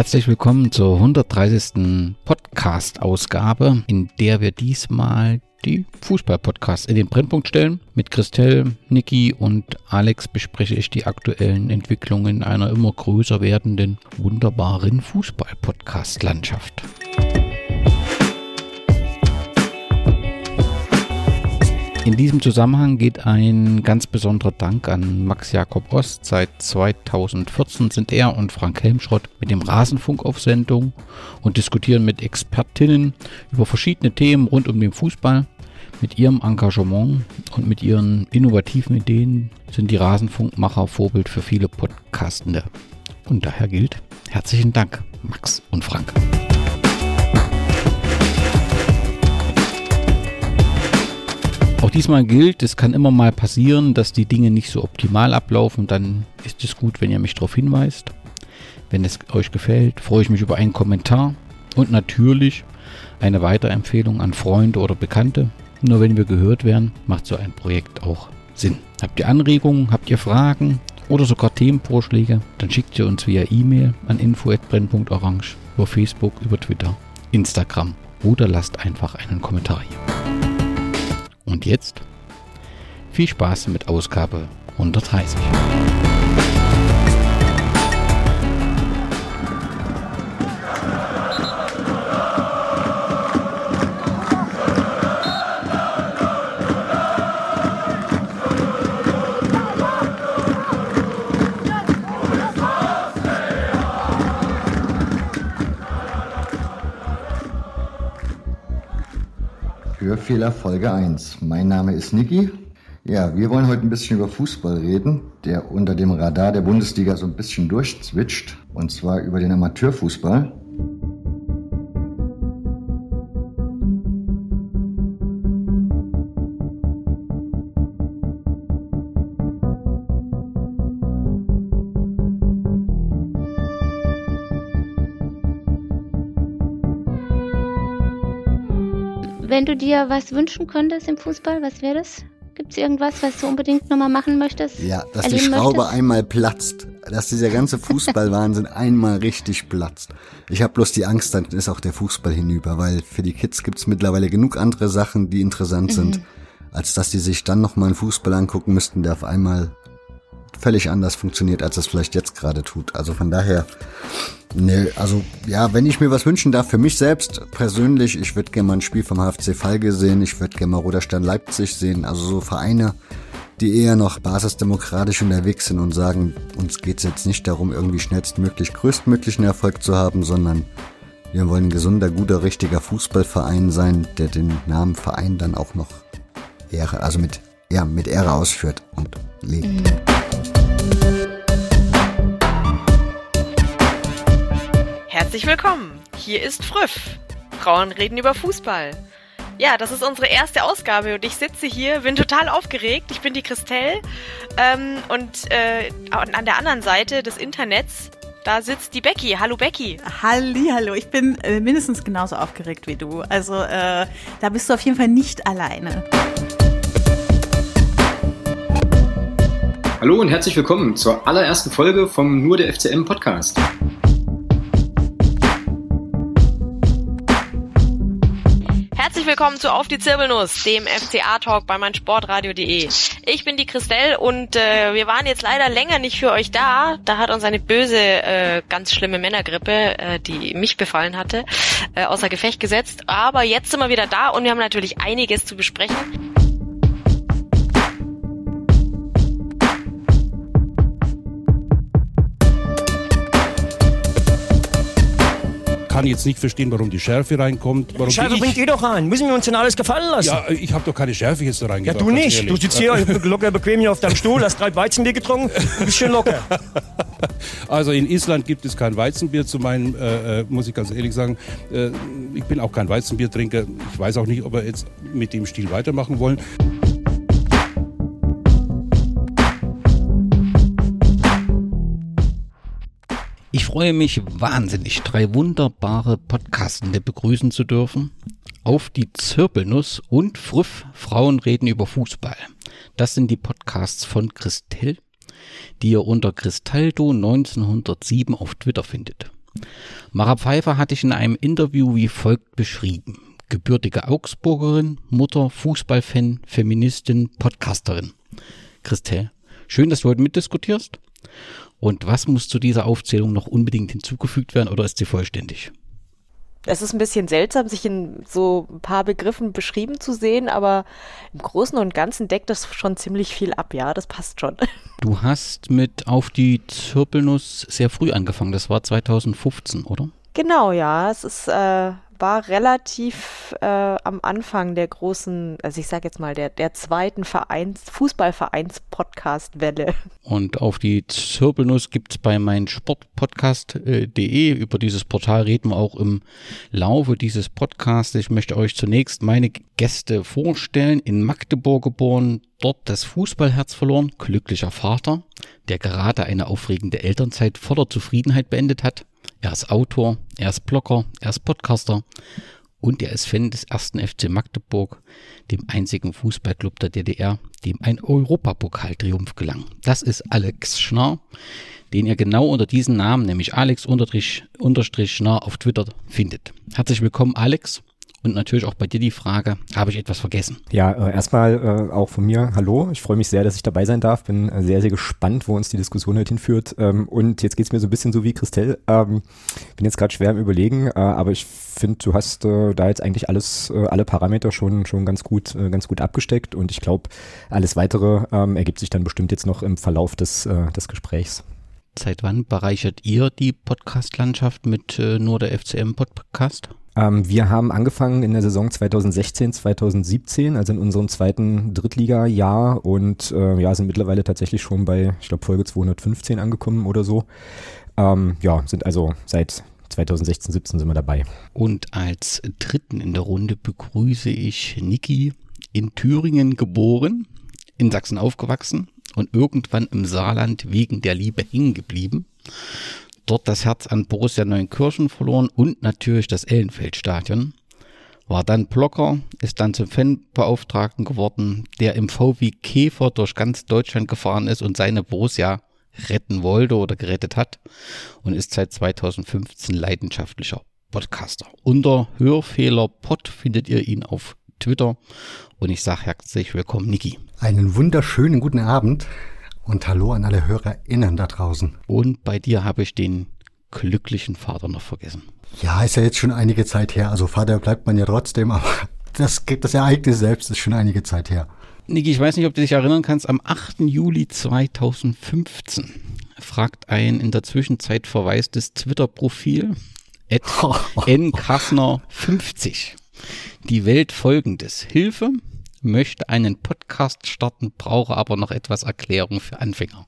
Herzlich willkommen zur 130. Podcast-Ausgabe, in der wir diesmal die Fußball-Podcasts in den Brennpunkt stellen. Mit Christelle, Niki und Alex bespreche ich die aktuellen Entwicklungen einer immer größer werdenden, wunderbaren Fußball-Podcast-Landschaft. In diesem Zusammenhang geht ein ganz besonderer Dank an Max Jakob Ost. Seit 2014 sind er und Frank Helmschrott mit dem Rasenfunk auf Sendung und diskutieren mit Expertinnen über verschiedene Themen rund um den Fußball. Mit ihrem Engagement und mit ihren innovativen Ideen sind die Rasenfunkmacher Vorbild für viele Podcastende. Und daher gilt herzlichen Dank, Max und Frank. Auch diesmal gilt, es kann immer mal passieren, dass die Dinge nicht so optimal ablaufen. Dann ist es gut, wenn ihr mich darauf hinweist. Wenn es euch gefällt, freue ich mich über einen Kommentar und natürlich eine Weiterempfehlung an Freunde oder Bekannte. Nur wenn wir gehört werden, macht so ein Projekt auch Sinn. Habt ihr Anregungen, habt ihr Fragen oder sogar Themenvorschläge, dann schickt ihr uns via E-Mail an info@brenn.orange, über Facebook, über Twitter, Instagram oder lasst einfach einen Kommentar hier. Und jetzt viel Spaß mit Ausgabe 130. Hörfehler Folge 1. Mein Name ist Niki. Ja, wir wollen heute ein bisschen über Fußball reden, der unter dem Radar der Bundesliga so ein bisschen durchzwitscht. Und zwar über den Amateurfußball. Wenn du dir was wünschen könntest im Fußball, was wäre das? Gibt es irgendwas, was du unbedingt nochmal machen möchtest? Ja, dass die Schraube möchtest? einmal platzt. Dass dieser ganze Fußballwahnsinn einmal richtig platzt. Ich habe bloß die Angst, dann ist auch der Fußball hinüber, weil für die Kids gibt es mittlerweile genug andere Sachen, die interessant mhm. sind, als dass die sich dann nochmal einen Fußball angucken müssten, der auf einmal völlig anders funktioniert, als es vielleicht jetzt gerade tut. Also von daher, ne, also ja, wenn ich mir was wünschen darf, für mich selbst persönlich, ich würde gerne mal ein Spiel vom HFC Falke sehen, ich würde gerne mal Roter Stern Leipzig sehen, also so Vereine, die eher noch basisdemokratisch unterwegs sind und sagen, uns geht es jetzt nicht darum, irgendwie schnellstmöglich größtmöglichen Erfolg zu haben, sondern wir wollen ein gesunder, guter, richtiger Fußballverein sein, der den Namen Verein dann auch noch Ehre, also mit, ja, mit Ehre ausführt und lebt. Mhm. Herzlich willkommen. Hier ist Früff. Frauen reden über Fußball. Ja, das ist unsere erste Ausgabe und ich sitze hier, bin total aufgeregt. Ich bin die Christelle ähm, und äh, an der anderen Seite des Internets, da sitzt die Becky. Hallo Becky. Halli, hallo. Ich bin äh, mindestens genauso aufgeregt wie du. Also äh, da bist du auf jeden Fall nicht alleine. Hallo und herzlich willkommen zur allerersten Folge vom Nur der FCM Podcast. Herzlich willkommen zu Auf die Zirbelnuss, dem FCA-Talk bei meinsportradio.de. Ich bin die Christelle und äh, wir waren jetzt leider länger nicht für euch da. Da hat uns eine böse, äh, ganz schlimme Männergrippe, äh, die mich befallen hatte, äh, außer Gefecht gesetzt. Aber jetzt sind wir wieder da und wir haben natürlich einiges zu besprechen. Kann jetzt nicht verstehen, warum die Schärfe reinkommt. Warum Schärfe bringt ihr doch rein. Müssen wir uns denn alles gefallen lassen? Ja, ich habe doch keine Schärfe jetzt da reingebracht. Ja, du nicht. Du sitzt hier locker bequem hier auf deinem Stuhl, hast drei Weizenbier getrunken, du bist schön locker. Also in Island gibt es kein Weizenbier zu meinem, äh, äh, muss ich ganz ehrlich sagen. Äh, ich bin auch kein Weizenbiertrinker. Ich weiß auch nicht, ob wir jetzt mit dem Stil weitermachen wollen. Ich freue mich wahnsinnig, drei wunderbare Podcastende begrüßen zu dürfen. Auf die Zirpelnuss und Früff Frauen reden über Fußball. Das sind die Podcasts von Christelle, die ihr unter Cristaldo 1907 auf Twitter findet. Mara Pfeiffer hatte ich in einem Interview wie folgt beschrieben. Gebürtige Augsburgerin, Mutter, Fußballfan, Feministin, Podcasterin. Christel, schön, dass du heute mitdiskutierst. Und was muss zu dieser Aufzählung noch unbedingt hinzugefügt werden oder ist sie vollständig? Es ist ein bisschen seltsam, sich in so ein paar Begriffen beschrieben zu sehen, aber im Großen und Ganzen deckt das schon ziemlich viel ab, ja, das passt schon. Du hast mit Auf die Zirbelnuss sehr früh angefangen, das war 2015, oder? Genau, ja, es ist äh, war relativ äh, am Anfang der großen, also ich sage jetzt mal, der, der zweiten Vereins, Fußballvereins-Podcast-Welle. Und auf die Zirbelnuss gibt es bei meinsportpodcast.de. Über dieses Portal reden wir auch im Laufe dieses Podcasts. Ich möchte euch zunächst meine Gäste vorstellen. In Magdeburg geboren, dort das Fußballherz verloren, glücklicher Vater, der gerade eine aufregende Elternzeit voller Zufriedenheit beendet hat. Er ist Autor, er ist Blogger, er ist Podcaster und er ist Fan des ersten FC Magdeburg, dem einzigen Fußballclub der DDR, dem ein Europapokaltriumph gelang. Das ist Alex Schnarr, den ihr genau unter diesem Namen, nämlich Alex unterstrich Schnarr auf Twitter findet. Herzlich willkommen, Alex. Und natürlich auch bei dir die Frage, habe ich etwas vergessen? Ja, äh, erstmal äh, auch von mir, hallo. Ich freue mich sehr, dass ich dabei sein darf. Bin äh, sehr, sehr gespannt, wo uns die Diskussion heute hinführt. Ähm, und jetzt geht es mir so ein bisschen so wie Christelle. Ähm, bin jetzt gerade schwer im Überlegen, äh, aber ich finde, du hast äh, da jetzt eigentlich alles, äh, alle Parameter schon, schon ganz gut, ganz gut abgesteckt. Und ich glaube, alles weitere ähm, ergibt sich dann bestimmt jetzt noch im Verlauf des, des Gesprächs. Seit wann bereichert ihr die Podcast-Landschaft mit nur der FCM-Podcast? Ähm, wir haben angefangen in der Saison 2016, 2017, also in unserem zweiten Drittliga-Jahr und äh, ja, sind mittlerweile tatsächlich schon bei, ich glaube, Folge 215 angekommen oder so. Ähm, ja, sind also seit 2016, 17 sind wir dabei. Und als dritten in der Runde begrüße ich Niki, in Thüringen geboren, in Sachsen aufgewachsen und irgendwann im Saarland wegen der Liebe hängen geblieben dort das Herz an Borussia Neunkirchen verloren und natürlich das Ellenfeldstadion. War dann Blocker, ist dann zum Fanbeauftragten geworden, der im VW Käfer durch ganz Deutschland gefahren ist und seine Borussia retten wollte oder gerettet hat und ist seit 2015 leidenschaftlicher Podcaster. Unter Hörfehler Pod findet ihr ihn auf Twitter und ich sage herzlich willkommen, Niki. Einen wunderschönen guten Abend. Und hallo an alle HörerInnen da draußen. Und bei dir habe ich den glücklichen Vater noch vergessen. Ja, ist ja jetzt schon einige Zeit her. Also Vater bleibt man ja trotzdem, aber das, das Ereignis selbst ist schon einige Zeit her. Niki, ich weiß nicht, ob du dich erinnern kannst, am 8. Juli 2015 fragt ein in der Zwischenzeit verwaistes Twitter-Profil nkassner50 die Welt folgendes. Hilfe, möchte einen Podcast starten, brauche aber noch etwas Erklärung für Anfänger.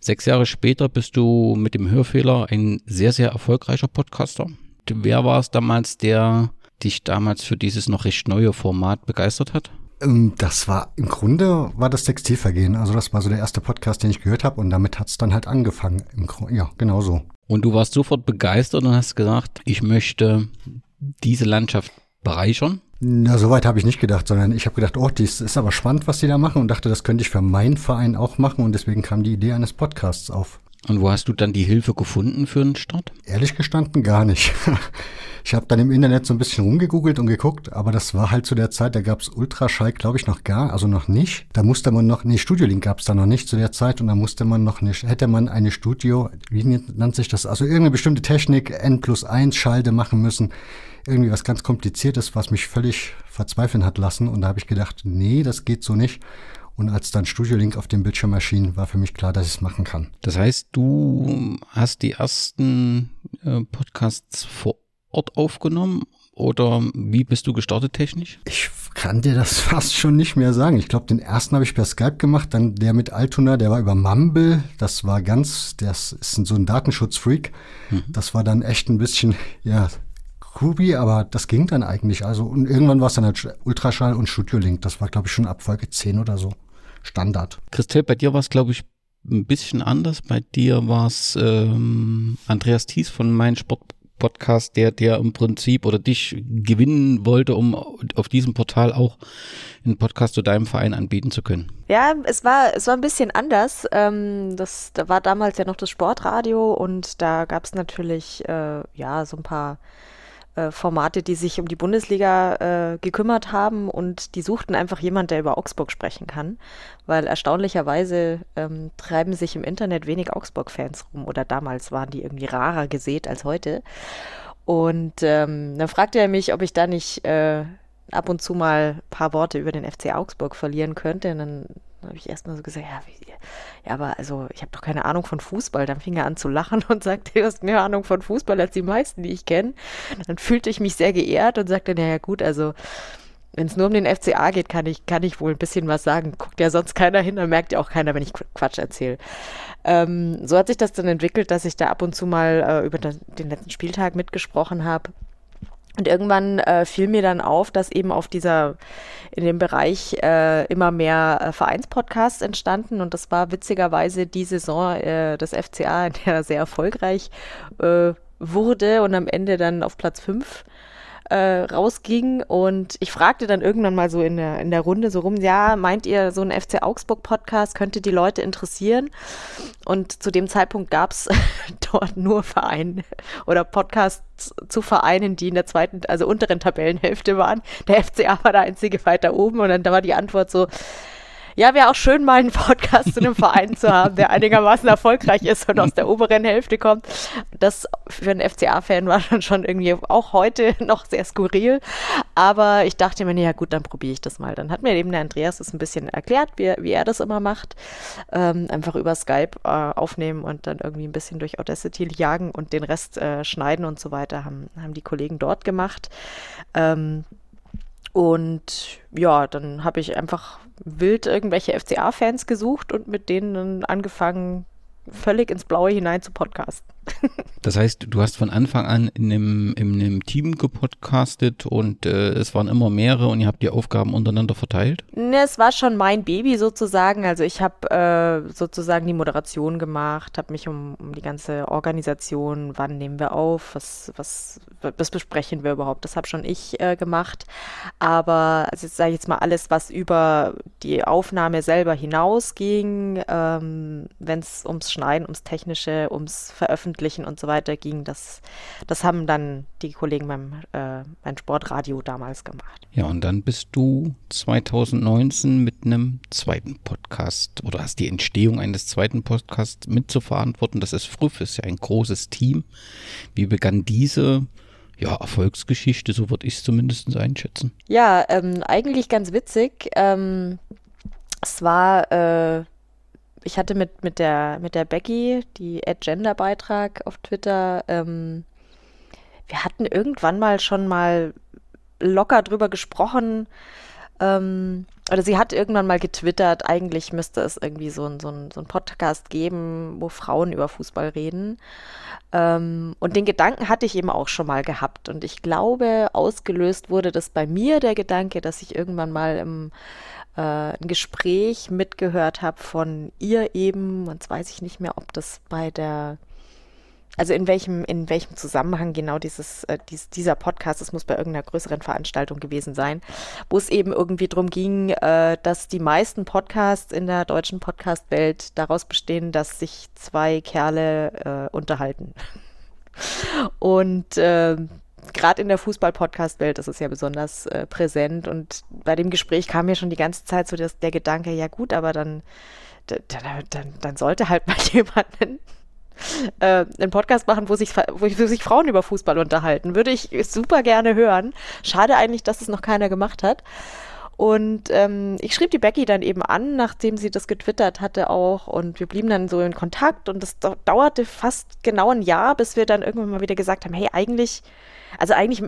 Sechs Jahre später bist du mit dem Hörfehler ein sehr, sehr erfolgreicher Podcaster. Wer war es damals, der dich damals für dieses noch recht neue Format begeistert hat? Ähm, das war im Grunde war das Textilvergehen. Also das war so der erste Podcast, den ich gehört habe und damit hat es dann halt angefangen. ja, genau so. Und du warst sofort begeistert und hast gesagt, ich möchte diese Landschaft bereichern? Na, soweit habe ich nicht gedacht, sondern ich habe gedacht, oh, das ist aber spannend, was die da machen und dachte, das könnte ich für meinen Verein auch machen und deswegen kam die Idee eines Podcasts auf. Und wo hast du dann die Hilfe gefunden für einen Start? Ehrlich gestanden gar nicht. Ich habe dann im Internet so ein bisschen rumgegoogelt und geguckt, aber das war halt zu der Zeit, da gab's Ultraschall, glaube ich, noch gar, also noch nicht. Da musste man noch, nee, Studiolink gab's da noch nicht zu der Zeit und da musste man noch nicht, hätte man eine Studio, wie nennt sich das, also irgendeine bestimmte Technik, N plus 1 Schalde machen müssen irgendwie was ganz Kompliziertes, was mich völlig verzweifeln hat lassen. Und da habe ich gedacht, nee, das geht so nicht. Und als dann Studio Link auf dem Bildschirm erschien, war für mich klar, dass ich es machen kann. Das heißt, du hast die ersten äh, Podcasts vor Ort aufgenommen oder wie bist du gestartet technisch? Ich kann dir das fast schon nicht mehr sagen. Ich glaube, den ersten habe ich per Skype gemacht, dann der mit Altona, der war über Mumble. Das war ganz, das ist so ein Datenschutzfreak. Mhm. Das war dann echt ein bisschen, ja, Ruby, aber das ging dann eigentlich. Also und irgendwann war es dann halt Ultraschall und Studio Link. Das war, glaube ich, schon ab Folge 10 oder so. Standard. Christel, bei dir war es, glaube ich, ein bisschen anders. Bei dir war es ähm, Andreas Thies von Mein Sport Podcast, der, der im Prinzip oder dich gewinnen wollte, um auf diesem Portal auch einen Podcast zu deinem Verein anbieten zu können. Ja, es war, es war ein bisschen anders. Ähm, das, da war damals ja noch das Sportradio und da gab es natürlich äh, ja so ein paar äh, Formate, die sich um die Bundesliga äh, gekümmert haben und die suchten einfach jemand, der über Augsburg sprechen kann, weil erstaunlicherweise ähm, treiben sich im Internet wenig Augsburg-Fans rum oder damals waren die irgendwie rarer gesät als heute. Und ähm, dann fragte er mich, ob ich da nicht äh, ab und zu mal ein paar Worte über den FC Augsburg verlieren könnte. Und dann habe ich erstmal so gesagt, ja, wie, ja, aber also ich habe doch keine Ahnung von Fußball. Dann fing er an zu lachen und sagte, du hast mehr Ahnung von Fußball als die meisten, die ich kenne. Dann fühlte ich mich sehr geehrt und sagte, naja gut, also wenn es nur um den FCA geht, kann ich, kann ich wohl ein bisschen was sagen. Guckt ja sonst keiner hin, dann merkt ja auch keiner, wenn ich Quatsch erzähle. Ähm, so hat sich das dann entwickelt, dass ich da ab und zu mal äh, über den letzten Spieltag mitgesprochen habe und irgendwann äh, fiel mir dann auf, dass eben auf dieser, in dem Bereich äh, immer mehr äh, Vereinspodcasts entstanden. Und das war witzigerweise die Saison äh, des FCA, in der er sehr erfolgreich äh, wurde und am Ende dann auf Platz 5 äh, rausging. Und ich fragte dann irgendwann mal so in der, in der Runde so rum, ja, meint ihr, so ein FC Augsburg-Podcast könnte die Leute interessieren? Und zu dem Zeitpunkt gab es dort nur Vereine oder Podcasts zu Vereinen, die in der zweiten, also unteren Tabellenhälfte waren. Der FCA war der einzige weiter oben und dann da war die Antwort so, ja, wäre auch schön, mal einen Podcast zu einem Verein zu haben, der einigermaßen erfolgreich ist und aus der oberen Hälfte kommt. Das für einen FCA-Fan war dann schon irgendwie auch heute noch sehr skurril. Aber ich dachte mir, ja gut, dann probiere ich das mal. Dann hat mir eben der Andreas das ein bisschen erklärt, wie, wie er das immer macht. Ähm, einfach über Skype äh, aufnehmen und dann irgendwie ein bisschen durch Audacity jagen und den Rest äh, schneiden und so weiter, haben, haben die Kollegen dort gemacht. Ähm, und ja, dann habe ich einfach wild irgendwelche FCA-Fans gesucht und mit denen angefangen, völlig ins Blaue hinein zu podcasten. Das heißt, du hast von Anfang an in einem, in einem Team gepodcastet und äh, es waren immer mehrere und ihr habt die Aufgaben untereinander verteilt? Ne, es war schon mein Baby sozusagen. Also ich habe äh, sozusagen die Moderation gemacht, habe mich um, um die ganze Organisation, wann nehmen wir auf, was, was, was besprechen wir überhaupt, das habe schon ich äh, gemacht. Aber also sage ich jetzt mal alles, was über die Aufnahme selber hinausging, ähm, wenn es ums Schneiden, ums Technische, ums Veröffentlichen und so weiter ging, das, das haben dann die Kollegen beim, äh, beim Sportradio damals gemacht. Ja, und dann bist du 2019 mit einem zweiten Podcast oder hast die Entstehung eines zweiten Podcasts mitzuverantworten. Das ist Früff, ist ja ein großes Team. Wie begann diese ja, Erfolgsgeschichte, so würde ich es zumindest einschätzen. Ja, ähm, eigentlich ganz witzig. Ähm, es war äh, ich hatte mit, mit, der, mit der Becky, die Gender-Beitrag auf Twitter, ähm, wir hatten irgendwann mal schon mal locker drüber gesprochen, ähm, oder sie hat irgendwann mal getwittert, eigentlich müsste es irgendwie so ein, so ein, so ein Podcast geben, wo Frauen über Fußball reden. Ähm, und den Gedanken hatte ich eben auch schon mal gehabt. Und ich glaube, ausgelöst wurde das bei mir, der Gedanke, dass ich irgendwann mal im äh, ein Gespräch mitgehört habe von ihr eben, und weiß ich nicht mehr, ob das bei der, also in welchem, in welchem Zusammenhang genau dieses, äh, dies, dieser Podcast, es muss bei irgendeiner größeren Veranstaltung gewesen sein, wo es eben irgendwie darum ging, äh, dass die meisten Podcasts in der deutschen Podcast-Welt daraus bestehen, dass sich zwei Kerle äh, unterhalten. Und äh, gerade in der Fußball-Podcast-Welt ist es ja besonders äh, präsent. Und bei dem Gespräch kam mir schon die ganze Zeit so das, der Gedanke, ja gut, aber dann, dann, dann, dann sollte halt mal jemand äh, einen Podcast machen, wo sich, wo sich Frauen über Fußball unterhalten. Würde ich super gerne hören. Schade eigentlich, dass es noch keiner gemacht hat. Und ähm, ich schrieb die Becky dann eben an, nachdem sie das getwittert hatte auch. Und wir blieben dann so in Kontakt. Und es dauerte fast genau ein Jahr, bis wir dann irgendwann mal wieder gesagt haben, hey, eigentlich also eigentlich,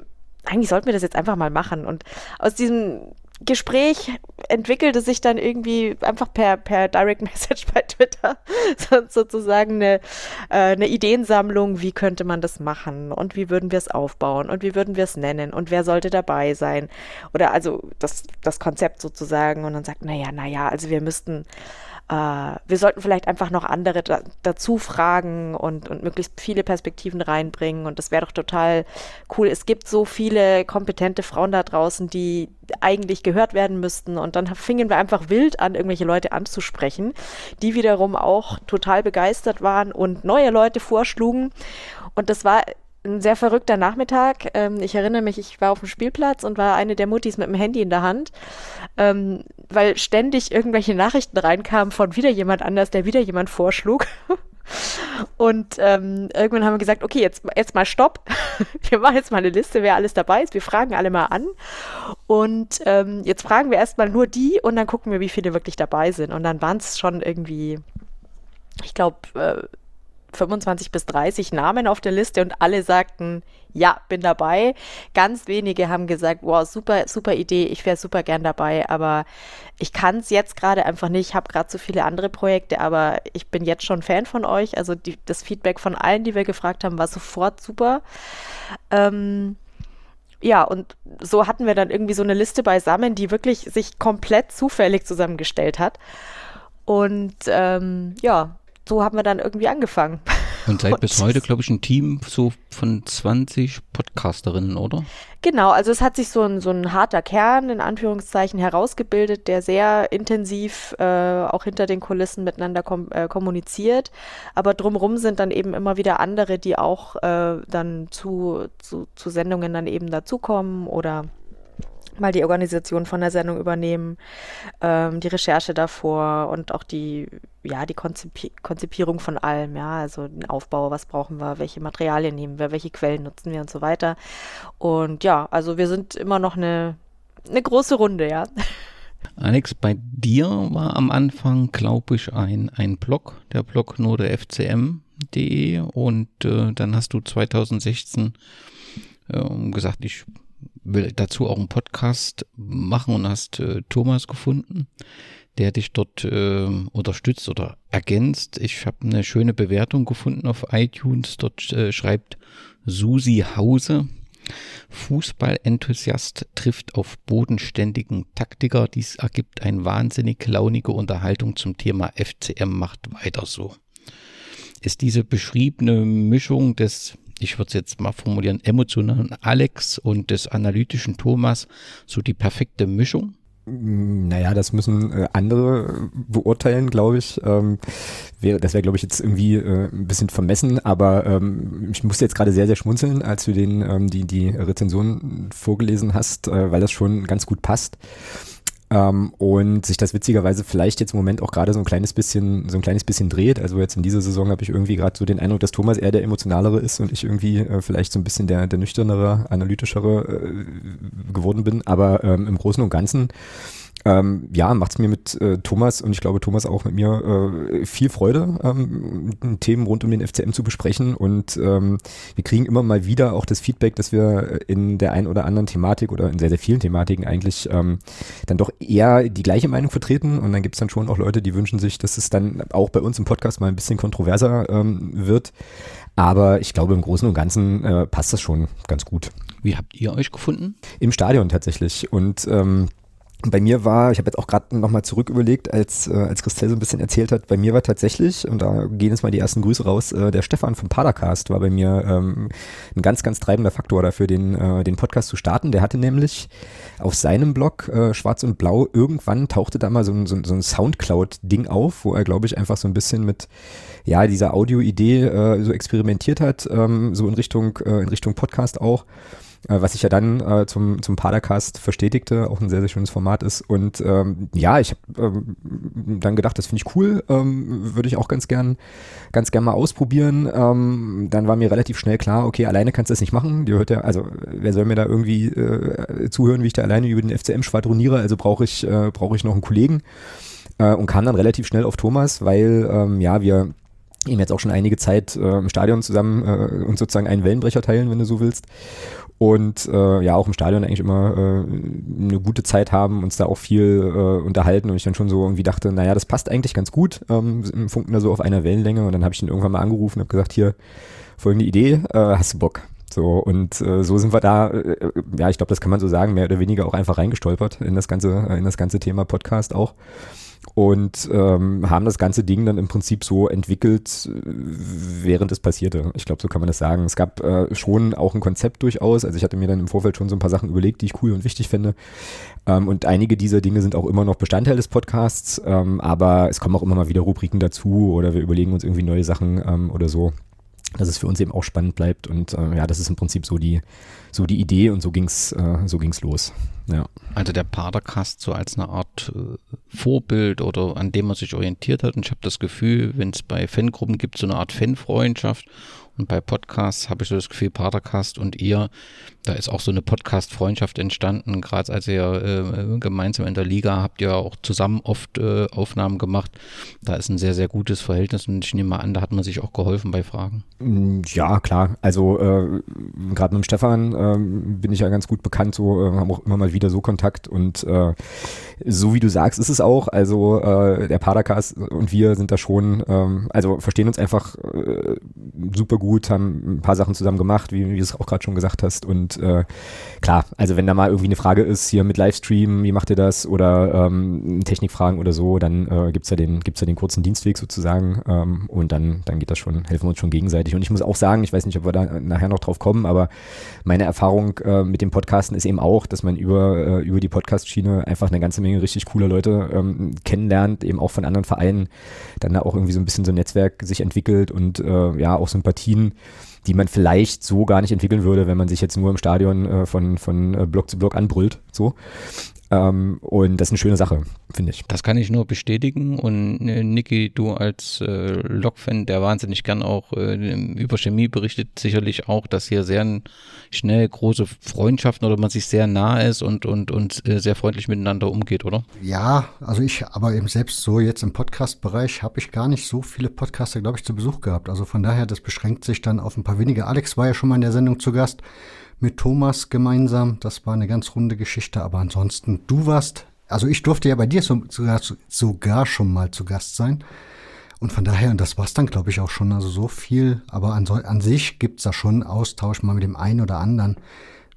eigentlich sollten wir das jetzt einfach mal machen. Und aus diesem Gespräch entwickelte sich dann irgendwie einfach per, per Direct Message bei Twitter so, sozusagen eine, äh, eine Ideensammlung, wie könnte man das machen und wie würden wir es aufbauen und wie würden wir es nennen und wer sollte dabei sein oder also das, das Konzept sozusagen und dann sagt, naja, naja, also wir müssten wir sollten vielleicht einfach noch andere da, dazu fragen und, und möglichst viele Perspektiven reinbringen. Und das wäre doch total cool. Es gibt so viele kompetente Frauen da draußen, die eigentlich gehört werden müssten. Und dann fingen wir einfach wild an, irgendwelche Leute anzusprechen, die wiederum auch total begeistert waren und neue Leute vorschlugen. Und das war ein sehr verrückter Nachmittag. Ähm, ich erinnere mich, ich war auf dem Spielplatz und war eine der Muttis mit dem Handy in der Hand, ähm, weil ständig irgendwelche Nachrichten reinkamen von wieder jemand anders, der wieder jemand vorschlug. Und ähm, irgendwann haben wir gesagt, okay, jetzt, jetzt mal Stopp. Wir machen jetzt mal eine Liste, wer alles dabei ist. Wir fragen alle mal an. Und ähm, jetzt fragen wir erstmal nur die und dann gucken wir, wie viele wirklich dabei sind. Und dann waren es schon irgendwie, ich glaube, äh, 25 bis 30 Namen auf der Liste und alle sagten, ja, bin dabei. Ganz wenige haben gesagt, wow, super, super Idee, ich wäre super gern dabei, aber ich kann es jetzt gerade einfach nicht. Ich habe gerade so viele andere Projekte, aber ich bin jetzt schon Fan von euch. Also die, das Feedback von allen, die wir gefragt haben, war sofort super. Ähm, ja, und so hatten wir dann irgendwie so eine Liste beisammen, die wirklich sich komplett zufällig zusammengestellt hat. Und ähm, ja, so haben wir dann irgendwie angefangen. Und seid bis heute, glaube ich, ein Team so von 20 Podcasterinnen, oder? Genau, also es hat sich so ein, so ein harter Kern in Anführungszeichen herausgebildet, der sehr intensiv äh, auch hinter den Kulissen miteinander kom äh, kommuniziert. Aber drumherum sind dann eben immer wieder andere, die auch äh, dann zu, zu, zu Sendungen dann eben dazukommen oder mal die Organisation von der Sendung übernehmen, ähm, die Recherche davor und auch die, ja, die Konzipi Konzipierung von allem, ja, also den Aufbau, was brauchen wir, welche Materialien nehmen wir, welche Quellen nutzen wir und so weiter. Und ja, also wir sind immer noch eine, eine große Runde, ja. Alex, bei dir war am Anfang, glaube ich, ein, ein Blog, der Blog nur der FCM.de und äh, dann hast du 2016 äh, gesagt, ich will dazu auch einen Podcast machen und hast äh, Thomas gefunden, der dich dort äh, unterstützt oder ergänzt. Ich habe eine schöne Bewertung gefunden auf iTunes. Dort äh, schreibt Susi Hause. Fußballenthusiast trifft auf bodenständigen Taktiker. Dies ergibt eine wahnsinnig launige Unterhaltung zum Thema FCM macht weiter so. Ist diese beschriebene Mischung des ich würde es jetzt mal formulieren, emotionalen Alex und des analytischen Thomas so die perfekte Mischung? Mm, naja, das müssen äh, andere beurteilen, glaube ich. Ähm, das wäre, glaube ich, jetzt irgendwie äh, ein bisschen vermessen, aber ähm, ich musste jetzt gerade sehr, sehr schmunzeln, als du den, ähm, die, die Rezension vorgelesen hast, äh, weil das schon ganz gut passt. Ähm, und sich das witzigerweise vielleicht jetzt im Moment auch gerade so ein kleines bisschen, so ein kleines bisschen dreht. Also jetzt in dieser Saison habe ich irgendwie gerade so den Eindruck, dass Thomas eher der emotionalere ist und ich irgendwie äh, vielleicht so ein bisschen der, der nüchternere, analytischere äh, geworden bin. Aber ähm, im Großen und Ganzen ähm, ja, macht es mir mit äh, Thomas und ich glaube Thomas auch mit mir äh, viel Freude, ähm, Themen rund um den FCM zu besprechen und ähm, wir kriegen immer mal wieder auch das Feedback, dass wir in der ein oder anderen Thematik oder in sehr, sehr vielen Thematiken eigentlich ähm, dann doch eher die gleiche Meinung vertreten und dann gibt es dann schon auch Leute, die wünschen sich, dass es dann auch bei uns im Podcast mal ein bisschen kontroverser ähm, wird. Aber ich glaube, im Großen und Ganzen äh, passt das schon ganz gut. Wie habt ihr euch gefunden? Im Stadion tatsächlich. Und ähm, bei mir war, ich habe jetzt auch gerade nochmal zurück überlegt, als, äh, als Christelle so ein bisschen erzählt hat, bei mir war tatsächlich, und da gehen jetzt mal die ersten Grüße raus, äh, der Stefan vom Padercast war bei mir ähm, ein ganz, ganz treibender Faktor dafür, den, äh, den Podcast zu starten. Der hatte nämlich auf seinem Blog äh, Schwarz und Blau irgendwann tauchte da mal so ein, so, so ein Soundcloud-Ding auf, wo er, glaube ich, einfach so ein bisschen mit ja, dieser Audio-Idee äh, so experimentiert hat, ähm, so in Richtung, äh, in Richtung Podcast auch. Äh, was sich ja dann äh, zum, zum Padercast verstetigte, auch ein sehr, sehr schönes Format ist. Und ähm, ja, ich habe ähm, dann gedacht, das finde ich cool, ähm, würde ich auch ganz gern, ganz gern mal ausprobieren. Ähm, dann war mir relativ schnell klar, okay, alleine kannst du das nicht machen. Die hört ja, also wer soll mir da irgendwie äh, zuhören, wie ich da alleine über den FCM schwadroniere? Also brauche ich, äh, brauche ich noch einen Kollegen. Äh, und kam dann relativ schnell auf Thomas, weil ähm, ja, wir eben jetzt auch schon einige Zeit äh, im Stadion zusammen äh, und sozusagen einen Wellenbrecher teilen, wenn du so willst und äh, ja auch im Stadion eigentlich immer äh, eine gute Zeit haben, uns da auch viel äh, unterhalten und ich dann schon so irgendwie dachte, naja, das passt eigentlich ganz gut, ähm, funken da so auf einer Wellenlänge und dann habe ich ihn irgendwann mal angerufen und habe gesagt, hier, folgende Idee, äh, hast du Bock? So, und äh, so sind wir da, äh, ja, ich glaube, das kann man so sagen, mehr oder weniger auch einfach reingestolpert in das ganze, in das ganze Thema Podcast auch. Und ähm, haben das ganze Ding dann im Prinzip so entwickelt, äh, während es passierte. Ich glaube, so kann man das sagen. Es gab äh, schon auch ein Konzept durchaus. Also ich hatte mir dann im Vorfeld schon so ein paar Sachen überlegt, die ich cool und wichtig finde. Ähm, und einige dieser Dinge sind auch immer noch Bestandteil des Podcasts, ähm, aber es kommen auch immer mal wieder Rubriken dazu oder wir überlegen uns irgendwie neue Sachen ähm, oder so dass es für uns eben auch spannend bleibt. Und äh, ja, das ist im Prinzip so die, so die Idee und so ging's, äh, so ging's los. Ja. Also der Padercast so als eine Art äh, Vorbild oder an dem man sich orientiert hat. Und ich habe das Gefühl, wenn es bei Fangruppen gibt, so eine Art Fanfreundschaft und bei Podcasts habe ich so das Gefühl, Padercast und ihr, da ist auch so eine Podcast-Freundschaft entstanden. Gerade als ihr äh, gemeinsam in der Liga habt ihr auch zusammen oft äh, Aufnahmen gemacht. Da ist ein sehr, sehr gutes Verhältnis und ich nehme mal an, da hat man sich auch geholfen bei Fragen. Mm, ja, klar. Also äh, gerade mit dem Stefan ähm, bin ich ja ganz gut bekannt, so äh, haben auch immer mal wieder so Kontakt und äh, so wie du sagst, ist es auch. Also äh, der Padercast und wir sind da schon, ähm, also verstehen uns einfach super gut gut, haben ein paar Sachen zusammen gemacht, wie, wie du es auch gerade schon gesagt hast. Und äh, klar, also wenn da mal irgendwie eine Frage ist, hier mit Livestream, wie macht ihr das? Oder ähm, Technikfragen oder so, dann äh, gibt es ja, den, ja den kurzen Dienstweg sozusagen. Ähm, und dann, dann geht das schon, helfen wir uns schon gegenseitig. Und ich muss auch sagen, ich weiß nicht, ob wir da nachher noch drauf kommen, aber meine Erfahrung äh, mit dem Podcasten ist eben auch, dass man über, äh, über die Podcast-Schiene einfach eine ganze Menge richtig cooler Leute ähm, kennenlernt, eben auch von anderen Vereinen, dann da auch irgendwie so ein bisschen so ein Netzwerk sich entwickelt und äh, ja, auch Sympathien, die man vielleicht so gar nicht entwickeln würde, wenn man sich jetzt nur im Stadion äh, von, von äh, Block zu Block anbrüllt. So. Ähm, und das ist eine schöne Sache, finde ich. Das kann ich nur bestätigen. Und äh, Niki, du als äh, Lok-Fan, der wahnsinnig gern auch äh, über Chemie berichtet, sicherlich auch, dass hier sehr schnell große Freundschaften oder man sich sehr nah ist und, und, und äh, sehr freundlich miteinander umgeht, oder? Ja, also ich, aber eben selbst so jetzt im Podcast-Bereich habe ich gar nicht so viele Podcaster, glaube ich, zu Besuch gehabt. Also von daher, das beschränkt sich dann auf ein paar wenige. Alex war ja schon mal in der Sendung zu Gast mit Thomas gemeinsam. Das war eine ganz runde Geschichte. Aber ansonsten, du warst, also ich durfte ja bei dir so, sogar, sogar schon mal zu Gast sein. Und von daher, und das war's dann, glaube ich, auch schon. Also so viel. Aber an, an sich gibt's da schon Austausch mal mit dem einen oder anderen,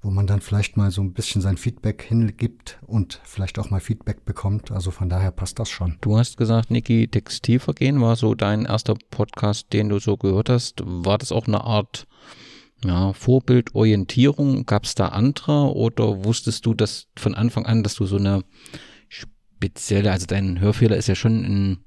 wo man dann vielleicht mal so ein bisschen sein Feedback hingibt und vielleicht auch mal Feedback bekommt. Also von daher passt das schon. Du hast gesagt, Niki, Textilvergehen war so dein erster Podcast, den du so gehört hast. War das auch eine Art ja, Vorbildorientierung, gab es da andere oder wusstest du das von Anfang an, dass du so eine spezielle, also dein Hörfehler ist ja schon ein,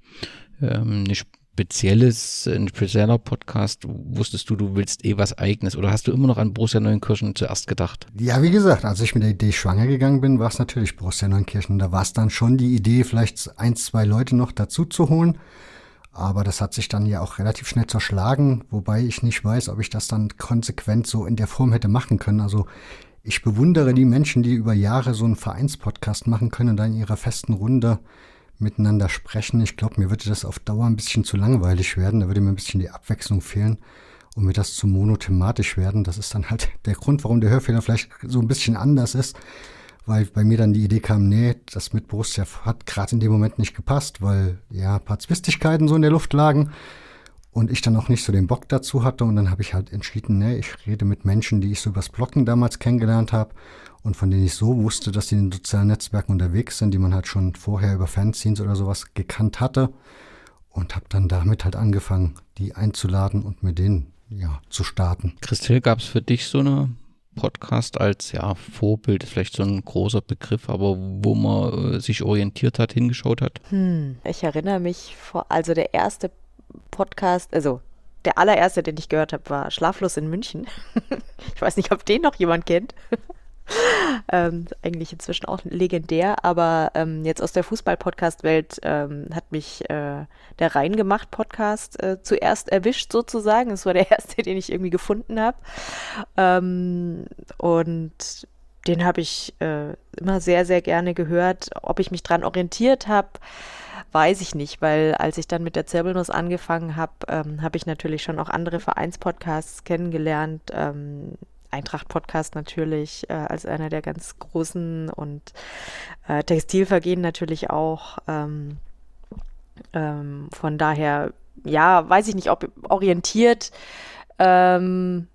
ähm, eine spezielles, ein spezieller Podcast. Wusstest du, du willst eh was Eigenes oder hast du immer noch an Borussia Neunkirchen zuerst gedacht? Ja, wie gesagt, als ich mit der Idee schwanger gegangen bin, war es natürlich Borussia Neunkirchen. Da war es dann schon die Idee, vielleicht ein, zwei Leute noch dazu zu holen. Aber das hat sich dann ja auch relativ schnell zerschlagen, wobei ich nicht weiß, ob ich das dann konsequent so in der Form hätte machen können. Also ich bewundere die Menschen, die über Jahre so einen Vereinspodcast machen können und dann in ihrer festen Runde miteinander sprechen. Ich glaube, mir würde das auf Dauer ein bisschen zu langweilig werden. Da würde mir ein bisschen die Abwechslung fehlen und mir das zu monothematisch werden. Das ist dann halt der Grund, warum der Hörfehler vielleicht so ein bisschen anders ist weil bei mir dann die Idee kam, nee, das mit Borussia hat gerade in dem Moment nicht gepasst, weil ja ein paar Zwistigkeiten so in der Luft lagen und ich dann auch nicht so den Bock dazu hatte und dann habe ich halt entschieden, nee, ich rede mit Menschen, die ich so übers Blocken damals kennengelernt habe und von denen ich so wusste, dass die in den sozialen Netzwerken unterwegs sind, die man halt schon vorher über Fanzines oder sowas gekannt hatte und habe dann damit halt angefangen, die einzuladen und mit denen ja zu starten. Christel, gab es für dich so eine Podcast als ja Vorbild ist vielleicht so ein großer Begriff, aber wo man äh, sich orientiert hat, hingeschaut hat? Hm, ich erinnere mich vor, also der erste Podcast, also der allererste, den ich gehört habe, war Schlaflos in München. ich weiß nicht, ob den noch jemand kennt. ähm, eigentlich inzwischen auch legendär, aber ähm, jetzt aus der Fußball-Podcast-Welt ähm, hat mich äh, der Reingemacht-Podcast äh, zuerst erwischt sozusagen. Das war der erste, den ich irgendwie gefunden habe. Ähm, und den habe ich äh, immer sehr, sehr gerne gehört. Ob ich mich dran orientiert habe, weiß ich nicht, weil als ich dann mit der Zirbelnuss angefangen habe, ähm, habe ich natürlich schon auch andere Vereinspodcasts kennengelernt. Ähm, Eintracht-Podcast natürlich äh, als einer der ganz großen und äh, Textilvergehen natürlich auch. Ähm, ähm, von daher, ja, weiß ich nicht, ob orientiert, ähm,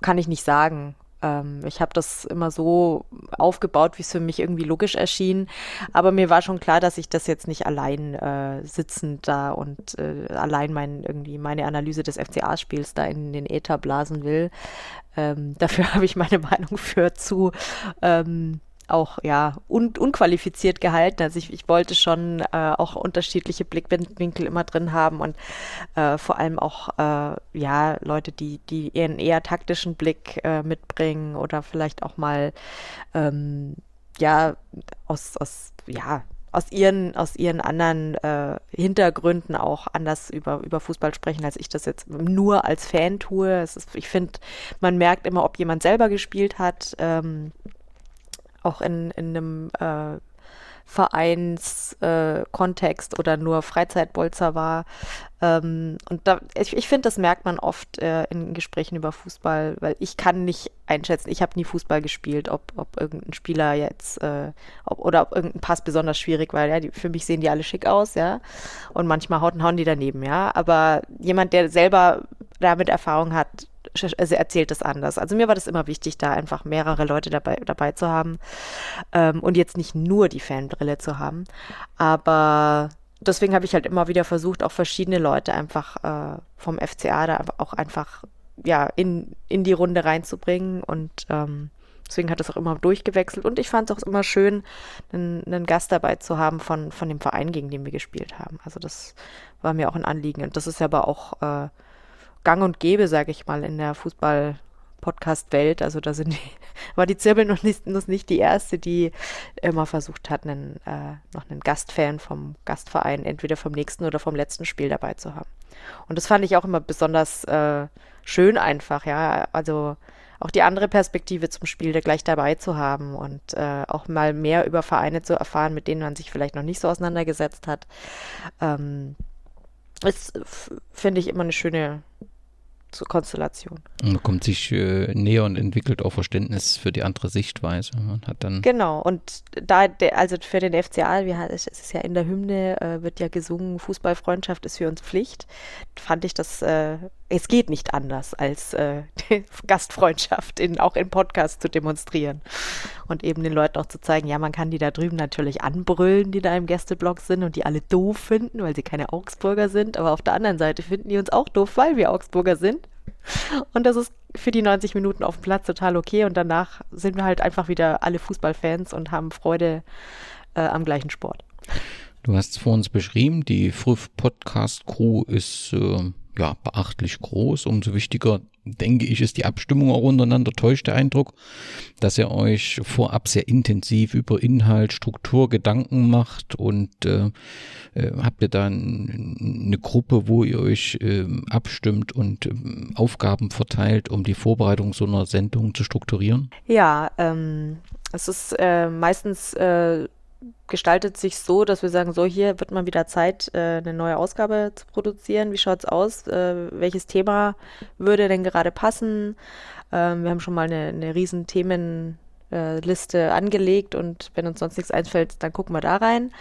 kann ich nicht sagen. Ähm, ich habe das immer so aufgebaut, wie es für mich irgendwie logisch erschien. Aber mir war schon klar, dass ich das jetzt nicht allein äh, sitzend da und äh, allein mein, irgendwie meine Analyse des FCA-Spiels da in den Äther blasen will. Ähm, dafür habe ich meine Meinung für zu ähm, auch ja un unqualifiziert gehalten. Also ich, ich wollte schon äh, auch unterschiedliche Blickwinkel immer drin haben und äh, vor allem auch äh, ja Leute, die die einen eher taktischen Blick äh, mitbringen oder vielleicht auch mal ähm, ja aus aus ja aus ihren, aus ihren anderen äh, Hintergründen auch anders über, über Fußball sprechen, als ich das jetzt nur als Fan tue. Ist, ich finde, man merkt immer, ob jemand selber gespielt hat. Ähm, auch in, in einem äh, Vereinskontext äh, oder nur Freizeitbolzer war. Ähm, und da, ich, ich finde, das merkt man oft äh, in Gesprächen über Fußball, weil ich kann nicht einschätzen, ich habe nie Fußball gespielt, ob, ob irgendein Spieler jetzt äh, ob, oder ob irgendein Pass besonders schwierig war. Ja, die, für mich sehen die alle schick aus, ja. Und manchmal hauen, hauen die daneben, ja. Aber jemand, der selber damit Erfahrung hat, also erzählt es anders. Also mir war das immer wichtig, da einfach mehrere Leute dabei, dabei zu haben ähm, und jetzt nicht nur die Fanbrille zu haben. Aber deswegen habe ich halt immer wieder versucht, auch verschiedene Leute einfach äh, vom FCA da auch einfach ja, in, in die Runde reinzubringen und ähm, deswegen hat es auch immer durchgewechselt und ich fand es auch immer schön, einen, einen, Gast dabei zu haben von, von dem Verein, gegen den wir gespielt haben. Also das war mir auch ein Anliegen und das ist aber auch äh, gang und gäbe, sage ich mal, in der Fußball-Podcast-Welt. Also da sind die, war die Zirbel noch nicht, noch nicht die erste, die immer versucht hat, einen, äh, noch einen Gastfan vom Gastverein entweder vom nächsten oder vom letzten Spiel dabei zu haben. Und das fand ich auch immer besonders äh, schön einfach, ja. Also auch die andere Perspektive zum Spiel da gleich dabei zu haben und äh, auch mal mehr über Vereine zu erfahren, mit denen man sich vielleicht noch nicht so auseinandergesetzt hat. Ähm, ist, finde ich, immer eine schöne Konstellation. Und man kommt sich äh, näher und entwickelt auch Verständnis für die andere Sichtweise. Man hat dann genau, und da, der, also für den FCA, wie, es ist ja in der Hymne, äh, wird ja gesungen, Fußballfreundschaft ist für uns Pflicht. Fand ich das, äh, es geht nicht anders, als äh, Gastfreundschaft in, auch im Podcast zu demonstrieren. Und eben den Leuten auch zu zeigen, ja, man kann die da drüben natürlich anbrüllen, die da im Gästeblock sind und die alle doof finden, weil sie keine Augsburger sind. Aber auf der anderen Seite finden die uns auch doof, weil wir Augsburger sind. Und das ist für die 90 Minuten auf dem Platz total okay. Und danach sind wir halt einfach wieder alle Fußballfans und haben Freude äh, am gleichen Sport. Du hast es vor uns beschrieben, die Früh Podcast Crew ist äh, ja beachtlich groß. Umso wichtiger denke ich, ist die Abstimmung auch untereinander. Täuscht der Eindruck, dass ihr euch vorab sehr intensiv über Inhalt, Struktur Gedanken macht und äh, äh, habt ihr dann eine Gruppe, wo ihr euch äh, abstimmt und äh, Aufgaben verteilt, um die Vorbereitung so einer Sendung zu strukturieren? Ja, ähm, es ist äh, meistens äh, gestaltet sich so, dass wir sagen, so hier wird mal wieder Zeit, äh, eine neue Ausgabe zu produzieren. Wie schaut es aus? Äh, welches Thema würde denn gerade passen? Ähm, wir haben schon mal eine, eine riesen Themenliste äh, angelegt und wenn uns sonst nichts einfällt, dann gucken wir da rein.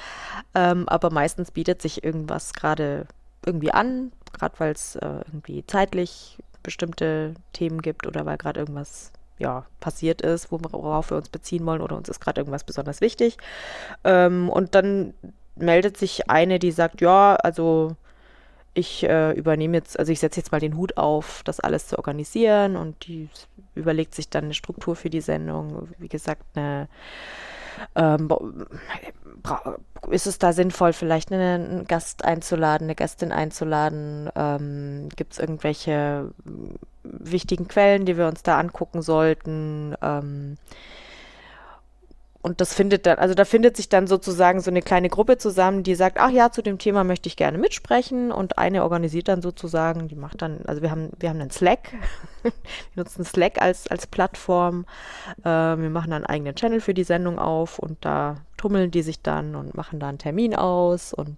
Ähm, aber meistens bietet sich irgendwas gerade irgendwie an, gerade weil es irgendwie zeitlich bestimmte Themen gibt oder weil gerade irgendwas ja, passiert ist, worauf wir uns beziehen wollen oder uns ist gerade irgendwas besonders wichtig. Ähm, und dann meldet sich eine, die sagt, ja, also ich äh, übernehme jetzt, also ich setze jetzt mal den Hut auf, das alles zu organisieren und die überlegt sich dann eine Struktur für die Sendung. Wie gesagt, eine ähm, ist es da sinnvoll, vielleicht einen Gast einzuladen, eine Gästin einzuladen? Ähm, Gibt es irgendwelche wichtigen Quellen, die wir uns da angucken sollten. Ähm, und das findet dann, also da findet sich dann sozusagen so eine kleine Gruppe zusammen, die sagt, ach ja, zu dem Thema möchte ich gerne mitsprechen. Und eine organisiert dann sozusagen, die macht dann, also wir haben, wir haben einen Slack, wir nutzen Slack als, als Plattform, äh, wir machen dann einen eigenen Channel für die Sendung auf und da tummeln die sich dann und machen da einen Termin aus und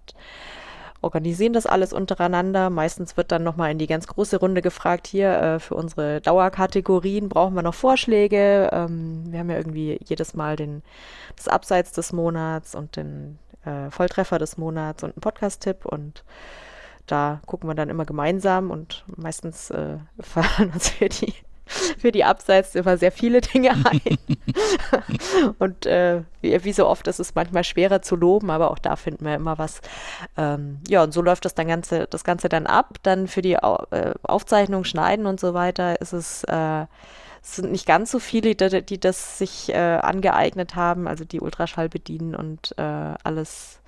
organisieren das alles untereinander. Meistens wird dann nochmal in die ganz große Runde gefragt, hier äh, für unsere Dauerkategorien brauchen wir noch Vorschläge. Ähm, wir haben ja irgendwie jedes Mal den, das Abseits des Monats und den äh, Volltreffer des Monats und einen Podcast-Tipp und da gucken wir dann immer gemeinsam und meistens äh, fallen uns für die für die Abseits immer sehr viele Dinge ein. und äh, wie, wie, so oft ist es manchmal schwerer zu loben, aber auch da finden wir immer was. Ähm, ja, und so läuft das, dann ganze, das Ganze dann ab. Dann für die Au äh, Aufzeichnung, Schneiden und so weiter ist es äh, es sind nicht ganz so viele, die, die das sich äh, angeeignet haben, also die Ultraschall bedienen und äh, alles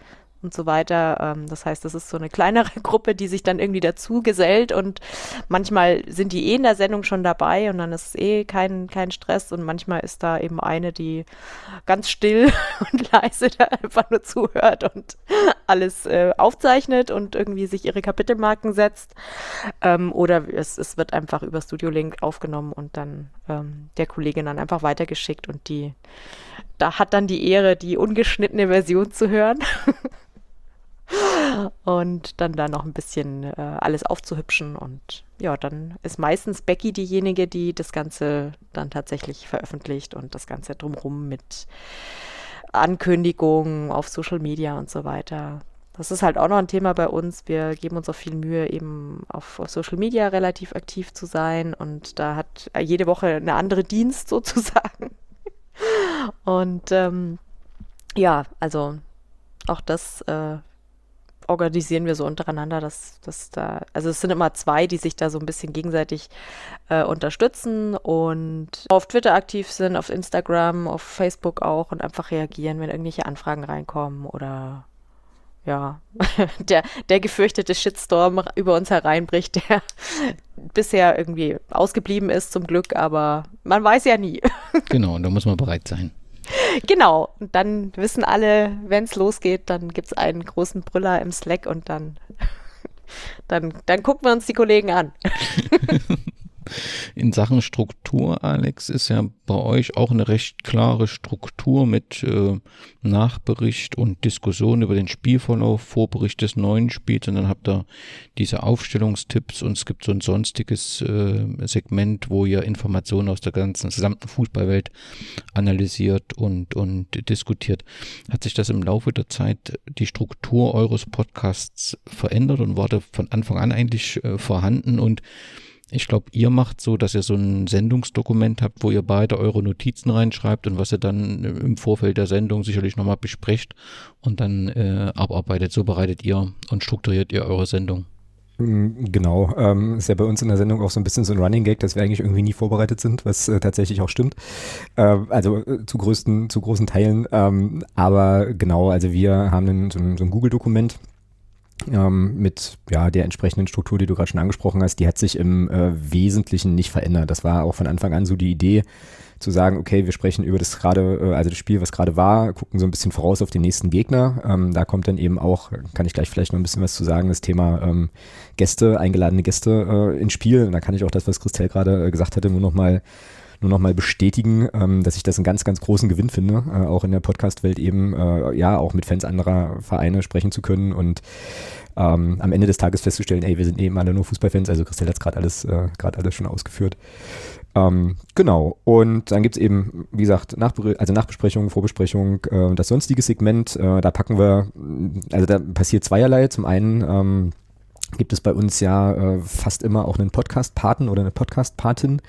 und so weiter. Ähm, das heißt, das ist so eine kleinere Gruppe, die sich dann irgendwie dazu gesellt und manchmal sind die eh in der Sendung schon dabei und dann ist es eh kein, kein Stress und manchmal ist da eben eine, die ganz still und leise da einfach nur zuhört und alles äh, aufzeichnet und irgendwie sich ihre Kapitelmarken setzt. Ähm, oder es, es wird einfach über Studio Link aufgenommen und dann ähm, der Kollegin dann einfach weitergeschickt und die da hat dann die Ehre, die ungeschnittene Version zu hören. Und dann da noch ein bisschen äh, alles aufzuhübschen. Und ja, dann ist meistens Becky diejenige, die das Ganze dann tatsächlich veröffentlicht und das Ganze drumherum mit Ankündigungen auf Social Media und so weiter. Das ist halt auch noch ein Thema bei uns. Wir geben uns auch viel Mühe, eben auf, auf Social Media relativ aktiv zu sein. Und da hat jede Woche eine andere Dienst sozusagen. Und ähm, ja, also auch das äh, organisieren wir so untereinander, dass, dass da, also es sind immer zwei, die sich da so ein bisschen gegenseitig äh, unterstützen und auf Twitter aktiv sind, auf Instagram, auf Facebook auch und einfach reagieren, wenn irgendwelche Anfragen reinkommen oder ja, der, der gefürchtete Shitstorm über uns hereinbricht, der bisher irgendwie ausgeblieben ist zum Glück, aber man weiß ja nie. Genau, und da muss man bereit sein. Genau. Und dann wissen alle, wenn es losgeht, dann gibt es einen großen Brüller im Slack und dann, dann, dann gucken wir uns die Kollegen an. In Sachen Struktur, Alex, ist ja bei euch auch eine recht klare Struktur mit äh, Nachbericht und Diskussion über den Spielverlauf, Vorbericht des neuen Spiels. Und dann habt ihr diese Aufstellungstipps. Und es gibt so ein sonstiges äh, Segment, wo ihr Informationen aus der ganzen gesamten Fußballwelt analysiert und, und diskutiert. Hat sich das im Laufe der Zeit die Struktur eures Podcasts verändert und war da von Anfang an eigentlich äh, vorhanden? Und ich glaube, ihr macht so, dass ihr so ein Sendungsdokument habt, wo ihr beide eure Notizen reinschreibt und was ihr dann im Vorfeld der Sendung sicherlich nochmal besprecht und dann äh, abarbeitet. So bereitet ihr und strukturiert ihr eure Sendung. Mm, genau, ähm, ist ja bei uns in der Sendung auch so ein bisschen so ein Running Gag, dass wir eigentlich irgendwie nie vorbereitet sind, was äh, tatsächlich auch stimmt. Äh, also äh, zu größten, zu großen Teilen. Ähm, aber genau, also wir haben einen, so ein, so ein Google-Dokument, ähm, mit ja, der entsprechenden Struktur, die du gerade schon angesprochen hast, die hat sich im äh, Wesentlichen nicht verändert. Das war auch von Anfang an so die Idee, zu sagen, okay, wir sprechen über das gerade, äh, also das Spiel, was gerade war, gucken so ein bisschen voraus auf den nächsten Gegner. Ähm, da kommt dann eben auch, kann ich gleich vielleicht noch ein bisschen was zu sagen, das Thema ähm, Gäste, eingeladene Gäste äh, ins Spiel. Und da kann ich auch das, was Christelle gerade äh, gesagt hatte, nur noch mal nur noch mal bestätigen, ähm, dass ich das einen ganz, ganz großen Gewinn finde, äh, auch in der Podcast-Welt eben, äh, ja, auch mit Fans anderer Vereine sprechen zu können und ähm, am Ende des Tages festzustellen, ey, wir sind eben alle nur Fußballfans, also Christelle hat es gerade alles, äh, alles schon ausgeführt. Ähm, genau, und dann gibt es eben, wie gesagt, Nachbe also Nachbesprechung, Vorbesprechung, äh, das sonstige Segment, äh, da packen wir, also da passiert zweierlei. Zum einen ähm, gibt es bei uns ja äh, fast immer auch einen Podcast-Paten oder eine Podcast-Patin,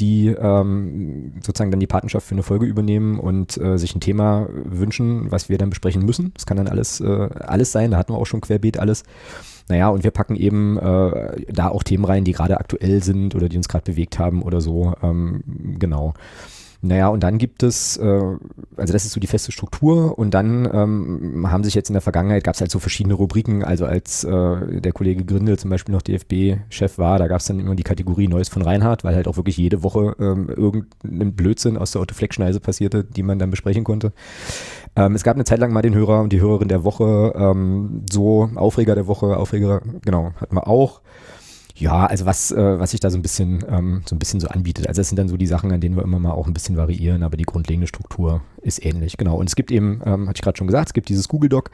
die ähm, sozusagen dann die Patenschaft für eine Folge übernehmen und äh, sich ein Thema wünschen, was wir dann besprechen müssen. Das kann dann alles, äh, alles sein, da hatten wir auch schon querbeet alles. Naja, und wir packen eben äh, da auch Themen rein, die gerade aktuell sind oder die uns gerade bewegt haben oder so. Ähm, genau. Naja, und dann gibt es, äh, also das ist so die feste Struktur und dann ähm, haben sich jetzt in der Vergangenheit, gab es halt so verschiedene Rubriken, also als äh, der Kollege Grindel zum Beispiel noch DFB-Chef war, da gab es dann immer die Kategorie Neues von Reinhardt, weil halt auch wirklich jede Woche ähm, irgendein Blödsinn aus der Otto-Fleck-Schneise passierte, die man dann besprechen konnte. Ähm, es gab eine Zeit lang mal den Hörer und die Hörerin der Woche, ähm, so Aufreger der Woche, Aufreger, genau, hatten wir auch. Ja, also was, äh, was sich da so ein bisschen, ähm, so ein bisschen so anbietet. Also das sind dann so die Sachen, an denen wir immer mal auch ein bisschen variieren, aber die grundlegende Struktur ist ähnlich, genau. Und es gibt eben, ähm, hatte ich gerade schon gesagt, es gibt dieses Google Doc.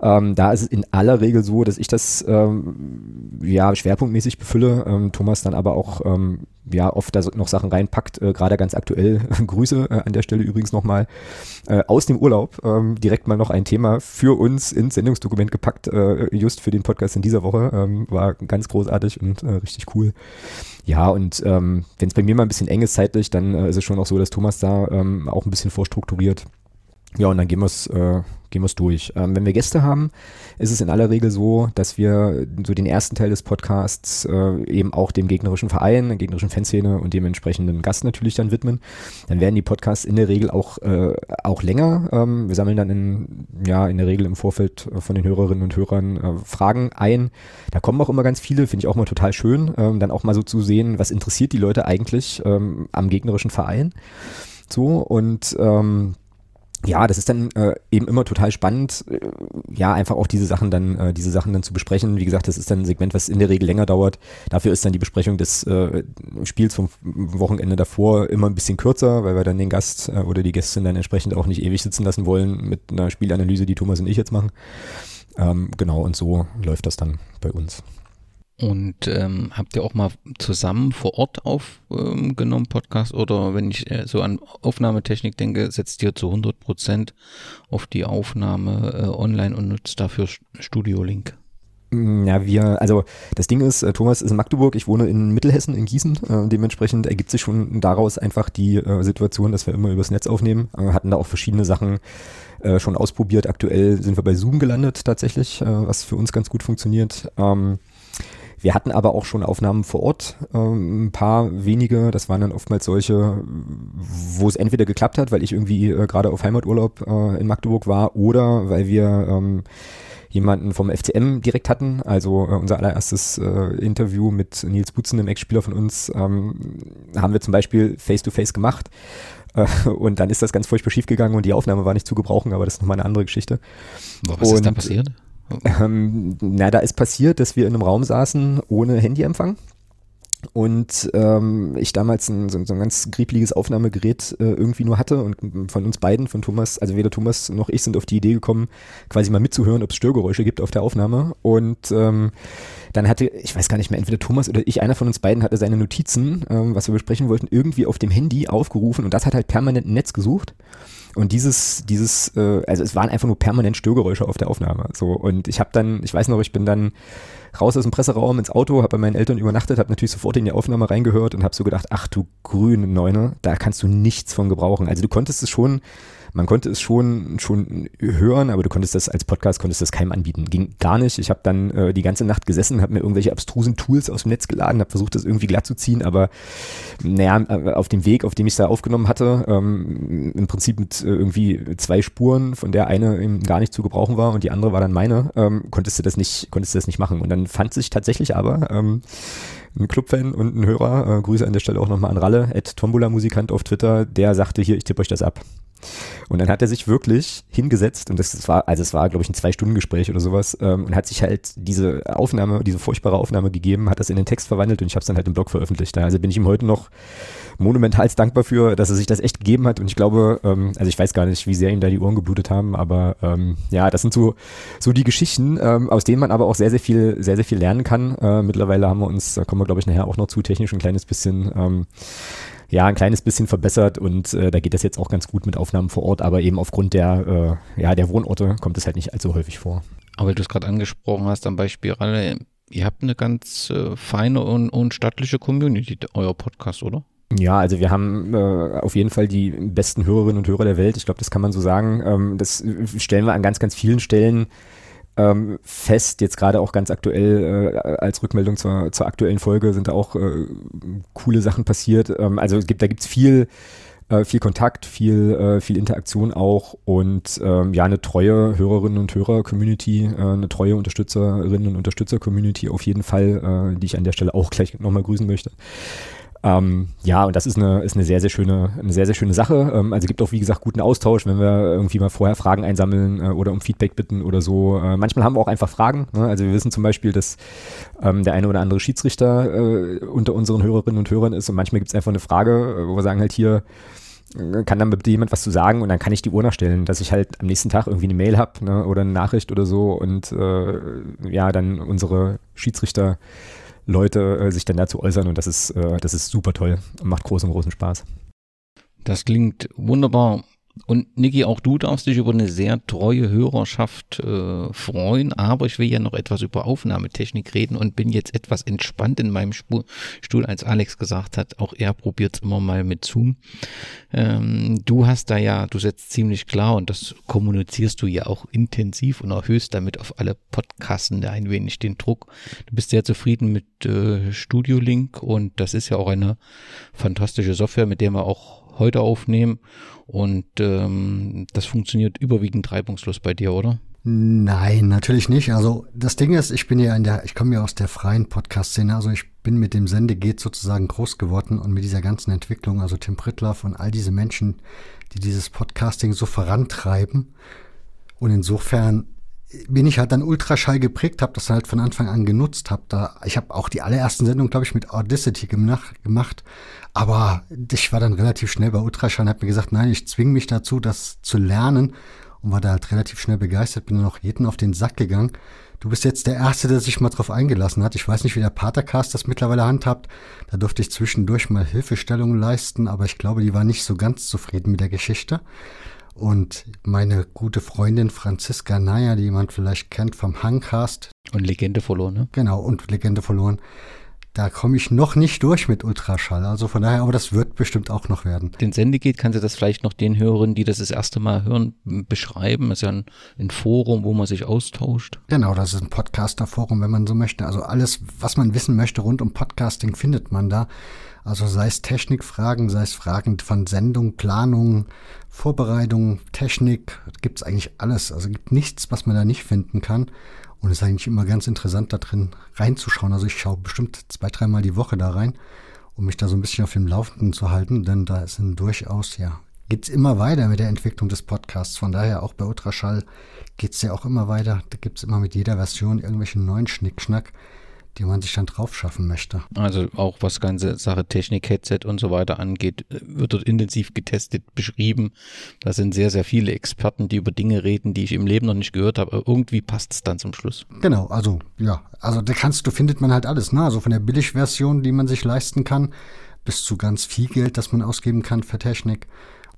Ähm, da ist es in aller Regel so, dass ich das ähm, ja schwerpunktmäßig befülle, ähm, Thomas dann aber auch ähm, ja oft da noch Sachen reinpackt, äh, gerade ganz aktuell. Grüße äh, an der Stelle übrigens nochmal äh, aus dem Urlaub. Ähm, direkt mal noch ein Thema für uns ins Sendungsdokument gepackt, äh, just für den Podcast in dieser Woche. Ähm, war ganz großartig und äh, richtig cool. Ja, und ähm, wenn es bei mir mal ein bisschen eng ist zeitlich, dann äh, ist es schon auch so, dass Thomas da ähm, auch ein bisschen vorstrukturiert. Ja, und dann gehen wir es äh, gehen wir's durch. Ähm, wenn wir Gäste haben, ist es in aller Regel so, dass wir so den ersten Teil des Podcasts äh, eben auch dem gegnerischen Verein, der gegnerischen Fanszene und dem entsprechenden Gast natürlich dann widmen. Dann werden die Podcasts in der Regel auch, äh, auch länger. Ähm, wir sammeln dann in, ja, in der Regel im Vorfeld von den Hörerinnen und Hörern äh, Fragen ein. Da kommen auch immer ganz viele, finde ich auch mal total schön, ähm, dann auch mal so zu sehen, was interessiert die Leute eigentlich ähm, am gegnerischen Verein. So und ähm, ja, das ist dann äh, eben immer total spannend, äh, ja, einfach auch diese Sachen dann, äh, diese Sachen dann zu besprechen. Wie gesagt, das ist dann ein Segment, was in der Regel länger dauert. Dafür ist dann die Besprechung des äh, Spiels vom Wochenende davor immer ein bisschen kürzer, weil wir dann den Gast äh, oder die Gästin dann entsprechend auch nicht ewig sitzen lassen wollen mit einer Spielanalyse, die Thomas und ich jetzt machen. Ähm, genau, und so läuft das dann bei uns. Und ähm, habt ihr auch mal zusammen vor Ort aufgenommen, Podcast? Oder wenn ich äh, so an Aufnahmetechnik denke, setzt ihr zu 100 Prozent auf die Aufnahme äh, online und nutzt dafür Studio Link? Mm, ja, wir, also das Ding ist, äh, Thomas ist in Magdeburg, ich wohne in Mittelhessen, in Gießen. Äh, dementsprechend ergibt sich schon daraus einfach die äh, Situation, dass wir immer übers Netz aufnehmen. Äh, hatten da auch verschiedene Sachen äh, schon ausprobiert. Aktuell sind wir bei Zoom gelandet tatsächlich, äh, was für uns ganz gut funktioniert. Ähm, wir hatten aber auch schon Aufnahmen vor Ort, ähm, ein paar wenige. Das waren dann oftmals solche, wo es entweder geklappt hat, weil ich irgendwie äh, gerade auf Heimaturlaub äh, in Magdeburg war oder weil wir ähm, jemanden vom FCM direkt hatten. Also äh, unser allererstes äh, Interview mit Nils Butzen, dem Ex-Spieler von uns, ähm, haben wir zum Beispiel face-to-face -face gemacht. Äh, und dann ist das ganz furchtbar schief gegangen und die Aufnahme war nicht zu gebrauchen, aber das ist nochmal eine andere Geschichte. Was und, ist da passiert? Ähm, na, da ist passiert, dass wir in einem Raum saßen ohne Handyempfang. Und ähm, ich damals ein, so, so ein ganz griebliges Aufnahmegerät äh, irgendwie nur hatte und von uns beiden, von Thomas, also weder Thomas noch ich sind auf die Idee gekommen, quasi mal mitzuhören, ob es Störgeräusche gibt auf der Aufnahme. Und ähm, dann hatte, ich weiß gar nicht mehr, entweder Thomas oder ich, einer von uns beiden hatte seine Notizen, ähm, was wir besprechen wollten, irgendwie auf dem Handy aufgerufen und das hat halt permanent ein Netz gesucht. Und dieses, dieses, äh, also es waren einfach nur permanent Störgeräusche auf der Aufnahme. So und ich habe dann, ich weiß noch, ich bin dann raus aus dem Presseraum ins Auto, habe bei meinen Eltern übernachtet, habe natürlich sofort in die Aufnahme reingehört und habe so gedacht, ach du grüne Neune, da kannst du nichts von gebrauchen. Also du konntest es schon man konnte es schon, schon hören, aber du konntest das als Podcast, konntest das keinem anbieten. Ging gar nicht. Ich habe dann äh, die ganze Nacht gesessen, habe mir irgendwelche abstrusen Tools aus dem Netz geladen, habe versucht, das irgendwie glatt zu ziehen, aber naja, äh, auf dem Weg, auf dem ich es da aufgenommen hatte, ähm, im Prinzip mit äh, irgendwie zwei Spuren, von der eine eben gar nicht zu gebrauchen war und die andere war dann meine, ähm, konntest du das nicht, konntest du das nicht machen. Und dann fand sich tatsächlich aber ähm, ein Clubfan und ein Hörer, äh, Grüße an der Stelle auch nochmal an Ralle, at Tombola Musikant auf Twitter, der sagte hier, ich tippe euch das ab. Und dann hat er sich wirklich hingesetzt und das war, also es war, glaube ich, ein Zwei-Stunden-Gespräch oder sowas ähm, und hat sich halt diese Aufnahme, diese furchtbare Aufnahme gegeben, hat das in den Text verwandelt und ich habe es dann halt im Blog veröffentlicht. Also bin ich ihm heute noch monumentals dankbar für, dass er sich das echt gegeben hat und ich glaube, ähm, also ich weiß gar nicht, wie sehr ihm da die Ohren geblutet haben, aber ähm, ja, das sind so, so die Geschichten, ähm, aus denen man aber auch sehr, sehr viel, sehr, sehr viel lernen kann. Äh, mittlerweile haben wir uns, da kommen wir, glaube ich, nachher auch noch zu technisch ein kleines bisschen ähm, ja, ein kleines bisschen verbessert und äh, da geht das jetzt auch ganz gut mit Aufnahmen vor Ort, aber eben aufgrund der, äh, ja, der Wohnorte kommt es halt nicht allzu häufig vor. Aber weil du es gerade angesprochen hast, am Beispiel Ralle, ihr habt eine ganz äh, feine und, und stattliche Community, euer Podcast, oder? Ja, also wir haben äh, auf jeden Fall die besten Hörerinnen und Hörer der Welt. Ich glaube, das kann man so sagen. Ähm, das stellen wir an ganz, ganz vielen Stellen ähm, fest. Jetzt gerade auch ganz aktuell äh, als Rückmeldung zur, zur aktuellen Folge sind da auch äh, coole Sachen passiert. Ähm, also es gibt, da gibt's viel, äh, viel Kontakt, viel, äh, viel Interaktion auch und ähm, ja, eine treue Hörerinnen und Hörer-Community, äh, eine treue Unterstützerinnen und Unterstützer-Community auf jeden Fall, äh, die ich an der Stelle auch gleich nochmal grüßen möchte. Ähm, ja, und das ist eine, ist eine sehr, sehr schöne, eine sehr, sehr schöne Sache. Ähm, also gibt auch, wie gesagt, guten Austausch, wenn wir irgendwie mal vorher Fragen einsammeln äh, oder um Feedback bitten oder so. Äh, manchmal haben wir auch einfach Fragen. Ne? Also wir wissen zum Beispiel, dass ähm, der eine oder andere Schiedsrichter äh, unter unseren Hörerinnen und Hörern ist und manchmal gibt es einfach eine Frage, äh, wo wir sagen halt hier, äh, kann dann bitte jemand was zu sagen und dann kann ich die Uhr nachstellen, dass ich halt am nächsten Tag irgendwie eine Mail habe ne, oder eine Nachricht oder so und äh, ja, dann unsere Schiedsrichter Leute äh, sich dann dazu äußern und das ist, äh, das ist super toll macht großen, großen Spaß. Das klingt wunderbar. Und Niki, auch du darfst dich über eine sehr treue Hörerschaft äh, freuen, aber ich will ja noch etwas über Aufnahmetechnik reden und bin jetzt etwas entspannt in meinem Sp Stuhl, als Alex gesagt hat, auch er probiert es immer mal mit Zoom. Ähm, du hast da ja, du setzt ziemlich klar und das kommunizierst du ja auch intensiv und erhöhst damit auf alle Podcastende ein wenig den Druck. Du bist sehr zufrieden mit äh, Studio Link und das ist ja auch eine fantastische Software, mit der wir auch heute aufnehmen. Und ähm, das funktioniert überwiegend reibungslos bei dir, oder? Nein, natürlich nicht. Also das Ding ist, ich bin ja in der, ich komme ja aus der freien Podcast-Szene, also ich bin mit dem Sendegeht sozusagen groß geworden und mit dieser ganzen Entwicklung, also Tim Pritloff und all diese Menschen, die dieses Podcasting so vorantreiben. Und insofern bin ich halt dann Ultraschall geprägt, habe das halt von Anfang an genutzt, habe da, ich habe auch die allerersten Sendungen, glaube ich, mit Audacity gemacht, aber ich war dann relativ schnell bei Ultraschall und habe mir gesagt, nein, ich zwinge mich dazu, das zu lernen und war da halt relativ schnell begeistert, bin dann auch jeden auf den Sack gegangen. Du bist jetzt der Erste, der sich mal drauf eingelassen hat. Ich weiß nicht, wie der Patercast das mittlerweile handhabt. Da durfte ich zwischendurch mal Hilfestellungen leisten, aber ich glaube, die war nicht so ganz zufrieden mit der Geschichte. Und meine gute Freundin Franziska Naja, die jemand vielleicht kennt vom Hangcast. Und Legende verloren, ne? Genau, und Legende verloren. Da komme ich noch nicht durch mit Ultraschall. Also von daher, aber das wird bestimmt auch noch werden. Den Sendegeht, kannst du das vielleicht noch den Hörern, die das das erste Mal hören, beschreiben? Das ist ja ein, ein Forum, wo man sich austauscht. Genau, das ist ein Podcaster-Forum, wenn man so möchte. Also alles, was man wissen möchte rund um Podcasting, findet man da. Also sei es Technikfragen, sei es Fragen von Sendung, Planung, Vorbereitung, Technik, gibt es eigentlich alles. Also gibt nichts, was man da nicht finden kann. Und es ist eigentlich immer ganz interessant, da drin reinzuschauen. Also ich schaue bestimmt zwei, dreimal die Woche da rein, um mich da so ein bisschen auf dem Laufenden zu halten, denn da ein durchaus, ja, geht's immer weiter mit der Entwicklung des Podcasts. Von daher auch bei Ultraschall geht's ja auch immer weiter. Da gibt's immer mit jeder Version irgendwelchen neuen Schnickschnack die man sich dann drauf schaffen möchte. Also auch was ganze Sache Technik, Headset und so weiter angeht, wird dort intensiv getestet, beschrieben. Da sind sehr, sehr viele Experten, die über Dinge reden, die ich im Leben noch nicht gehört habe. Aber irgendwie passt es dann zum Schluss. Genau, also ja, also da kannst du, findet man halt alles, ne? Also von der Billigversion, die man sich leisten kann, bis zu ganz viel Geld, das man ausgeben kann für Technik.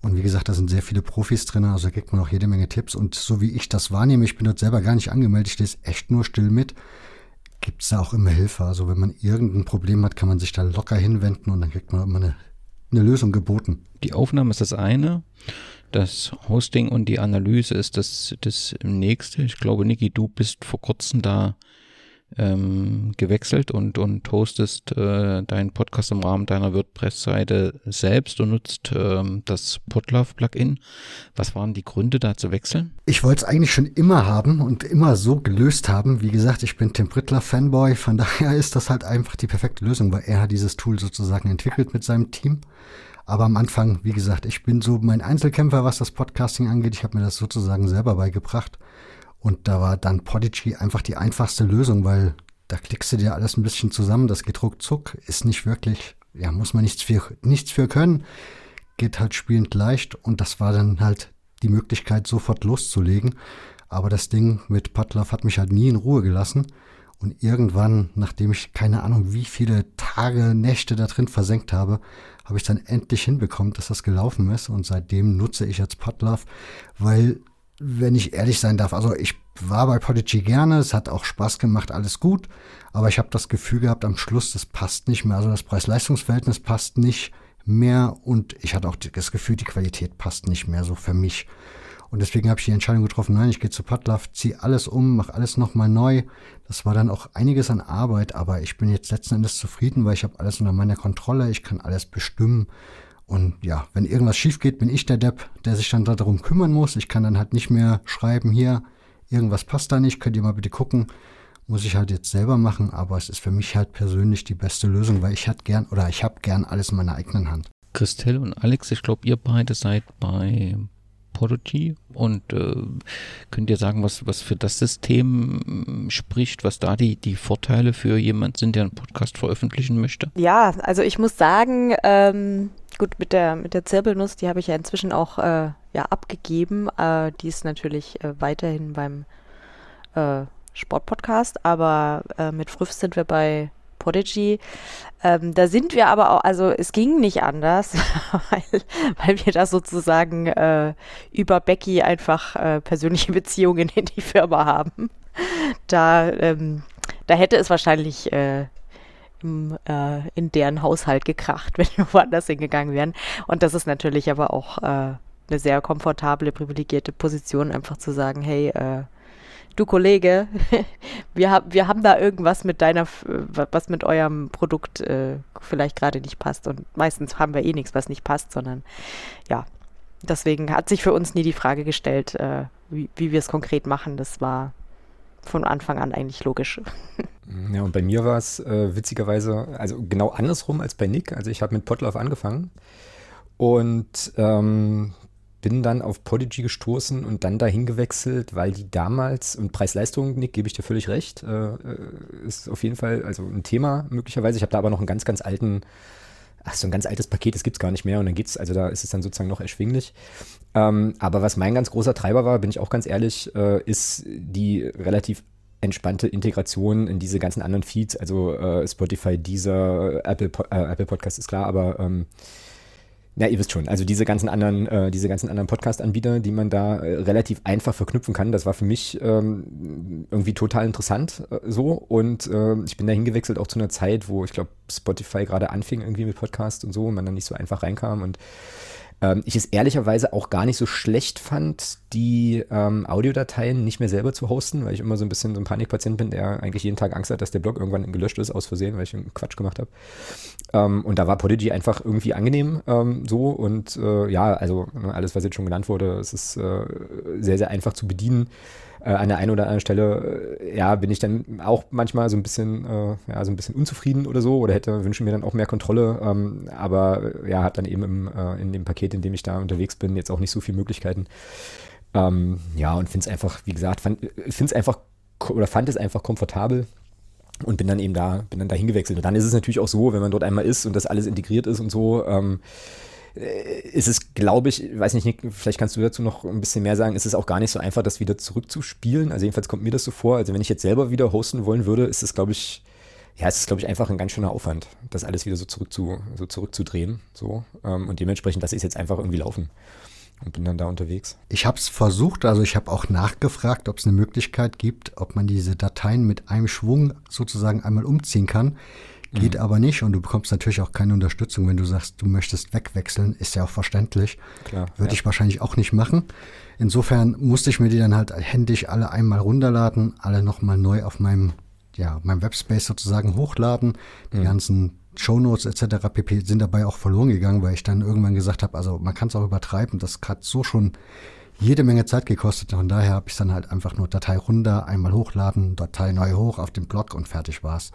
Und wie gesagt, da sind sehr viele Profis drin, also da kriegt man auch jede Menge Tipps. Und so wie ich das wahrnehme, ich bin dort selber gar nicht angemeldet, ich lese echt nur still mit gibt es da auch immer Hilfe. Also wenn man irgendein Problem hat, kann man sich da locker hinwenden und dann kriegt man immer eine, eine Lösung geboten. Die Aufnahme ist das eine. Das Hosting und die Analyse ist das, das nächste. Ich glaube, Niki, du bist vor kurzem da ähm, gewechselt und, und hostest äh, deinen Podcast im Rahmen deiner WordPress-Seite selbst und nutzt ähm, das Podlove-Plugin. Was waren die Gründe, da zu wechseln? Ich wollte es eigentlich schon immer haben und immer so gelöst haben. Wie gesagt, ich bin Tim Brittler-Fanboy, von daher ist das halt einfach die perfekte Lösung, weil er hat dieses Tool sozusagen entwickelt mit seinem Team. Aber am Anfang, wie gesagt, ich bin so mein Einzelkämpfer, was das Podcasting angeht. Ich habe mir das sozusagen selber beigebracht. Und da war dann Podigy einfach die einfachste Lösung, weil da klickst du dir alles ein bisschen zusammen, das geht ruckzuck, ist nicht wirklich, ja, muss man nichts für, nichts für können, geht halt spielend leicht und das war dann halt die Möglichkeit, sofort loszulegen. Aber das Ding mit Putloff hat mich halt nie in Ruhe gelassen. Und irgendwann, nachdem ich keine Ahnung, wie viele Tage, Nächte da drin versenkt habe, habe ich dann endlich hinbekommen, dass das gelaufen ist. Und seitdem nutze ich jetzt Putloff, weil wenn ich ehrlich sein darf, also ich war bei Podigy gerne, es hat auch Spaß gemacht, alles gut, aber ich habe das Gefühl gehabt, am Schluss, das passt nicht mehr, also das Preis-Leistungs-Verhältnis passt nicht mehr und ich hatte auch das Gefühl, die Qualität passt nicht mehr so für mich. Und deswegen habe ich die Entscheidung getroffen, nein, ich gehe zu Putlaff, ziehe alles um, mache alles nochmal neu. Das war dann auch einiges an Arbeit, aber ich bin jetzt letzten Endes zufrieden, weil ich habe alles unter meiner Kontrolle, ich kann alles bestimmen. Und ja, wenn irgendwas schief geht, bin ich der Depp, der sich dann darum kümmern muss. Ich kann dann halt nicht mehr schreiben, hier, irgendwas passt da nicht, könnt ihr mal bitte gucken. Muss ich halt jetzt selber machen, aber es ist für mich halt persönlich die beste Lösung, weil ich halt gern oder ich habe gern alles in meiner eigenen Hand. Christelle und Alex, ich glaube, ihr beide seid bei Podigy und äh, könnt ihr sagen, was, was für das System spricht, was da die, die Vorteile für jemanden sind, der einen Podcast veröffentlichen möchte? Ja, also ich muss sagen, ähm, gut, mit der, mit der Zirbelnuss, die habe ich ja inzwischen auch äh, ja, abgegeben. Äh, die ist natürlich äh, weiterhin beim äh, Sportpodcast, aber äh, mit Früff sind wir bei Podigy. Ähm, da sind wir aber auch, also es ging nicht anders, weil, weil wir da sozusagen äh, über Becky einfach persönliche Beziehungen in die Firma haben. Da, ähm, da hätte es wahrscheinlich im, äh, in deren Haushalt gekracht, wenn wir woanders hingegangen wären. Und das ist natürlich aber auch äh, eine sehr komfortable, privilegierte Position, einfach zu sagen, hey, äh, du Kollege, wir, hab, wir haben da irgendwas mit deiner, was mit eurem Produkt äh, vielleicht gerade nicht passt. Und meistens haben wir eh nichts, was nicht passt, sondern ja, deswegen hat sich für uns nie die Frage gestellt, äh, wie, wie wir es konkret machen. Das war von Anfang an eigentlich logisch. Ja, und bei mir war es äh, witzigerweise, also genau andersrum als bei Nick. Also ich habe mit Potlauf angefangen und ähm, bin dann auf Podigy gestoßen und dann dahin gewechselt, weil die damals, und Preis-Leistung, Nick, gebe ich dir völlig recht, äh, äh, ist auf jeden Fall also ein Thema möglicherweise. Ich habe da aber noch einen ganz, ganz alten, ach, so ein ganz altes Paket, das gibt es gar nicht mehr und dann geht's, also da ist es dann sozusagen noch erschwinglich. Ähm, aber was mein ganz großer Treiber war, bin ich auch ganz ehrlich, äh, ist die relativ entspannte Integration in diese ganzen anderen Feeds, also äh, Spotify, Deezer, Apple, äh, Apple Podcast ist klar, aber ähm, ja, ihr wisst schon, also diese ganzen anderen, äh, diese ganzen anderen Podcast-Anbieter, die man da äh, relativ einfach verknüpfen kann, das war für mich ähm, irgendwie total interessant äh, so. Und äh, ich bin da hingewechselt auch zu einer Zeit, wo ich glaube, Spotify gerade anfing irgendwie mit Podcast und so und man dann nicht so einfach reinkam und ähm, ich es ehrlicherweise auch gar nicht so schlecht fand, die ähm, Audiodateien nicht mehr selber zu hosten, weil ich immer so ein bisschen so ein Panikpatient bin, der eigentlich jeden Tag Angst hat, dass der Blog irgendwann gelöscht ist, aus Versehen, weil ich einen Quatsch gemacht habe. Ähm, und da war Podigy einfach irgendwie angenehm ähm, so und äh, ja, also ne, alles, was jetzt schon genannt wurde, es ist äh, sehr, sehr einfach zu bedienen äh, an der einen oder anderen Stelle, äh, ja, bin ich dann auch manchmal so ein bisschen, äh, ja, so ein bisschen unzufrieden oder so oder hätte, wünschen mir dann auch mehr Kontrolle, ähm, aber äh, ja, hat dann eben im, äh, in dem Paket, in dem ich da unterwegs bin, jetzt auch nicht so viele Möglichkeiten. Ähm, ja, und finde es einfach, wie gesagt, finde es einfach oder fand es einfach komfortabel und bin dann eben da, bin dann da hingewechselt. Und dann ist es natürlich auch so, wenn man dort einmal ist und das alles integriert ist und so, ähm, äh, ist es, glaube ich, weiß nicht, Nick, vielleicht kannst du dazu noch ein bisschen mehr sagen, ist es auch gar nicht so einfach, das wieder zurückzuspielen. Also jedenfalls kommt mir das so vor. Also wenn ich jetzt selber wieder hosten wollen würde, ist es, glaube ich, ja, es ist, glaube ich, einfach ein ganz schöner Aufwand, das alles wieder so, zurück zu, so zurückzudrehen. So. Ähm, und dementsprechend, das ist jetzt einfach irgendwie laufen und bin dann da unterwegs. Ich habe es versucht, also ich habe auch nachgefragt, ob es eine Möglichkeit gibt, ob man diese Dateien mit einem Schwung sozusagen einmal umziehen kann. Geht mhm. aber nicht und du bekommst natürlich auch keine Unterstützung, wenn du sagst, du möchtest wegwechseln, ist ja auch verständlich. Klar. Würde ja. ich wahrscheinlich auch nicht machen. Insofern musste ich mir die dann halt händisch alle einmal runterladen, alle nochmal neu auf meinem, ja, meinem Webspace sozusagen hochladen. Die mhm. ganzen Shownotes etc. pp. sind dabei auch verloren gegangen, weil ich dann irgendwann gesagt habe, also man kann es auch übertreiben, das hat so schon jede Menge Zeit gekostet. Von daher habe ich dann halt einfach nur Datei runter, einmal hochladen, Datei neu hoch auf den Blog und fertig war's.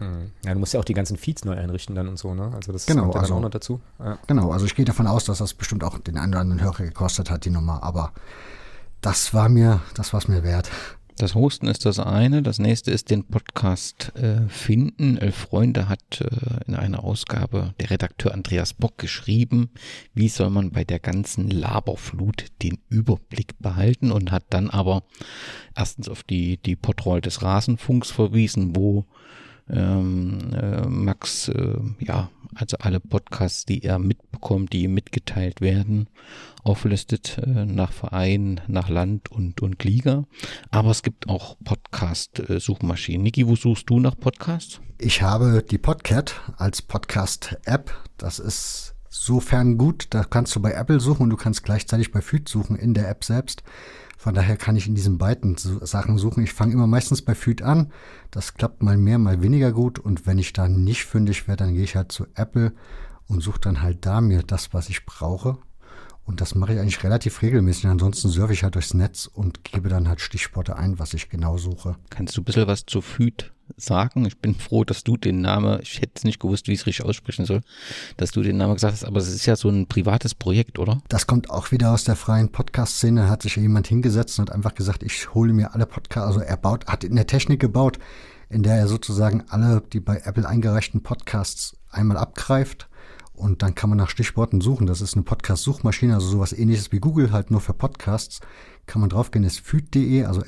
Hm. Ja, du musst ja auch die ganzen Feeds neu einrichten dann und so, ne? Also das genau, kommt ja also, auch noch dazu. Ja. Genau, also ich gehe davon aus, dass das bestimmt auch den einen oder anderen Hörer gekostet hat, die Nummer, aber das war mir, das war es mir wert. Das Hosten ist das eine. Das nächste ist den Podcast äh, finden. Elf Freunde hat äh, in einer Ausgabe der Redakteur Andreas Bock geschrieben, wie soll man bei der ganzen Laberflut den Überblick behalten und hat dann aber erstens auf die, die Podroll des Rasenfunks verwiesen, wo ähm, äh, Max, äh, ja, also alle Podcasts, die er mitbekommt, die ihm mitgeteilt werden, auflistet äh, nach Verein, nach Land und, und Liga. Aber es gibt auch Podcast-Suchmaschinen. Niki, wo suchst du nach Podcasts? Ich habe die Podcat als Podcast-App. Das ist sofern gut. Da kannst du bei Apple suchen und du kannst gleichzeitig bei Feed suchen in der App selbst. Von daher kann ich in diesen beiden Sachen suchen. Ich fange immer meistens bei Feed an. Das klappt mal mehr, mal weniger gut. Und wenn ich da nicht fündig werde, dann gehe ich halt zu Apple und suche dann halt da mir das, was ich brauche. Und das mache ich eigentlich relativ regelmäßig. Ansonsten surfe ich halt durchs Netz und gebe dann halt Stichworte ein, was ich genau suche. Kannst du ein bisschen was zu Feed sagen. Ich bin froh, dass du den Namen, ich hätte nicht gewusst, wie ich es richtig aussprechen soll, dass du den Namen gesagt hast, aber es ist ja so ein privates Projekt, oder? Das kommt auch wieder aus der freien Podcast-Szene. Hat sich jemand hingesetzt und hat einfach gesagt, ich hole mir alle Podcasts, also er baut, hat in der Technik gebaut, in der er sozusagen alle die bei Apple eingereichten Podcasts einmal abgreift und dann kann man nach Stichworten suchen. Das ist eine Podcast-Suchmaschine, also sowas ähnliches wie Google, halt nur für Podcasts. Kann man draufgehen, ist fyyd.de, also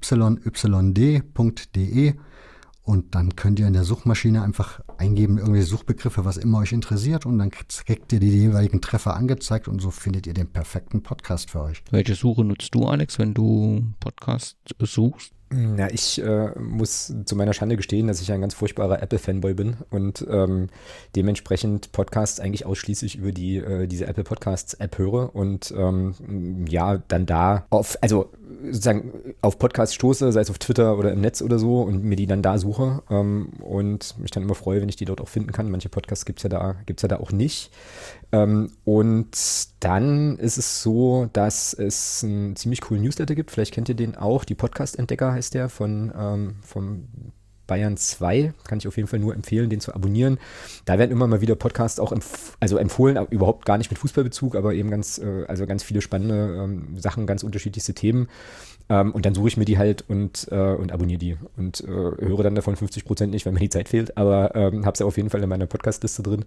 fyyd.de Und dann könnt ihr in der Suchmaschine einfach eingeben, irgendwelche Suchbegriffe, was immer euch interessiert. Und dann kriegt ihr die jeweiligen Treffer angezeigt und so findet ihr den perfekten Podcast für euch. Welche Suche nutzt du, Alex, wenn du Podcast suchst? Ja, ich äh, muss zu meiner Schande gestehen, dass ich ein ganz furchtbarer Apple-Fanboy bin und ähm, dementsprechend Podcasts eigentlich ausschließlich über die äh, diese Apple Podcasts App höre und ähm, ja, dann da auf, also sozusagen auf Podcasts stoße, sei es auf Twitter oder im Netz oder so und mir die dann da suche ähm, und mich dann immer freue, wenn ich die dort auch finden kann. Manche Podcasts gibt's ja da, gibt's ja da auch nicht. Ähm, und dann ist es so, dass es einen ziemlich coolen Newsletter gibt. Vielleicht kennt ihr den auch. Die Podcast-Entdecker heißt der von ähm, vom Bayern 2. Kann ich auf jeden Fall nur empfehlen, den zu abonnieren. Da werden immer mal wieder Podcasts auch empf also empfohlen, überhaupt gar nicht mit Fußballbezug, aber eben ganz, äh, also ganz viele spannende ähm, Sachen, ganz unterschiedlichste Themen. Ähm, und dann suche ich mir die halt und, äh, und abonniere die und äh, höre dann davon 50 Prozent nicht, weil mir die Zeit fehlt, aber ähm, habe es ja auf jeden Fall in meiner Podcast-Liste drin.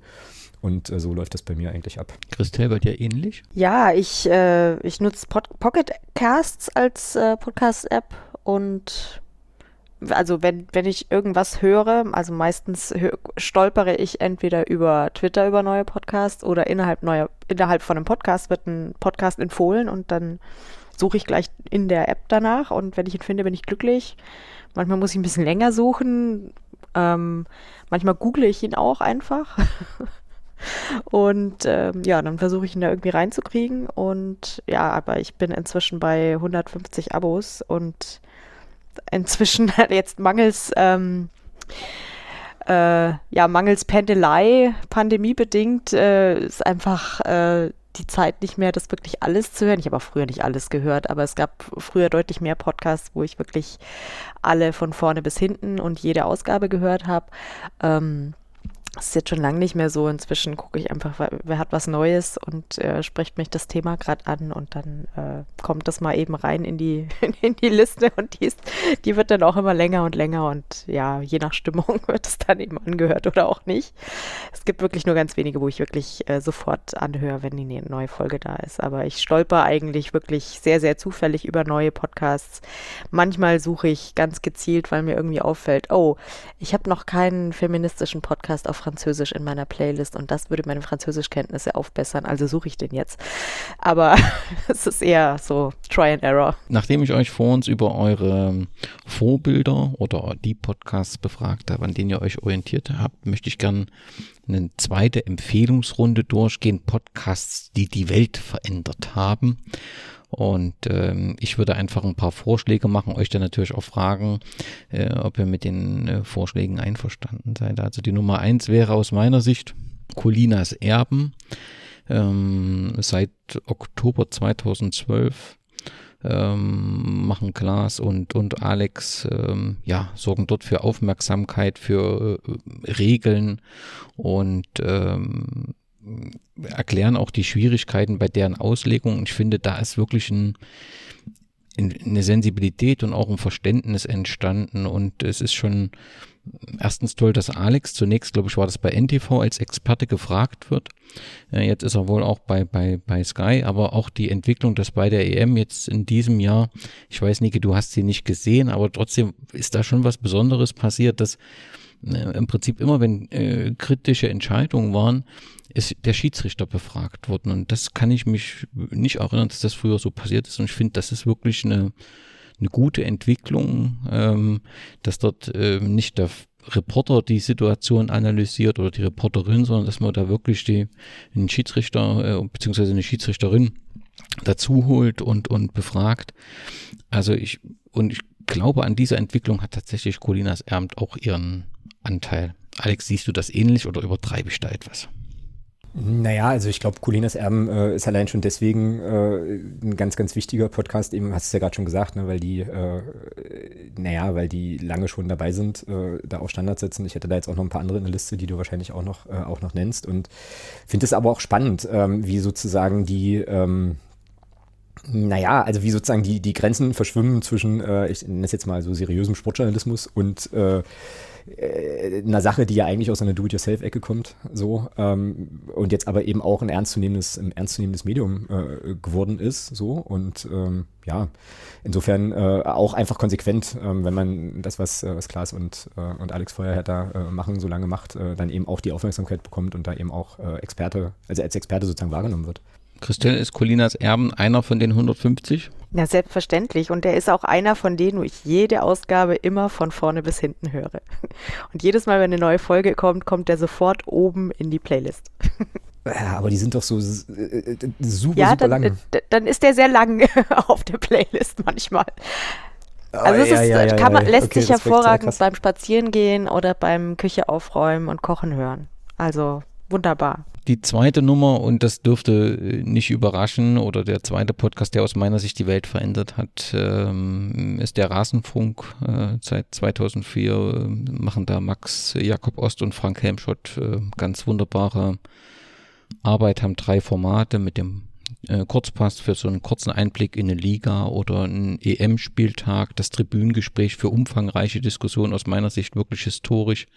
Und äh, so läuft das bei mir eigentlich ab. Christelle, bei dir ähnlich? Ja, ich, äh, ich nutze Pocket Casts als äh, Podcast-App und also wenn, wenn ich irgendwas höre, also meistens hö stolpere ich entweder über Twitter über neue Podcasts oder innerhalb neuer, innerhalb von einem Podcast wird ein Podcast empfohlen und dann suche ich gleich in der App danach und wenn ich ihn finde, bin ich glücklich. Manchmal muss ich ein bisschen länger suchen. Ähm, manchmal google ich ihn auch einfach. Und ähm, ja, dann versuche ich ihn da irgendwie reinzukriegen. Und ja, aber ich bin inzwischen bei 150 Abos und inzwischen jetzt mangels, ähm, äh, ja, mangels Pendelei, pandemiebedingt, äh, ist einfach äh, die Zeit nicht mehr, das wirklich alles zu hören. Ich habe auch früher nicht alles gehört, aber es gab früher deutlich mehr Podcasts, wo ich wirklich alle von vorne bis hinten und jede Ausgabe gehört habe. Ähm, das ist jetzt schon lange nicht mehr so. Inzwischen gucke ich einfach, wer hat was Neues und äh, spricht mich das Thema gerade an und dann äh, kommt das mal eben rein in die, in die Liste und die, ist, die wird dann auch immer länger und länger und ja, je nach Stimmung wird es dann eben angehört oder auch nicht. Es gibt wirklich nur ganz wenige, wo ich wirklich äh, sofort anhöre, wenn die neue Folge da ist. Aber ich stolper eigentlich wirklich sehr, sehr zufällig über neue Podcasts. Manchmal suche ich ganz gezielt, weil mir irgendwie auffällt, oh, ich habe noch keinen feministischen Podcast auf Französisch in meiner Playlist und das würde meine Französischkenntnisse aufbessern, also suche ich den jetzt. Aber es ist eher so Try and Error. Nachdem ich euch vor uns über eure Vorbilder oder die Podcasts befragt habe, an denen ihr euch orientiert habt, möchte ich gerne eine zweite Empfehlungsrunde durchgehen. Podcasts, die die Welt verändert haben. Und ähm, ich würde einfach ein paar Vorschläge machen, euch dann natürlich auch fragen, äh, ob ihr mit den äh, Vorschlägen einverstanden seid. Also die Nummer eins wäre aus meiner Sicht Colinas Erben. Ähm, seit Oktober 2012 ähm, machen Klaas und, und Alex, ähm, ja, sorgen dort für Aufmerksamkeit, für äh, Regeln und ähm, erklären auch die Schwierigkeiten bei deren Auslegung. Ich finde, da ist wirklich ein, eine Sensibilität und auch ein Verständnis entstanden und es ist schon erstens toll, dass Alex zunächst, glaube ich, war das bei NTV als Experte gefragt wird. Jetzt ist er wohl auch bei, bei, bei Sky, aber auch die Entwicklung, dass bei der EM jetzt in diesem Jahr, ich weiß, Niki, du hast sie nicht gesehen, aber trotzdem ist da schon was Besonderes passiert, dass äh, im Prinzip immer, wenn äh, kritische Entscheidungen waren, ist der Schiedsrichter befragt worden. Und das kann ich mich nicht erinnern, dass das früher so passiert ist. Und ich finde, das ist wirklich eine, eine gute Entwicklung, ähm, dass dort ähm, nicht der Reporter die Situation analysiert oder die Reporterin, sondern dass man da wirklich die, einen Schiedsrichter äh, beziehungsweise eine Schiedsrichterin dazu holt und, und befragt. Also ich, und ich glaube, an dieser Entwicklung hat tatsächlich Colinas Ermt auch ihren Anteil. Alex, siehst du das ähnlich oder übertreibe ich da etwas? Naja, also ich glaube, Colinas Erben äh, ist allein schon deswegen äh, ein ganz, ganz wichtiger Podcast, eben hast du es ja gerade schon gesagt, ne, weil die, äh, naja, weil die lange schon dabei sind, äh, da auch Standards setzen. Ich hätte da jetzt auch noch ein paar andere in der Liste, die du wahrscheinlich auch noch, äh, auch noch nennst und finde es aber auch spannend, ähm, wie sozusagen die, ähm, Naja, also wie sozusagen die, die Grenzen verschwimmen zwischen, äh, ich nenne es jetzt mal so seriösem Sportjournalismus und äh, einer Sache, die ja eigentlich aus einer Do-it-yourself-Ecke kommt, so ähm, und jetzt aber eben auch ein ernstzunehmendes, ein ernstzunehmendes Medium äh, geworden ist, so und ähm, ja, insofern äh, auch einfach konsequent, ähm, wenn man das, was, äh, was Klaas und, äh, und Alex vorher da machen, so lange macht, dann eben auch die Aufmerksamkeit bekommt und da eben auch Experte, also als Experte sozusagen wahrgenommen wird. Christelle, ist Colinas Erben einer von den 150? Ja, selbstverständlich. Und der ist auch einer von denen, wo ich jede Ausgabe immer von vorne bis hinten höre. Und jedes Mal, wenn eine neue Folge kommt, kommt der sofort oben in die Playlist. Ja, aber die sind doch so äh, super, ja, super dann, lang. äh, dann ist der sehr lang auf der Playlist manchmal. Also es ja, ist, ja, ja, kann man, lässt Okay, sich hervorragend beim Spazierengehen oder beim Küche aufräumen und Kochen hören. Also wunderbar. Die zweite Nummer, und das dürfte äh, nicht überraschen, oder der zweite Podcast, der aus meiner Sicht die Welt verändert hat, ähm, ist der Rasenfunk. Äh, seit 2004 äh, machen da Max Jakob Ost und Frank Helmschott ganz wunderbare Arbeit, haben drei Formate mit dem Kurzpass für so einen kurzen Einblick in eine Liga oder einen EM-Spieltag, das Tribünengespräch für umfangreiche Diskussionen aus meiner Sicht wirklich historisch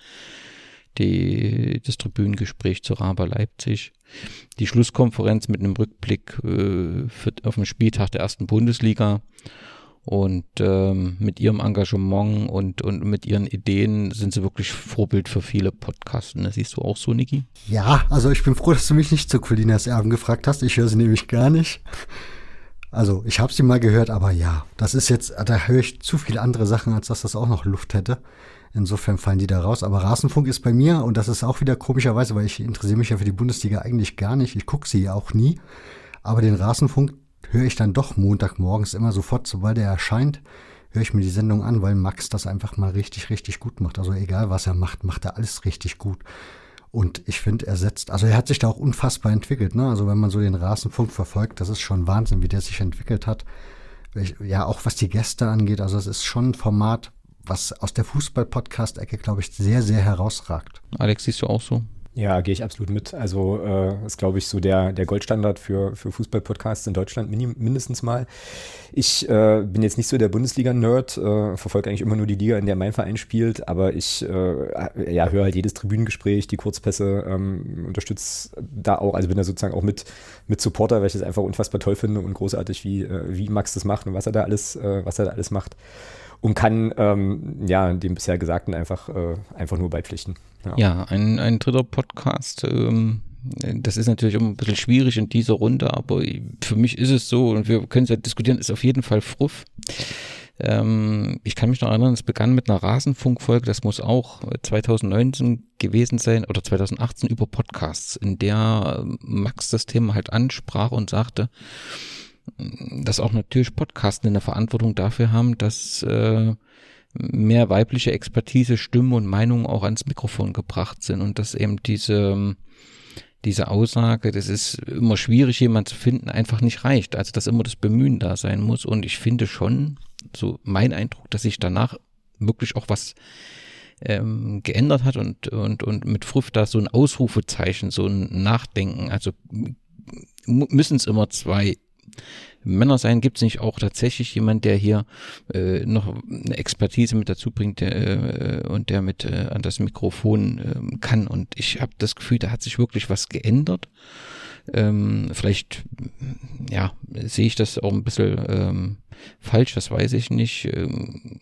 die, das Tribünengespräch zu Raba Leipzig, die Schlusskonferenz mit einem Rückblick äh, für, auf den Spieltag der ersten Bundesliga und ähm, mit ihrem Engagement und, und mit ihren Ideen sind sie wirklich Vorbild für viele Podcasts. Das siehst du auch so, Niki? Ja, also ich bin froh, dass du mich nicht zu Colinas Erben gefragt hast. Ich höre sie nämlich gar nicht. Also ich habe sie mal gehört, aber ja, das ist jetzt, da höre ich zu viele andere Sachen, als dass das auch noch Luft hätte. Insofern fallen die da raus. Aber Rasenfunk ist bei mir und das ist auch wieder komischerweise, weil ich interessiere mich ja für die Bundesliga eigentlich gar nicht. Ich gucke sie auch nie. Aber den Rasenfunk höre ich dann doch Montagmorgens immer sofort, sobald er erscheint, höre ich mir die Sendung an, weil Max das einfach mal richtig, richtig gut macht. Also egal, was er macht, macht er alles richtig gut. Und ich finde, er setzt, also er hat sich da auch unfassbar entwickelt. Ne? Also wenn man so den Rasenfunk verfolgt, das ist schon Wahnsinn, wie der sich entwickelt hat. Ja, auch was die Gäste angeht. Also es ist schon ein Format, was aus der Fußball-Podcast-Ecke, glaube ich, sehr, sehr herausragt. Alex, siehst du auch so? Ja, gehe ich absolut mit. Also äh, ist, glaube ich, so der, der Goldstandard für, für Fußball-Podcasts in Deutschland minim, mindestens mal. Ich äh, bin jetzt nicht so der Bundesliga-Nerd, äh, verfolge eigentlich immer nur die Liga, in der mein Verein spielt, aber ich äh, ja, höre halt jedes Tribünengespräch, die Kurzpässe, ähm, unterstütze da auch, also bin da sozusagen auch mit, mit Supporter, weil ich das einfach unfassbar toll finde und großartig, wie, äh, wie Max das macht und was er da alles, äh, was er da alles macht. Und kann ähm, ja dem bisher Gesagten einfach, äh, einfach nur beipflichten. Ja, ein, ein dritter Podcast. Ähm, das ist natürlich immer ein bisschen schwierig in dieser Runde, aber für mich ist es so, und wir können es ja diskutieren, ist auf jeden Fall Fruff. Ähm, ich kann mich noch erinnern, es begann mit einer Rasenfunkfolge, das muss auch 2019 gewesen sein oder 2018 über Podcasts, in der ähm, Max das Thema halt ansprach und sagte, dass auch natürlich Podcasten eine Verantwortung dafür haben, dass äh, mehr weibliche Expertise, Stimmen und Meinungen auch ans Mikrofon gebracht sind und dass eben diese diese Aussage, das ist immer schwierig, jemanden zu finden, einfach nicht reicht. Also dass immer das Bemühen da sein muss. Und ich finde schon, so mein Eindruck, dass sich danach wirklich auch was ähm, geändert hat und, und, und mit Fruff da so ein Ausrufezeichen, so ein Nachdenken. Also müssen es immer zwei Männer sein, gibt es nicht auch tatsächlich jemand, der hier äh, noch eine Expertise mit dazu bringt der, äh, und der mit äh, an das Mikrofon äh, kann. Und ich habe das Gefühl, da hat sich wirklich was geändert. Ähm, vielleicht, ja, sehe ich das auch ein bisschen ähm, falsch, das weiß ich nicht. Ähm,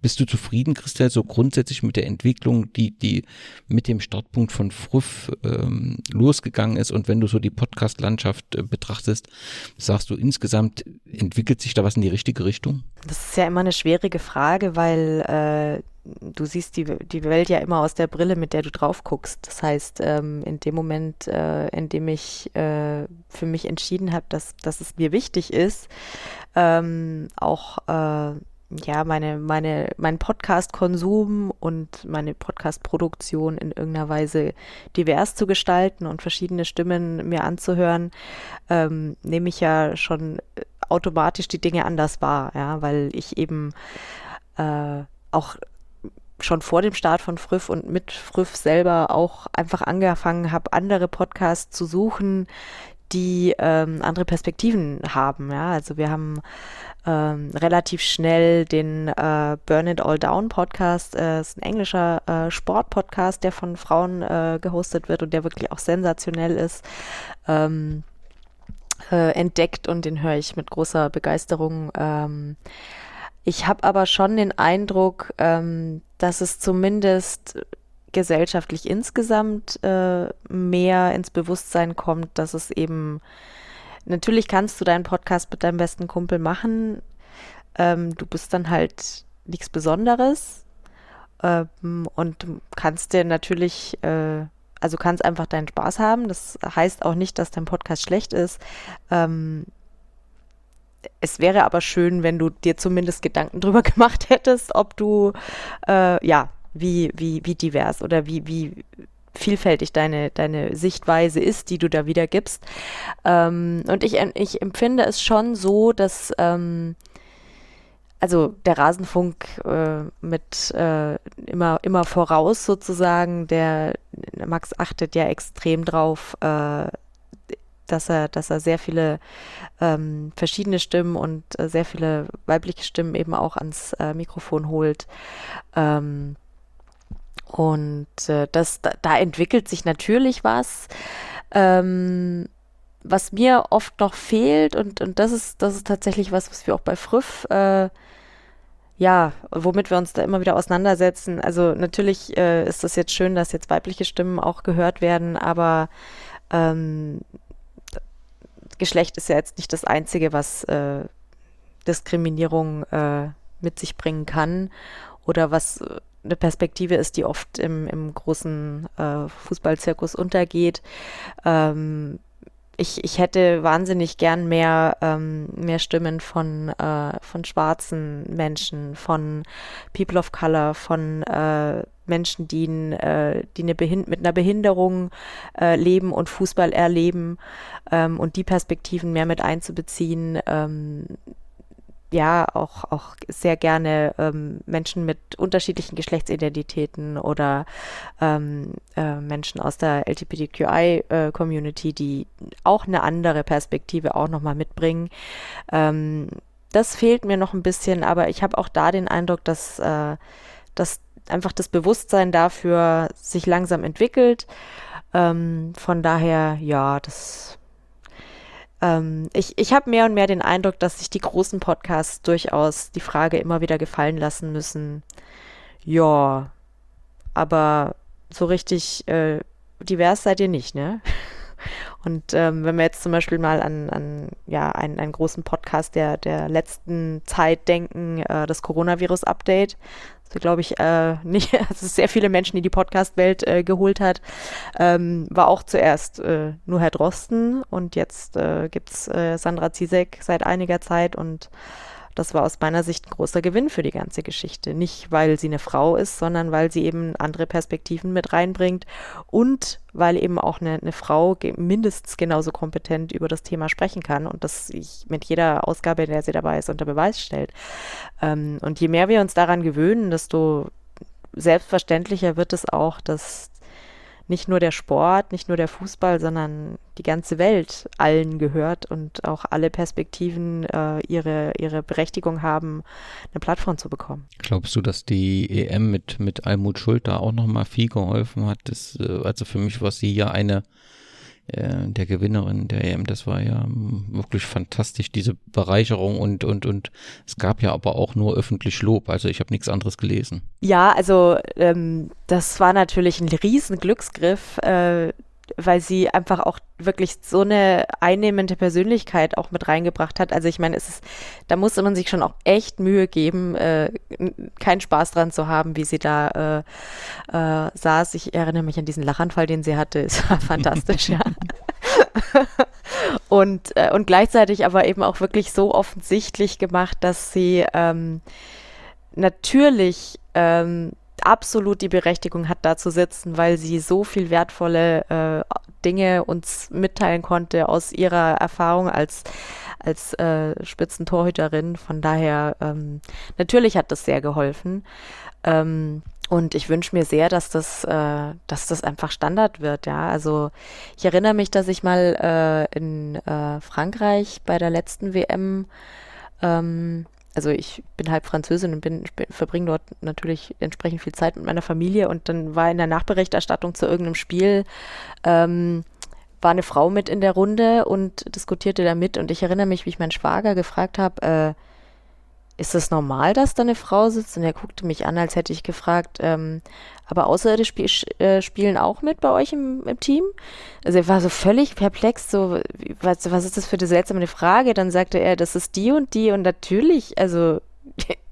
bist du zufrieden, Christel, so grundsätzlich mit der Entwicklung, die, die mit dem Startpunkt von Fruff ähm, losgegangen ist? Und wenn du so die Podcast-Landschaft äh, betrachtest, sagst du insgesamt, entwickelt sich da was in die richtige Richtung? Das ist ja immer eine schwierige Frage, weil äh, du siehst die, die Welt ja immer aus der Brille, mit der du drauf guckst. Das heißt, ähm, in dem Moment, äh, in dem ich äh, für mich entschieden habe, dass, dass es mir wichtig ist, ähm, auch äh, ja, meine, meine, mein Podcast-Konsum und meine Podcast-Produktion in irgendeiner Weise divers zu gestalten und verschiedene Stimmen mir anzuhören, ähm, nehme ich ja schon automatisch die Dinge anders wahr, ja, weil ich eben äh, auch schon vor dem Start von Früff und mit Früff selber auch einfach angefangen habe, andere Podcasts zu suchen, die ähm, andere Perspektiven haben. Ja? Also wir haben ähm, relativ schnell den äh, Burn It All Down Podcast. Äh, ist ein englischer äh, Sportpodcast, der von Frauen äh, gehostet wird und der wirklich auch sensationell ist. Ähm, äh, entdeckt und den höre ich mit großer Begeisterung. Ähm, ich habe aber schon den Eindruck, ähm, dass es zumindest gesellschaftlich insgesamt äh, mehr ins Bewusstsein kommt, dass es eben natürlich kannst du deinen Podcast mit deinem besten Kumpel machen. Ähm, du bist dann halt nichts Besonderes ähm, und kannst dir natürlich, äh, also kannst einfach deinen Spaß haben. Das heißt auch nicht, dass dein Podcast schlecht ist. Ähm, es wäre aber schön, wenn du dir zumindest Gedanken drüber gemacht hättest, ob du, äh, ja, wie, wie, wie divers oder wie, wie vielfältig deine, deine Sichtweise ist, die du da wiedergibst. Ähm, und ich, ich empfinde es schon so, dass ähm, also der Rasenfunk äh, mit äh, immer, immer voraus sozusagen, der Max achtet ja extrem drauf, äh, dass er, dass er sehr viele ähm, verschiedene Stimmen und äh, sehr viele weibliche Stimmen eben auch ans äh, Mikrofon holt. Ähm, und äh, das, da, da, entwickelt sich natürlich was. Ähm, was mir oft noch fehlt, und, und das ist, das ist tatsächlich was, was wir auch bei Früff, äh, ja, womit wir uns da immer wieder auseinandersetzen. Also natürlich äh, ist das jetzt schön, dass jetzt weibliche Stimmen auch gehört werden, aber ähm, Geschlecht ist ja jetzt nicht das Einzige, was äh, Diskriminierung äh, mit sich bringen kann oder was äh, eine Perspektive ist, die oft im, im großen äh, Fußballzirkus untergeht. Ähm, ich, ich hätte wahnsinnig gern mehr, ähm, mehr Stimmen von, äh, von schwarzen Menschen, von People of Color, von äh, Menschen, die, äh, die eine Behind mit einer Behinderung äh, leben und Fußball erleben ähm, und die Perspektiven mehr mit einzubeziehen. Ähm, ja auch, auch sehr gerne ähm, Menschen mit unterschiedlichen Geschlechtsidentitäten oder ähm, äh, Menschen aus der LGBTQI-Community, äh, die auch eine andere Perspektive auch nochmal mitbringen. Ähm, das fehlt mir noch ein bisschen, aber ich habe auch da den Eindruck, dass, äh, dass einfach das Bewusstsein dafür sich langsam entwickelt. Ähm, von daher, ja, das ähm, ich ich habe mehr und mehr den Eindruck, dass sich die großen Podcasts durchaus die Frage immer wieder gefallen lassen müssen. Ja, aber so richtig äh, divers seid ihr nicht, ne? Und ähm, wenn wir jetzt zum Beispiel mal an, an ja, einen, einen großen Podcast der, der letzten Zeit denken, äh, das Coronavirus-Update, so glaube ich, äh, nicht, also sehr viele Menschen, die die Podcast-Welt äh, geholt hat, ähm, war auch zuerst äh, nur Herr Drosten und jetzt äh, gibt es äh, Sandra Zizek seit einiger Zeit und das war aus meiner Sicht ein großer Gewinn für die ganze Geschichte. Nicht, weil sie eine Frau ist, sondern weil sie eben andere Perspektiven mit reinbringt und weil eben auch eine, eine Frau mindestens genauso kompetent über das Thema sprechen kann und das sich mit jeder Ausgabe, in der sie dabei ist, unter Beweis stellt. Ähm, und je mehr wir uns daran gewöhnen, desto selbstverständlicher wird es auch, dass nicht nur der Sport, nicht nur der Fußball, sondern die ganze Welt allen gehört und auch alle Perspektiven äh, ihre, ihre Berechtigung haben, eine Plattform zu bekommen. Glaubst du, dass die EM mit, mit Almut Schuld da auch nochmal viel geholfen hat? Das, äh, also für mich war sie ja eine äh, der Gewinnerin der EM. Das war ja ähm, wirklich fantastisch, diese Bereicherung und, und, und es gab ja aber auch nur öffentlich Lob. Also ich habe nichts anderes gelesen. Ja, also ähm, das war natürlich ein riesen Glücksgriff. Äh, weil sie einfach auch wirklich so eine einnehmende Persönlichkeit auch mit reingebracht hat. Also ich meine, es ist, da musste man sich schon auch echt Mühe geben, äh, keinen Spaß dran zu haben, wie sie da äh, äh, saß. Ich erinnere mich an diesen Lachanfall, den sie hatte. Es war fantastisch, ja. und, äh, und gleichzeitig aber eben auch wirklich so offensichtlich gemacht, dass sie ähm, natürlich ähm, absolut die Berechtigung hat, da zu sitzen, weil sie so viel wertvolle äh, Dinge uns mitteilen konnte aus ihrer Erfahrung als, als äh, Spitzentorhüterin. Von daher, ähm, natürlich hat das sehr geholfen. Ähm, Und ich wünsche mir sehr, dass das, äh, dass das einfach Standard wird, ja. Also ich erinnere mich, dass ich mal äh, in äh, Frankreich bei der letzten WM, ähm, also ich bin halb Französin und bin, verbringe dort natürlich entsprechend viel Zeit mit meiner Familie. Und dann war in der Nachberichterstattung zu irgendeinem Spiel ähm, war eine Frau mit in der Runde und diskutierte da mit. Und ich erinnere mich, wie ich meinen Schwager gefragt habe, äh, ist es normal, dass da eine Frau sitzt? Und er guckte mich an, als hätte ich gefragt, ähm, aber Außerirdische sp äh, spielen auch mit bei euch im, im, Team? Also er war so völlig perplex, so, was, was ist das für eine seltsame Frage? Dann sagte er, das ist die und die und natürlich, also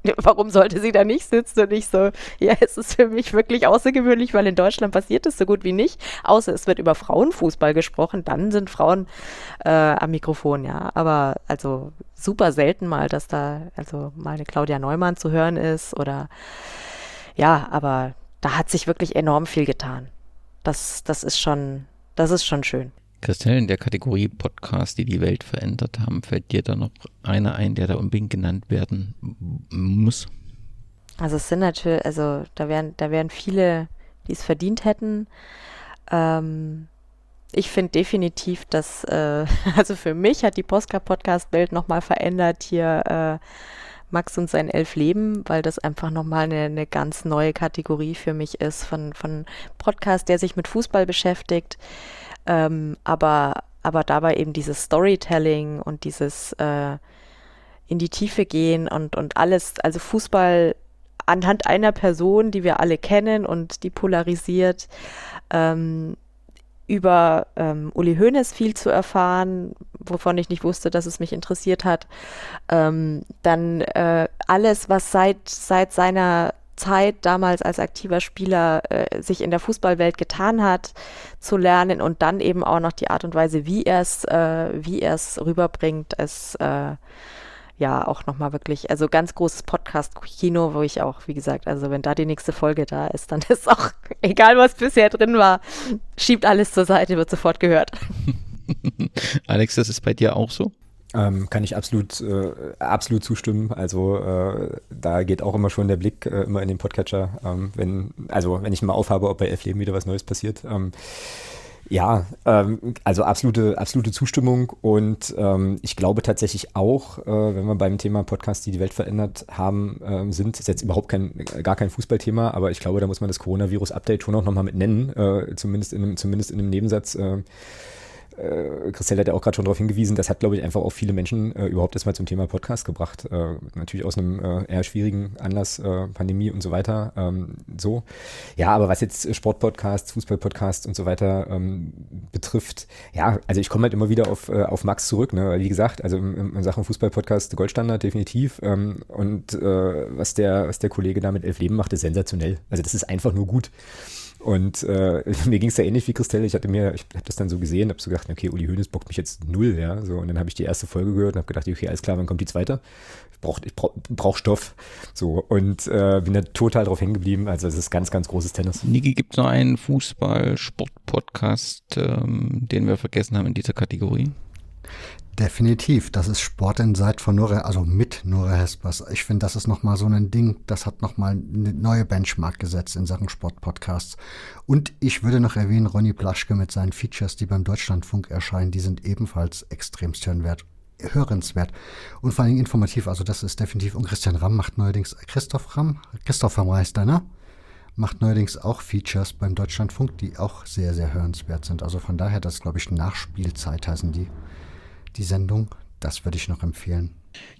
warum sollte sie da nicht sitzen und ich so, ja, es ist für mich wirklich außergewöhnlich, weil in Deutschland passiert es so gut wie nicht, außer es wird über Frauenfußball gesprochen, dann sind Frauen äh, am Mikrofon, ja, aber also super selten mal, dass da also mal eine Claudia Neumann zu hören ist oder ja, aber da hat sich wirklich enorm viel getan. Das, das ist schon, das ist schon schön. Christelle, in der Kategorie Podcast, die die Welt verändert haben, fällt dir da noch einer ein, der da unbedingt genannt werden muss? Also es sind natürlich, also da wären, da wären viele, die es verdient hätten. Ähm, ich finde definitiv, dass, äh, also für mich hat die Postka-Podcast-Welt nochmal verändert hier äh, Max und sein elf Leben, weil das einfach nochmal eine, eine ganz neue Kategorie für mich ist von, von Podcast, der sich mit Fußball beschäftigt ähm, aber, aber dabei eben dieses Storytelling und dieses äh, in die Tiefe gehen und, und alles, also Fußball anhand einer Person, die wir alle kennen und die polarisiert, ähm, über ähm, Uli Hoeneß viel zu erfahren, wovon ich nicht wusste, dass es mich interessiert hat. Ähm, dann äh, alles, was seit, seit seiner Zeit damals als aktiver Spieler äh, sich in der Fußballwelt getan hat, zu lernen und dann eben auch noch die Art und Weise, wie er es, äh, wie er es rüberbringt, ist äh, ja auch nochmal wirklich, also ganz großes Podcast-Kino, wo ich auch, wie gesagt, also wenn da die nächste Folge da ist, dann ist auch, egal was bisher drin war, schiebt alles zur Seite, wird sofort gehört. Alex, das ist bei dir auch so? Ähm, kann ich absolut, äh, absolut zustimmen. Also äh, da geht auch immer schon der Blick äh, immer in den Podcatcher, ähm, wenn, also wenn ich mal aufhabe, ob bei Elf Leben wieder was Neues passiert. Ähm, ja, ähm, also absolute, absolute Zustimmung und ähm, ich glaube tatsächlich auch, äh, wenn wir beim Thema Podcast, die die Welt verändert haben, äh, sind, ist jetzt überhaupt kein, gar kein Fußballthema, aber ich glaube, da muss man das Coronavirus-Update schon auch nochmal mit nennen, äh, zumindest, in einem, zumindest in einem Nebensatz. Äh, äh, Christelle hat ja auch gerade schon darauf hingewiesen, das hat, glaube ich, einfach auch viele Menschen äh, überhaupt erstmal zum Thema Podcast gebracht. Äh, natürlich aus einem äh, eher schwierigen Anlass, äh, Pandemie und so weiter. Ähm, so. Ja, aber was jetzt Sportpodcasts, Fußballpodcasts und so weiter ähm, betrifft, ja, also ich komme halt immer wieder auf, äh, auf Max zurück. Ne? Wie gesagt, also in, in Sachen Fußballpodcast Goldstandard definitiv. Ähm, und was, der, was der Kollege da mit Elf Leben macht, ist sensationell. Also das ist einfach nur gut. Und äh, mir ging es ja ähnlich wie Christelle. Ich hatte mir, ich habe das dann so gesehen, habe so gedacht, okay, Uli Hoeneß bockt mich jetzt null, ja. So, und dann habe ich die erste Folge gehört und habe gedacht, okay, alles klar, wann kommt die zweite? Ich brauche ich brauch, brauch Stoff. So, und äh, bin da total drauf hängen geblieben. Also es ist ganz, ganz großes Tennis. Niki, gibt es noch einen Fußball-Sport-Podcast, ähm, den wir vergessen haben in dieser Kategorie? Definitiv. Das ist Sport Insight von Nora, also mit Nora Hespers. Ich finde, das ist nochmal so ein Ding, das hat nochmal eine neue Benchmark gesetzt in Sachen Sportpodcasts. Und ich würde noch erwähnen, Ronny Plaschke mit seinen Features, die beim Deutschlandfunk erscheinen, die sind ebenfalls extremst hörenswert. hörenswert und vor allem informativ. Also das ist definitiv. Und Christian Ramm macht neuerdings, Christoph Ramm, Christoph Ramm heißt er, ne? Macht neuerdings auch Features beim Deutschlandfunk, die auch sehr, sehr hörenswert sind. Also von daher, das glaube ich Nachspielzeit heißen die die Sendung. Das würde ich noch empfehlen.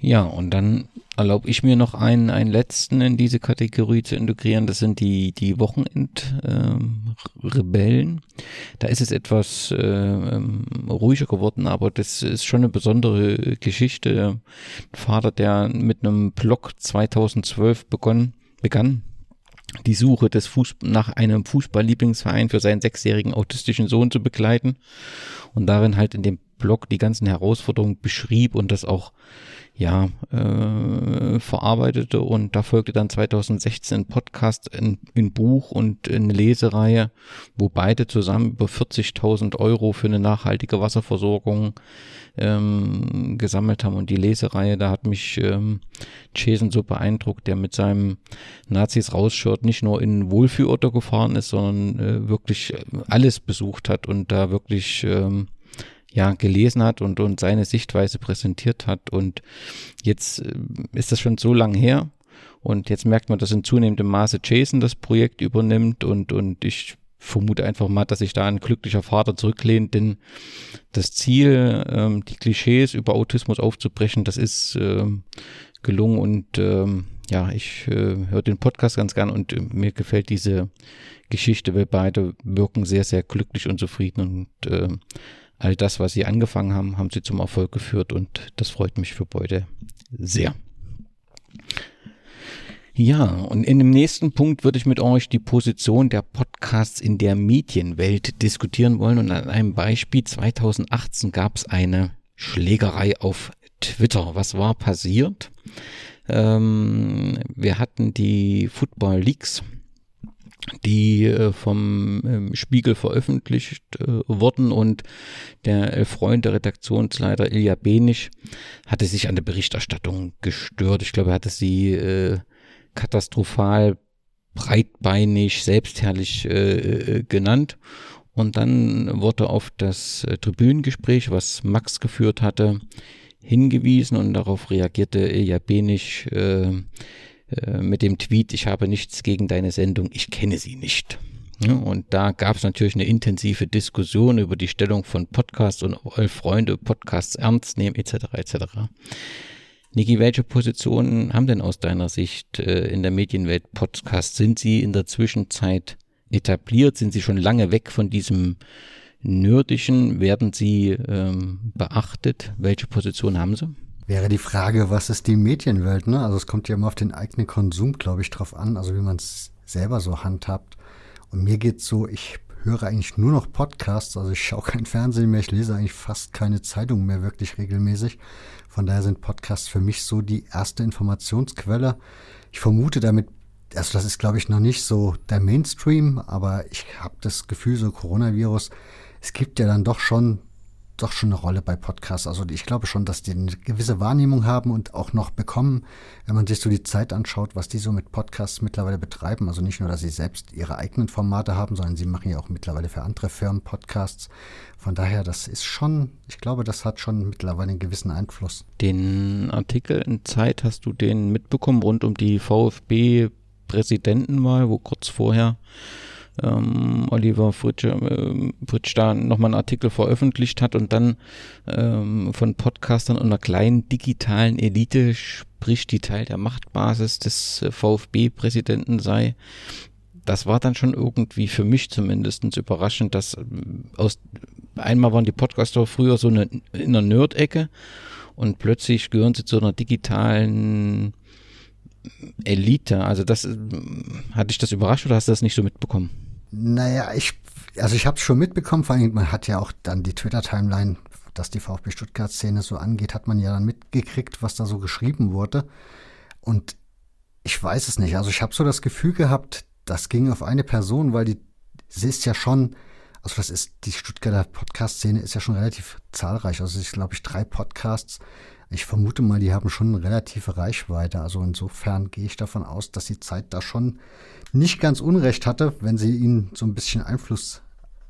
Ja, und dann erlaube ich mir noch einen, einen letzten in diese Kategorie zu integrieren. Das sind die, die Wochenendrebellen. Ähm, da ist es etwas äh, ähm, ruhiger geworden, aber das ist schon eine besondere Geschichte. Ein Vater, der mit einem Blog 2012 begonnen, begann, die Suche des Fuß nach einem Fußballlieblingsverein für seinen sechsjährigen autistischen Sohn zu begleiten und darin halt in dem Blog die ganzen Herausforderungen beschrieb und das auch ja, äh, verarbeitete und da folgte dann 2016 ein Podcast, ein, ein Buch und eine Lesereihe, wo beide zusammen über 40.000 Euro für eine nachhaltige Wasserversorgung ähm, gesammelt haben. Und die Lesereihe, da hat mich ähm, Jason so beeindruckt, der mit seinem Nazis rausshirt nicht nur in Wohlfühlorte gefahren ist, sondern äh, wirklich alles besucht hat und da wirklich ähm, ja gelesen hat und, und seine Sichtweise präsentiert hat. Und jetzt äh, ist das schon so lang her. Und jetzt merkt man, dass in zunehmendem Maße Jason das Projekt übernimmt. Und, und ich vermute einfach mal, dass sich da ein glücklicher Vater zurücklehnt, denn das Ziel, ähm, die Klischees über Autismus aufzubrechen, das ist ähm, gelungen. Und ähm, ja, ich äh, höre den Podcast ganz gern. Und äh, mir gefällt diese Geschichte, weil beide wirken sehr, sehr glücklich und zufrieden. Und äh, all das, was sie angefangen haben, haben sie zum Erfolg geführt und das freut mich für beide sehr. Ja, und in dem nächsten Punkt würde ich mit euch die Position der Podcasts in der Medienwelt diskutieren wollen. Und an einem Beispiel 2018 gab es eine Schlägerei auf Twitter. Was war passiert? Ähm, wir hatten die Football Leagues die äh, vom ähm, Spiegel veröffentlicht äh, wurden und der äh, Freund der Redaktionsleiter Ilja Benisch hatte sich an der Berichterstattung gestört. Ich glaube, er hatte sie katastrophal breitbeinig, selbstherrlich genannt. Und dann wurde auf das Tribünengespräch, was Max geführt hatte, hingewiesen und darauf reagierte Ilja Benisch äh, mit dem Tweet, ich habe nichts gegen deine Sendung, ich kenne sie nicht. Ja, und da gab es natürlich eine intensive Diskussion über die Stellung von Podcasts und eure Freunde Podcasts ernst nehmen etc. etc. Niki, welche Positionen haben denn aus deiner Sicht äh, in der Medienwelt Podcasts? Sind sie in der Zwischenzeit etabliert? Sind sie schon lange weg von diesem Nerdischen? Werden sie ähm, beachtet? Welche Position haben sie? Wäre die Frage, was ist die Medienwelt? Ne? Also es kommt ja immer auf den eigenen Konsum, glaube ich, drauf an, also wie man es selber so handhabt. Und mir geht's so, ich höre eigentlich nur noch Podcasts, also ich schaue kein Fernsehen mehr, ich lese eigentlich fast keine Zeitung mehr wirklich regelmäßig. Von daher sind Podcasts für mich so die erste Informationsquelle. Ich vermute damit, also das ist glaube ich noch nicht so der Mainstream, aber ich habe das Gefühl, so Coronavirus, es gibt ja dann doch schon doch schon eine Rolle bei Podcasts. Also ich glaube schon, dass die eine gewisse Wahrnehmung haben und auch noch bekommen, wenn man sich so die Zeit anschaut, was die so mit Podcasts mittlerweile betreiben. Also nicht nur, dass sie selbst ihre eigenen Formate haben, sondern sie machen ja auch mittlerweile für andere Firmen Podcasts. Von daher, das ist schon, ich glaube, das hat schon mittlerweile einen gewissen Einfluss. Den Artikel in Zeit hast du den mitbekommen rund um die VfB Präsidentenwahl, wo kurz vorher ähm, Oliver Fritsch, äh, Fritsch da nochmal einen Artikel veröffentlicht hat und dann ähm, von Podcastern und einer kleinen digitalen Elite spricht, die Teil der Machtbasis des äh, VfB-Präsidenten sei. Das war dann schon irgendwie für mich zumindest überraschend, dass äh, aus einmal waren die Podcaster früher so eine, in einer Nerd-Ecke und plötzlich gehören sie zu einer digitalen Elite. Also das äh, hat dich das überrascht oder hast du das nicht so mitbekommen? Naja, ich, also ich habe es schon mitbekommen, vor allem man hat ja auch dann die Twitter-Timeline, dass die VfB Stuttgart-Szene so angeht, hat man ja dann mitgekriegt, was da so geschrieben wurde. Und ich weiß es nicht. Also ich habe so das Gefühl gehabt, das ging auf eine Person, weil die, sie ist ja schon, also das ist, die Stuttgarter Podcast-Szene ist ja schon relativ zahlreich. Also es ist, glaube ich, drei Podcasts. Ich vermute mal, die haben schon eine relative Reichweite. Also insofern gehe ich davon aus, dass die Zeit da schon nicht ganz unrecht hatte, wenn sie ihnen so ein bisschen Einfluss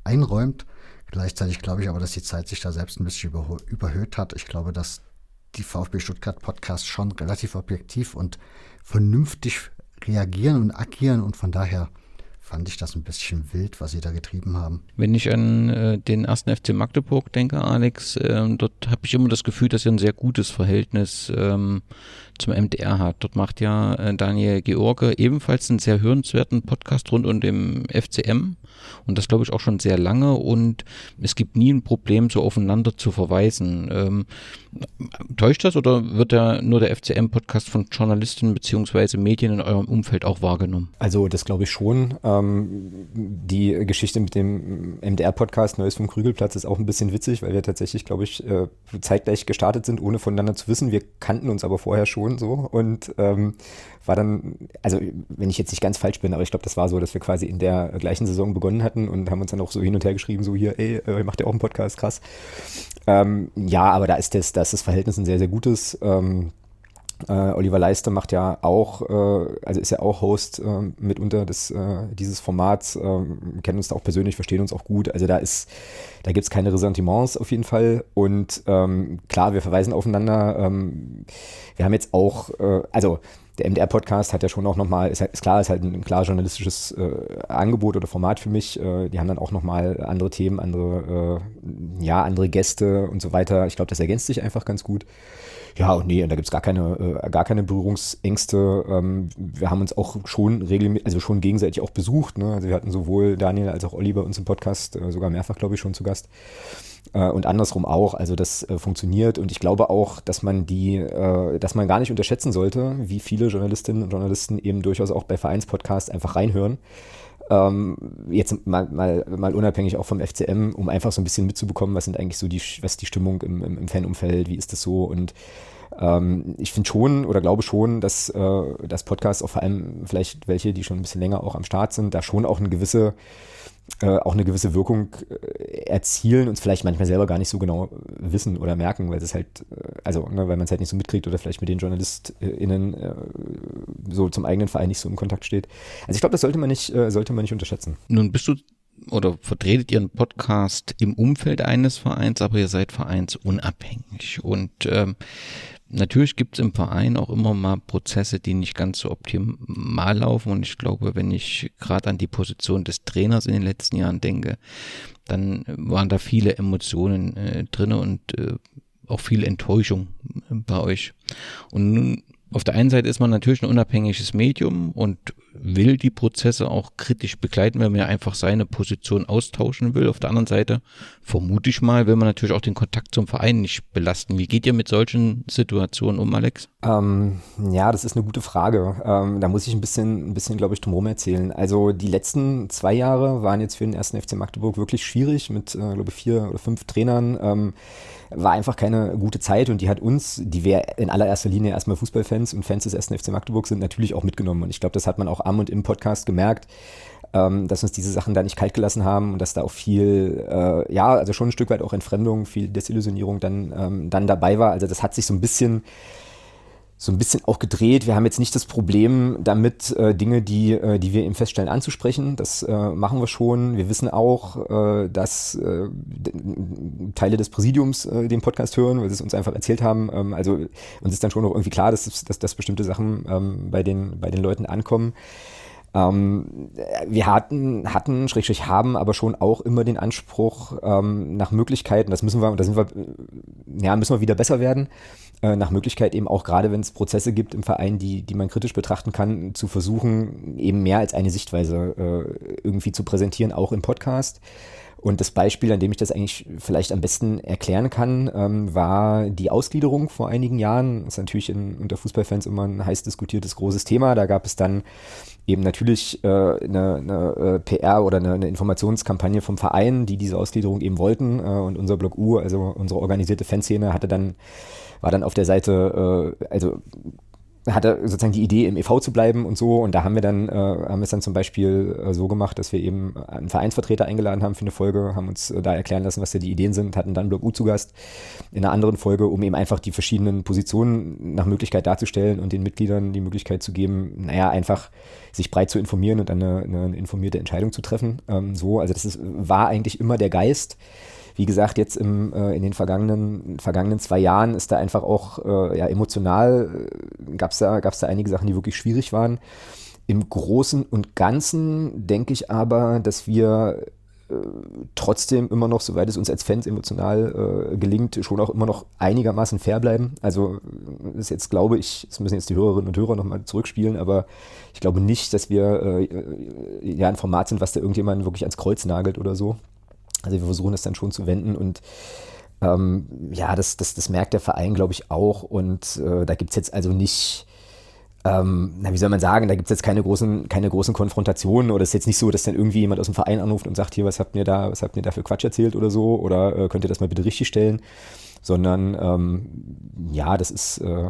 einräumt. Gleichzeitig glaube ich aber, dass die Zeit sich da selbst ein bisschen überhöht hat. Ich glaube, dass die VfB Stuttgart Podcasts schon relativ objektiv und vernünftig reagieren und agieren und von daher fand ich das ein bisschen wild, was sie da getrieben haben. Wenn ich an äh, den ersten FC Magdeburg denke, Alex, äh, dort habe ich immer das Gefühl, dass er ein sehr gutes Verhältnis ähm, zum MDR hat. Dort macht ja äh, Daniel George ebenfalls einen sehr hörenswerten Podcast rund um den FCM und das glaube ich auch schon sehr lange und es gibt nie ein Problem, so aufeinander zu verweisen. Ähm, täuscht das oder wird da nur der FCM-Podcast von Journalisten beziehungsweise Medien in eurem Umfeld auch wahrgenommen? Also das glaube ich schon. Ähm, die Geschichte mit dem MDR-Podcast Neues vom Krügelplatz ist auch ein bisschen witzig, weil wir tatsächlich, glaube ich, äh, zeitgleich gestartet sind, ohne voneinander zu wissen. Wir kannten uns aber vorher schon so und ähm, war dann, also wenn ich jetzt nicht ganz falsch bin, aber ich glaube, das war so, dass wir quasi in der gleichen Saison begonnen hatten und haben uns dann auch so hin und her geschrieben, so hier, ey, äh, macht ihr auch einen Podcast, krass. Ähm, ja, aber da ist das, da ist das Verhältnis ein sehr, sehr gutes. Ähm, äh, Oliver Leiste macht ja auch, äh, also ist ja auch Host äh, mitunter des, äh, dieses Formats, ähm, kennen uns da auch persönlich, verstehen uns auch gut. Also da ist, da gibt es keine Ressentiments auf jeden Fall. Und ähm, klar, wir verweisen aufeinander. Ähm, wir haben jetzt auch, äh, also der MDR-Podcast hat ja schon auch nochmal, ist, ist klar, ist halt ein klar journalistisches äh, Angebot oder Format für mich. Äh, die haben dann auch nochmal andere Themen, andere, äh, ja, andere Gäste und so weiter. Ich glaube, das ergänzt sich einfach ganz gut. Ja, und nee, und da gibt es gar keine, äh, gar keine Berührungsängste. Ähm, wir haben uns auch schon regelmäßig, also schon gegenseitig auch besucht. Ne? Also wir hatten sowohl Daniel als auch Olli bei uns im Podcast, äh, sogar mehrfach, glaube ich, schon zu Gast. Äh, und andersrum auch. Also das äh, funktioniert und ich glaube auch, dass man die, äh, dass man gar nicht unterschätzen sollte, wie viele Journalistinnen und Journalisten eben durchaus auch bei Vereinspodcasts einfach reinhören. Ähm, jetzt mal, mal, mal unabhängig auch vom FCM, um einfach so ein bisschen mitzubekommen, was sind eigentlich so die, was die Stimmung im, im, im Fanumfeld, wie ist das so und ähm, ich finde schon oder glaube schon, dass äh, das Podcast auch vor allem vielleicht welche, die schon ein bisschen länger auch am Start sind, da schon auch eine gewisse auch eine gewisse Wirkung äh, erzielen und vielleicht manchmal selber gar nicht so genau wissen oder merken, weil es halt, äh, also ne, weil man es halt nicht so mitkriegt oder vielleicht mit den JournalistInnen äh, so zum eigenen Verein nicht so in Kontakt steht. Also ich glaube, das sollte man nicht, äh, sollte man nicht unterschätzen. Nun bist du oder vertretet ihr einen Podcast im Umfeld eines Vereins, aber ihr seid vereinsunabhängig. Und ähm, Natürlich gibt es im Verein auch immer mal Prozesse, die nicht ganz so optimal laufen. Und ich glaube, wenn ich gerade an die Position des Trainers in den letzten Jahren denke, dann waren da viele Emotionen äh, drin und äh, auch viel Enttäuschung äh, bei euch. Und nun auf der einen Seite ist man natürlich ein unabhängiges Medium und will die Prozesse auch kritisch begleiten, wenn man ja einfach seine Position austauschen will. Auf der anderen Seite, vermute ich mal, will man natürlich auch den Kontakt zum Verein nicht belasten. Wie geht ihr mit solchen Situationen um, Alex? Ähm, ja, das ist eine gute Frage. Ähm, da muss ich ein bisschen, ein bisschen, glaube ich, drumherum erzählen. Also die letzten zwei Jahre waren jetzt für den ersten FC Magdeburg wirklich schwierig mit, äh, glaube ich, vier oder fünf Trainern. Ähm, war einfach keine gute Zeit und die hat uns, die wir in allererster Linie erstmal Fußballfans und Fans des ersten FC Magdeburg sind, natürlich auch mitgenommen. Und ich glaube, das hat man auch am und im Podcast gemerkt, ähm, dass uns diese Sachen da nicht kalt gelassen haben und dass da auch viel, äh, ja, also schon ein Stück weit auch Entfremdung, viel Desillusionierung dann, ähm, dann dabei war. Also das hat sich so ein bisschen so ein bisschen auch gedreht. Wir haben jetzt nicht das Problem damit, äh, Dinge, die, äh, die wir eben feststellen, anzusprechen. Das äh, machen wir schon. Wir wissen auch, äh, dass äh, Teile des Präsidiums äh, den Podcast hören, weil sie es uns einfach erzählt haben. Ähm, also uns ist dann schon noch irgendwie klar, dass, dass, dass bestimmte Sachen ähm, bei, den, bei den Leuten ankommen. Ähm, wir hatten, hatten, schrägstrich haben, aber schon auch immer den Anspruch ähm, nach Möglichkeiten, das müssen wir, da sind wir, ja, müssen wir wieder besser werden, nach Möglichkeit eben auch gerade, wenn es Prozesse gibt im Verein, die, die man kritisch betrachten kann, zu versuchen, eben mehr als eine Sichtweise äh, irgendwie zu präsentieren, auch im Podcast. Und das Beispiel, an dem ich das eigentlich vielleicht am besten erklären kann, ähm, war die Ausgliederung vor einigen Jahren. Das ist natürlich in, unter Fußballfans immer ein heiß diskutiertes großes Thema. Da gab es dann eben natürlich äh, eine, eine äh, PR oder eine, eine, Informationskampagne vom Verein, die diese Ausgliederung eben wollten. Äh, und unser Blog U, also unsere organisierte Fanszene, hatte dann, war dann auf der Seite, äh, also hatte sozusagen die Idee, im EV zu bleiben und so. Und da haben wir dann, äh, haben es dann zum Beispiel äh, so gemacht, dass wir eben einen Vereinsvertreter eingeladen haben für eine Folge, haben uns äh, da erklären lassen, was da die Ideen sind, hatten dann Block U zu Gast in einer anderen Folge, um eben einfach die verschiedenen Positionen nach Möglichkeit darzustellen und den Mitgliedern die Möglichkeit zu geben, naja, einfach sich breit zu informieren und dann eine, eine informierte Entscheidung zu treffen. Ähm, so, also das ist, war eigentlich immer der Geist. Wie gesagt, jetzt im, äh, in den vergangenen, vergangenen zwei Jahren ist da einfach auch äh, ja, emotional, äh, gab es da, gab's da einige Sachen, die wirklich schwierig waren. Im Großen und Ganzen denke ich aber, dass wir äh, trotzdem immer noch, soweit es uns als Fans emotional äh, gelingt, schon auch immer noch einigermaßen fair bleiben. Also das ist jetzt, glaube ich, das müssen jetzt die Hörerinnen und Hörer nochmal zurückspielen, aber ich glaube nicht, dass wir äh, ja ein Format sind, was da irgendjemanden wirklich ans Kreuz nagelt oder so. Also wir versuchen es dann schon zu wenden und ähm, ja, das, das, das merkt der Verein, glaube ich, auch. Und äh, da gibt es jetzt also nicht, ähm, na, wie soll man sagen, da gibt es jetzt keine großen, keine großen Konfrontationen oder es ist jetzt nicht so, dass dann irgendwie jemand aus dem Verein anruft und sagt, hier, was habt ihr da, was habt ihr da für Quatsch erzählt oder so, oder äh, könnt ihr das mal bitte richtig stellen? Sondern ähm, ja, das ist äh,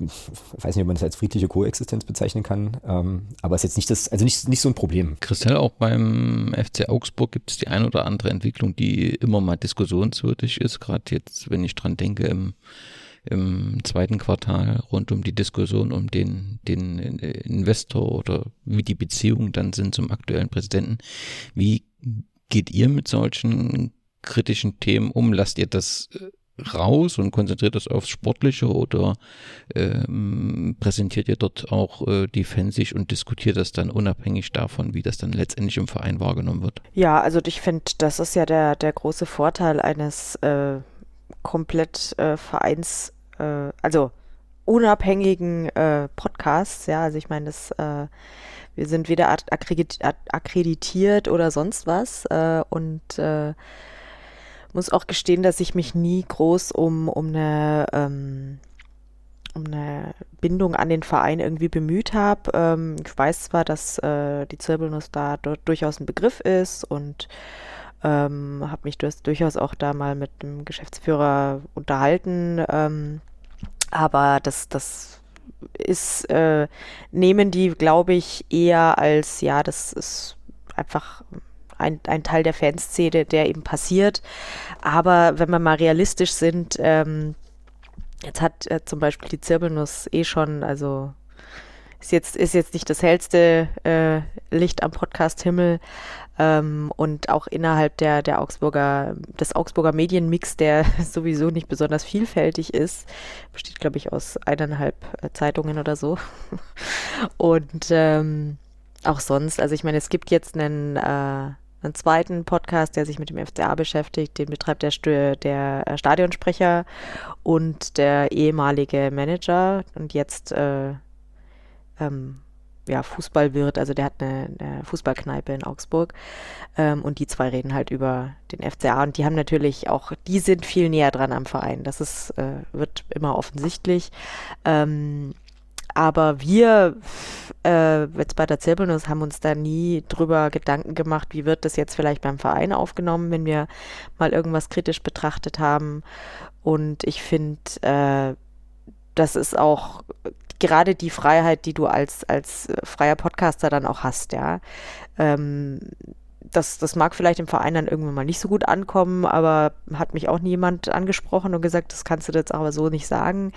ich weiß nicht, ob man das als friedliche Koexistenz bezeichnen kann, ähm, aber es ist jetzt nicht das, also nicht, nicht so ein Problem. Christelle, auch beim FC Augsburg gibt es die ein oder andere Entwicklung, die immer mal diskussionswürdig ist, gerade jetzt, wenn ich dran denke, im, im zweiten Quartal rund um die Diskussion um den, den Investor oder wie die Beziehungen dann sind zum aktuellen Präsidenten. Wie geht ihr mit solchen kritischen Themen um? Lasst ihr das äh, raus und konzentriert das aufs Sportliche oder ähm, präsentiert ihr dort auch äh, die Fans sich und diskutiert das dann unabhängig davon, wie das dann letztendlich im Verein wahrgenommen wird? Ja, also ich finde, das ist ja der, der große Vorteil eines äh, komplett äh, Vereins, äh, also unabhängigen äh, Podcasts, ja, also ich meine, das äh, wir sind weder akkreditiert oder sonst was und muss auch gestehen, dass ich mich nie groß um, um eine ähm, um eine Bindung an den Verein irgendwie bemüht habe. Ähm, ich weiß zwar, dass äh, die Zirbelnuss da durchaus ein Begriff ist und ähm, habe mich durchaus auch da mal mit dem Geschäftsführer unterhalten. Ähm, aber das, das ist, äh, nehmen die, glaube ich, eher als, ja, das ist einfach ein, ein Teil der Fanszene, der eben passiert. Aber wenn wir mal realistisch sind, ähm, jetzt hat äh, zum Beispiel die Zirbelnuss eh schon, also ist jetzt, ist jetzt nicht das hellste äh, Licht am Podcast-Himmel ähm, und auch innerhalb der, der Augsburger, des Augsburger Medienmix, der sowieso nicht besonders vielfältig ist, besteht, glaube ich, aus eineinhalb äh, Zeitungen oder so. und ähm, auch sonst, also ich meine, es gibt jetzt einen äh, einen zweiten Podcast, der sich mit dem FCA beschäftigt. Den betreibt der, der äh, Stadionsprecher und der ehemalige Manager. Und jetzt äh, ähm, ja, Fußballwirt, also der hat eine, eine Fußballkneipe in Augsburg. Ähm, und die zwei reden halt über den FCA und die haben natürlich auch, die sind viel näher dran am Verein, das ist, äh, wird immer offensichtlich. Ähm, aber wir äh, jetzt bei der Zirbelnuss haben uns da nie drüber Gedanken gemacht, wie wird das jetzt vielleicht beim Verein aufgenommen, wenn wir mal irgendwas kritisch betrachtet haben. Und ich finde, äh, das ist auch gerade die Freiheit, die du als, als freier Podcaster dann auch hast, ja. Ähm, das, das mag vielleicht im Verein dann irgendwann mal nicht so gut ankommen, aber hat mich auch niemand angesprochen und gesagt, das kannst du jetzt aber so nicht sagen.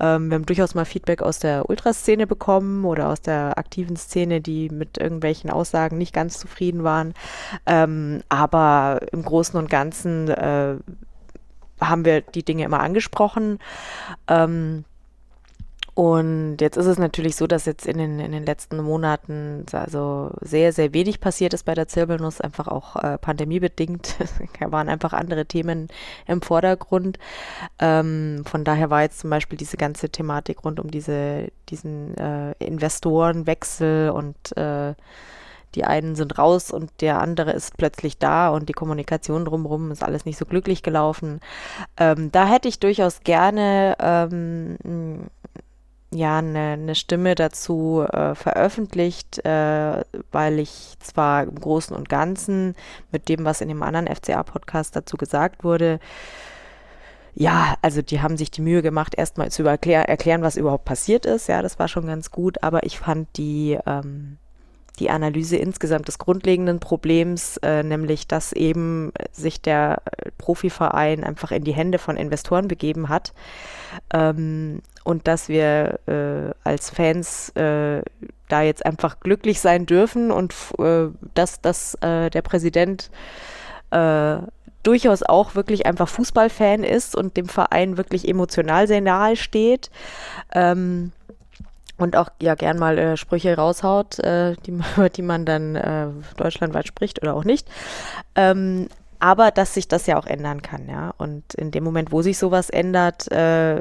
Ähm, wir haben durchaus mal Feedback aus der Ultraszene bekommen oder aus der aktiven Szene, die mit irgendwelchen Aussagen nicht ganz zufrieden waren. Ähm, aber im Großen und Ganzen äh, haben wir die Dinge immer angesprochen. Ähm, und jetzt ist es natürlich so, dass jetzt in den, in den letzten Monaten also sehr, sehr wenig passiert ist bei der Zirbelnuss, einfach auch äh, pandemiebedingt. da waren einfach andere Themen im Vordergrund. Ähm, von daher war jetzt zum Beispiel diese ganze Thematik rund um diese, diesen äh, Investorenwechsel und äh, die einen sind raus und der andere ist plötzlich da und die Kommunikation drumherum ist alles nicht so glücklich gelaufen. Ähm, da hätte ich durchaus gerne ähm, ja eine, eine Stimme dazu äh, veröffentlicht, äh, weil ich zwar im Großen und Ganzen mit dem, was in dem anderen FCA-Podcast dazu gesagt wurde, ja, also die haben sich die Mühe gemacht, erstmal zu erklär, erklären, was überhaupt passiert ist. Ja, das war schon ganz gut, aber ich fand die ähm, die Analyse insgesamt des grundlegenden Problems, äh, nämlich dass eben sich der Profiverein einfach in die Hände von Investoren begeben hat ähm, und dass wir äh, als Fans äh, da jetzt einfach glücklich sein dürfen und äh, dass, dass äh, der Präsident äh, durchaus auch wirklich einfach Fußballfan ist und dem Verein wirklich emotional sehr nahe steht. Ähm, und auch ja gern mal äh, Sprüche raushaut, äh, die, über die man dann äh, deutschlandweit spricht oder auch nicht. Ähm, aber dass sich das ja auch ändern kann, ja. Und in dem Moment, wo sich sowas ändert, äh,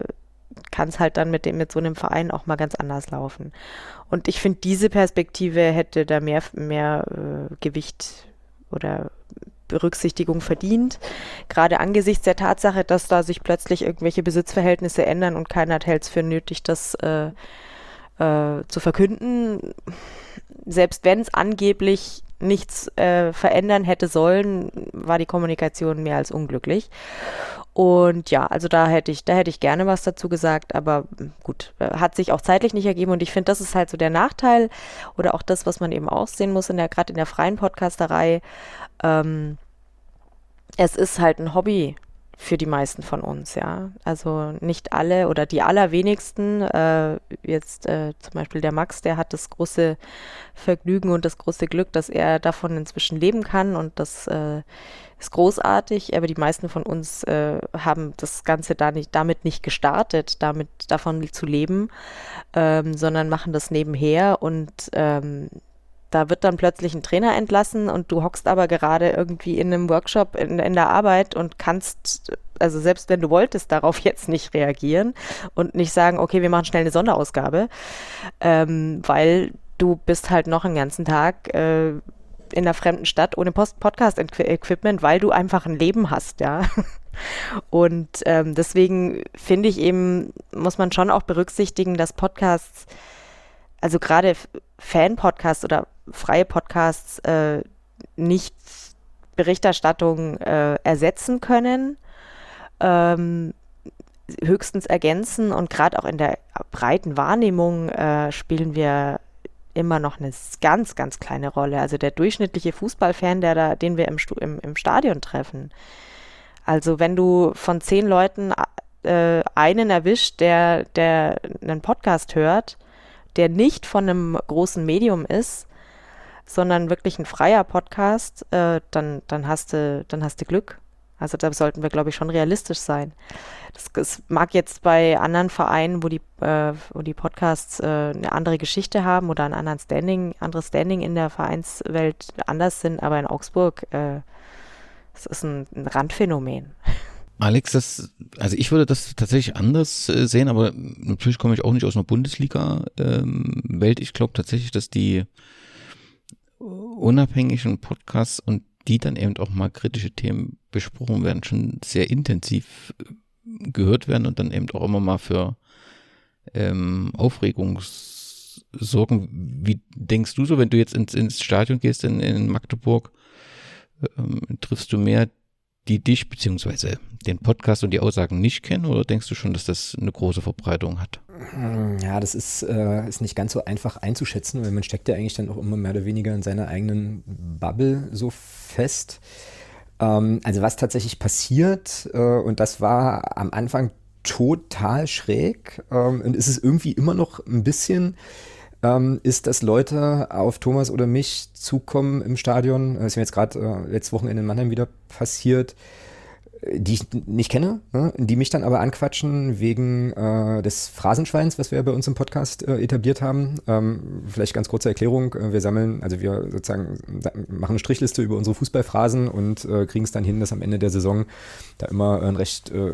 kann es halt dann mit dem mit so einem Verein auch mal ganz anders laufen. Und ich finde, diese Perspektive hätte da mehr mehr äh, Gewicht oder Berücksichtigung verdient. Gerade angesichts der Tatsache, dass da sich plötzlich irgendwelche Besitzverhältnisse ändern und keiner hält es für nötig, das äh, äh, zu verkünden. Selbst wenn es angeblich nichts äh, verändern hätte sollen, war die Kommunikation mehr als unglücklich. Und ja, also da hätte ich, da hätte ich gerne was dazu gesagt, aber gut, hat sich auch zeitlich nicht ergeben und ich finde, das ist halt so der Nachteil oder auch das, was man eben auch sehen muss in der, gerade in der freien Podcasterei. Ähm, es ist halt ein Hobby für die meisten von uns, ja. Also nicht alle oder die allerwenigsten. Äh, jetzt äh, zum Beispiel der Max, der hat das große Vergnügen und das große Glück, dass er davon inzwischen leben kann und das äh, ist großartig. Aber die meisten von uns äh, haben das Ganze da nicht, damit nicht gestartet, damit davon zu leben, ähm, sondern machen das nebenher und ähm, da wird dann plötzlich ein Trainer entlassen und du hockst aber gerade irgendwie in einem Workshop in, in, der Arbeit und kannst, also selbst wenn du wolltest, darauf jetzt nicht reagieren und nicht sagen, okay, wir machen schnell eine Sonderausgabe, ähm, weil du bist halt noch einen ganzen Tag äh, in einer fremden Stadt ohne Podcast-Equipment, weil du einfach ein Leben hast, ja. Und ähm, deswegen finde ich eben, muss man schon auch berücksichtigen, dass Podcasts also gerade Fan-Podcasts oder freie Podcasts äh, nicht Berichterstattung äh, ersetzen können, ähm, höchstens ergänzen und gerade auch in der breiten Wahrnehmung äh, spielen wir immer noch eine ganz, ganz kleine Rolle. Also der durchschnittliche Fußballfan, der da, den wir im, im, im Stadion treffen. Also wenn du von zehn Leuten äh, einen erwischt, der, der einen Podcast hört, der nicht von einem großen Medium ist, sondern wirklich ein freier Podcast, äh, dann, dann, hast du, dann hast du Glück. Also da sollten wir, glaube ich, schon realistisch sein. Das, das mag jetzt bei anderen Vereinen, wo die, äh, wo die Podcasts äh, eine andere Geschichte haben oder ein anderen Standing, anderes Standing in der Vereinswelt anders sind, aber in Augsburg, äh, das ist ein, ein Randphänomen. Alex, das, also ich würde das tatsächlich anders äh, sehen, aber natürlich komme ich auch nicht aus einer Bundesliga-Welt. Ähm, ich glaube tatsächlich, dass die unabhängigen Podcasts und die dann eben auch mal kritische Themen besprochen werden, schon sehr intensiv äh, gehört werden und dann eben auch immer mal für ähm, Aufregung sorgen. Wie denkst du so, wenn du jetzt ins, ins Stadion gehst in, in Magdeburg, ähm, triffst du mehr die dich beziehungsweise den Podcast und die Aussagen nicht kennen oder denkst du schon, dass das eine große Verbreitung hat? Ja, das ist, äh, ist nicht ganz so einfach einzuschätzen, weil man steckt ja eigentlich dann auch immer mehr oder weniger in seiner eigenen Bubble so fest. Ähm, also was tatsächlich passiert, äh, und das war am Anfang total schräg ähm, und ist es irgendwie immer noch ein bisschen, ähm, ist, dass Leute auf Thomas oder mich zukommen im Stadion. Das ist mir jetzt gerade äh, letztes Wochenende in Mannheim wieder passiert die ich nicht kenne, ne, die mich dann aber anquatschen wegen äh, des Phrasenschweins, was wir bei uns im Podcast äh, etabliert haben. Ähm, vielleicht ganz kurze Erklärung. Äh, wir sammeln, also wir sozusagen machen eine Strichliste über unsere Fußballphrasen und äh, kriegen es dann hin, dass am Ende der Saison da immer ein recht, äh,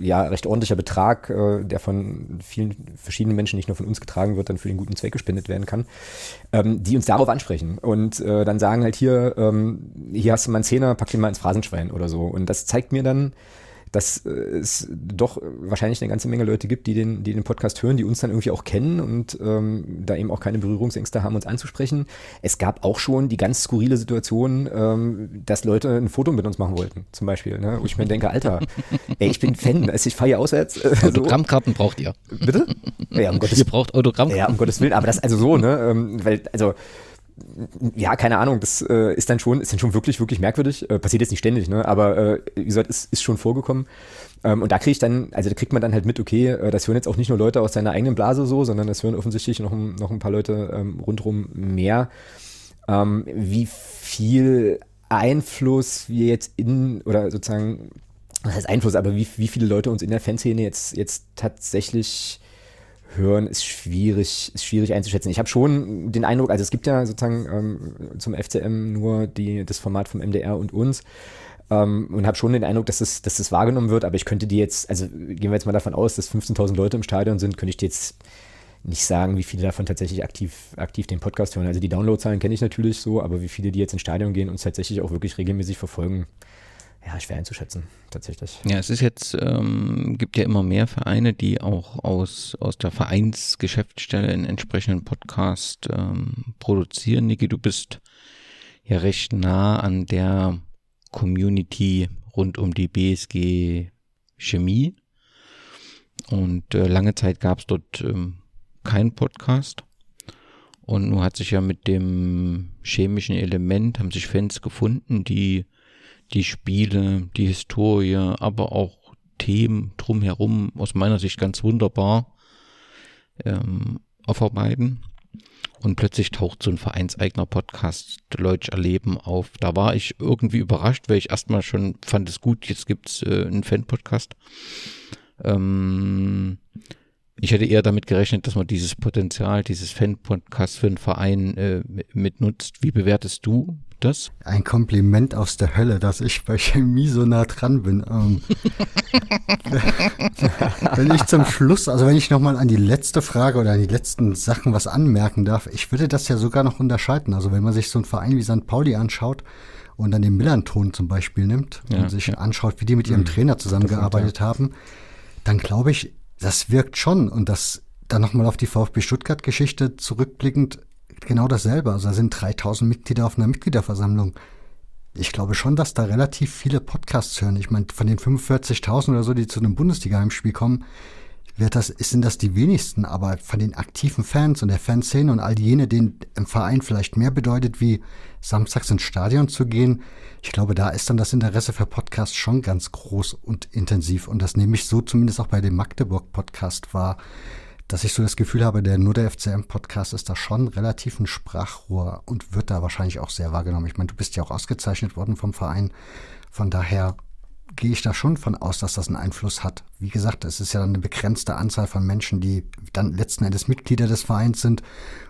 ja, recht ordentlicher Betrag, äh, der von vielen verschiedenen Menschen, nicht nur von uns getragen wird, dann für den guten Zweck gespendet werden kann, ähm, die uns darauf ansprechen und dann sagen halt hier, ähm, hier hast du mal einen Zehner, pack den mal ins Phrasenschwein oder so. Und das zeigt mir dann, dass es doch wahrscheinlich eine ganze Menge Leute gibt, die den, die den Podcast hören, die uns dann irgendwie auch kennen und ähm, da eben auch keine Berührungsängste haben, uns anzusprechen. Es gab auch schon die ganz skurrile Situation, ähm, dass Leute ein Foto mit uns machen wollten, zum Beispiel. Ne? Wo ich mir denke, Alter, ey, ich bin Fan, also ich fahre hier auswärts. Äh, Autogrammkarten braucht ihr. Bitte? Ja, um Gottes, ihr braucht Autogrammkarten. Ja, um Gottes Willen, aber das also so, ne? Ähm, weil, also ja, keine Ahnung, das äh, ist dann schon, ist dann schon wirklich, wirklich merkwürdig. Äh, passiert jetzt nicht ständig, ne? Aber äh, wie gesagt, ist, ist schon vorgekommen. Ähm, und da kriege ich dann, also da kriegt man dann halt mit, okay, äh, das hören jetzt auch nicht nur Leute aus seiner eigenen Blase so, sondern das hören offensichtlich noch, noch ein paar Leute ähm, rundherum mehr. Ähm, wie viel Einfluss wir jetzt in, oder sozusagen, was heißt Einfluss, aber wie, wie viele Leute uns in der Fanszene jetzt, jetzt tatsächlich hören, ist schwierig, ist schwierig einzuschätzen. Ich habe schon den Eindruck, also es gibt ja sozusagen ähm, zum FCM nur die, das Format vom MDR und uns. Ähm, und habe schon den Eindruck, dass das, dass das wahrgenommen wird, aber ich könnte die jetzt, also gehen wir jetzt mal davon aus, dass 15.000 Leute im Stadion sind, könnte ich die jetzt nicht sagen, wie viele davon tatsächlich aktiv, aktiv den Podcast hören. Also die Downloadzahlen kenne ich natürlich so, aber wie viele, die jetzt ins Stadion gehen und tatsächlich auch wirklich regelmäßig verfolgen, ja, schwer einzuschätzen, tatsächlich. Ja, es ist jetzt, ähm, gibt ja immer mehr Vereine, die auch aus, aus der Vereinsgeschäftsstelle einen entsprechenden Podcast ähm, produzieren. Niki, du bist ja recht nah an der Community rund um die BSG Chemie. Und äh, lange Zeit gab es dort ähm, keinen Podcast. Und nun hat sich ja mit dem chemischen Element, haben sich Fans gefunden, die die Spiele, die Historie, aber auch Themen drumherum aus meiner Sicht ganz wunderbar ähm, aufarbeiten. Und plötzlich taucht so ein vereinseigener Podcast Leutsch Erleben auf. Da war ich irgendwie überrascht, weil ich erstmal schon fand es gut, jetzt gibt's äh, einen Fan-Podcast. Ähm, ich hätte eher damit gerechnet, dass man dieses Potenzial, dieses Fan-Podcast für einen Verein äh, mitnutzt. Wie bewertest du das? Ein Kompliment aus der Hölle, dass ich bei Chemie so nah dran bin. Ähm, wenn ich zum Schluss, also wenn ich nochmal an die letzte Frage oder an die letzten Sachen was anmerken darf, ich würde das ja sogar noch unterscheiden. Also wenn man sich so einen Verein wie St. Pauli anschaut und dann den Millanton zum Beispiel nimmt ja, und sich ja. anschaut, wie die mit ihrem mhm. Trainer zusammengearbeitet haben, dann glaube ich, das wirkt schon und das dann nochmal auf die VfB Stuttgart-Geschichte zurückblickend genau dasselbe. Also da sind 3000 Mitglieder auf einer Mitgliederversammlung. Ich glaube schon, dass da relativ viele Podcasts hören. Ich meine, von den 45.000 oder so, die zu einem Bundesliga-Heimspiel kommen, wird das, sind das die wenigsten, aber von den aktiven Fans und der Fanszene und all jene, denen im Verein vielleicht mehr bedeutet, wie samstags ins Stadion zu gehen, ich glaube, da ist dann das Interesse für Podcasts schon ganz groß und intensiv. Und das nehme ich so zumindest auch bei dem Magdeburg-Podcast wahr dass ich so das Gefühl habe, der nur der FCM-Podcast ist da schon relativ ein Sprachrohr und wird da wahrscheinlich auch sehr wahrgenommen. Ich meine, du bist ja auch ausgezeichnet worden vom Verein. Von daher gehe ich da schon von aus, dass das einen Einfluss hat. Wie gesagt, es ist ja dann eine begrenzte Anzahl von Menschen, die dann letzten Endes Mitglieder des Vereins sind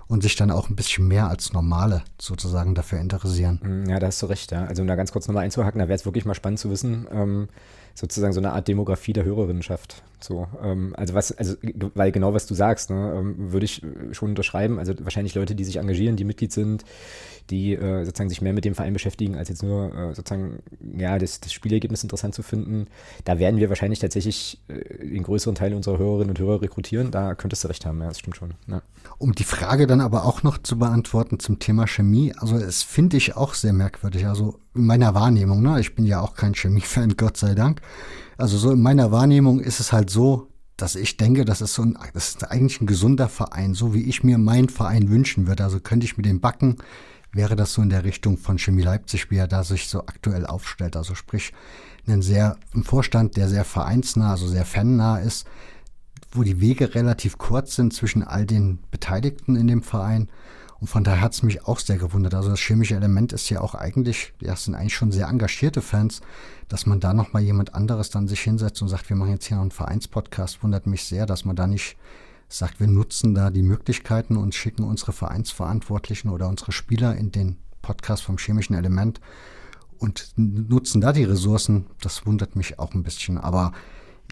und sich dann auch ein bisschen mehr als normale sozusagen dafür interessieren. Mm, ja, da hast du recht, ja. Also um da ganz kurz nochmal einzuhaken, da wäre es wirklich mal spannend zu wissen, ähm, sozusagen so eine Art Demografie der Hörerinnenschaft. So, ähm, also was, also weil genau was du sagst, ne, ähm, würde ich schon unterschreiben. Also wahrscheinlich Leute, die sich engagieren, die Mitglied sind, die äh, sozusagen sich mehr mit dem Verein beschäftigen, als jetzt nur äh, sozusagen ja das, das Spielergebnis interessant zu finden. Da werden wir wahrscheinlich tatsächlich äh, den größeren Teil unserer Hörerinnen und Hörer rekrutieren. Da könntest du recht haben, ja, das stimmt schon. Ja. Um die Frage dann aber auch noch zu beantworten zum Thema Chemie, also es finde ich auch sehr merkwürdig. Also in meiner Wahrnehmung, ne, ich bin ja auch kein Chemie-Fan, Gott sei Dank. Also so in meiner Wahrnehmung ist es halt so, dass ich denke, das ist so ein, das ist eigentlich ein gesunder Verein, so wie ich mir meinen Verein wünschen würde. Also könnte ich mit dem backen, wäre das so in der Richtung von Chemie Leipzig, wie er da sich so aktuell aufstellt. Also sprich, einen sehr, ein Vorstand, der sehr vereinsnah, also sehr fannah ist, wo die Wege relativ kurz sind zwischen all den Beteiligten in dem Verein. Und von daher hat es mich auch sehr gewundert. Also das chemische Element ist ja auch eigentlich, ja, sind eigentlich schon sehr engagierte Fans, dass man da nochmal jemand anderes dann sich hinsetzt und sagt, wir machen jetzt hier noch einen Vereinspodcast, wundert mich sehr, dass man da nicht sagt, wir nutzen da die Möglichkeiten und schicken unsere Vereinsverantwortlichen oder unsere Spieler in den Podcast vom chemischen Element und nutzen da die Ressourcen. Das wundert mich auch ein bisschen. Aber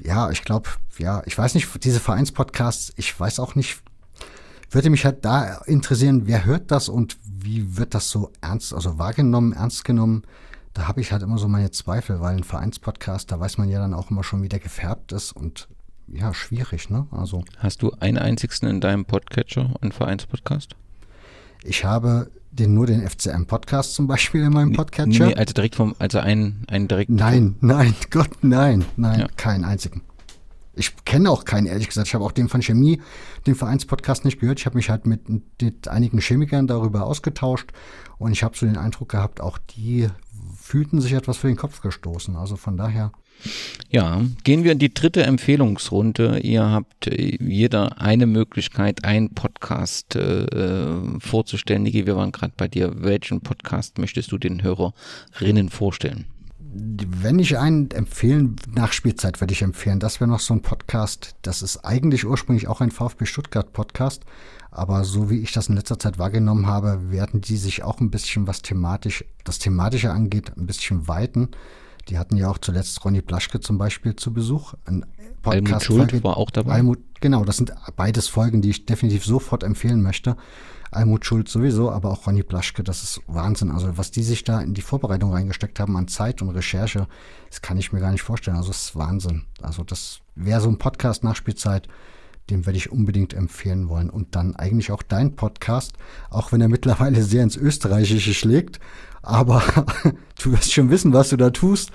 ja, ich glaube, ja, ich weiß nicht, diese Vereinspodcasts, ich weiß auch nicht, würde mich halt da interessieren, wer hört das und wie wird das so ernst, also wahrgenommen, ernst genommen? Da habe ich halt immer so meine Zweifel, weil ein Vereinspodcast, da weiß man ja dann auch immer schon, wie der gefärbt ist und ja, schwierig, ne? Also. Hast du einen einzigsten in deinem Podcatcher, einen Vereinspodcast? Ich habe den, nur den FCM-Podcast zum Beispiel in meinem Podcatcher. Nee, also direkt vom, also einen, einen direkt. Nein, nein, Gott, nein, nein, ja. keinen einzigen. Ich kenne auch keinen, ehrlich gesagt. Ich habe auch den von Chemie, den Vereinspodcast nicht gehört. Ich habe mich halt mit, mit einigen Chemikern darüber ausgetauscht und ich habe so den Eindruck gehabt, auch die fühlten sich etwas für den Kopf gestoßen. Also von daher. Ja, gehen wir in die dritte Empfehlungsrunde. Ihr habt äh, jeder eine Möglichkeit, einen Podcast äh, vorzustellen. Niki, wir waren gerade bei dir. Welchen Podcast möchtest du den Hörerinnen vorstellen? Wenn ich einen empfehlen, Nachspielzeit würde ich empfehlen. Das wäre noch so ein Podcast. Das ist eigentlich ursprünglich auch ein VfB Stuttgart Podcast. Aber so wie ich das in letzter Zeit wahrgenommen habe, werden die sich auch ein bisschen, was thematisch, das Thematische angeht, ein bisschen weiten. Die hatten ja auch zuletzt Ronny Blaschke zum Beispiel zu Besuch. Ein Podcast Schuld war auch dabei. Almut, genau, das sind beides Folgen, die ich definitiv sofort empfehlen möchte. Almut Schuld sowieso, aber auch Ronny Blaschke, das ist Wahnsinn. Also was die sich da in die Vorbereitung reingesteckt haben an Zeit und Recherche, das kann ich mir gar nicht vorstellen. Also das ist Wahnsinn. Also das wäre so ein Podcast Nachspielzeit, den werde ich unbedingt empfehlen wollen. Und dann eigentlich auch dein Podcast, auch wenn er mittlerweile sehr ins Österreichische schlägt. Aber du wirst schon wissen, was du da tust.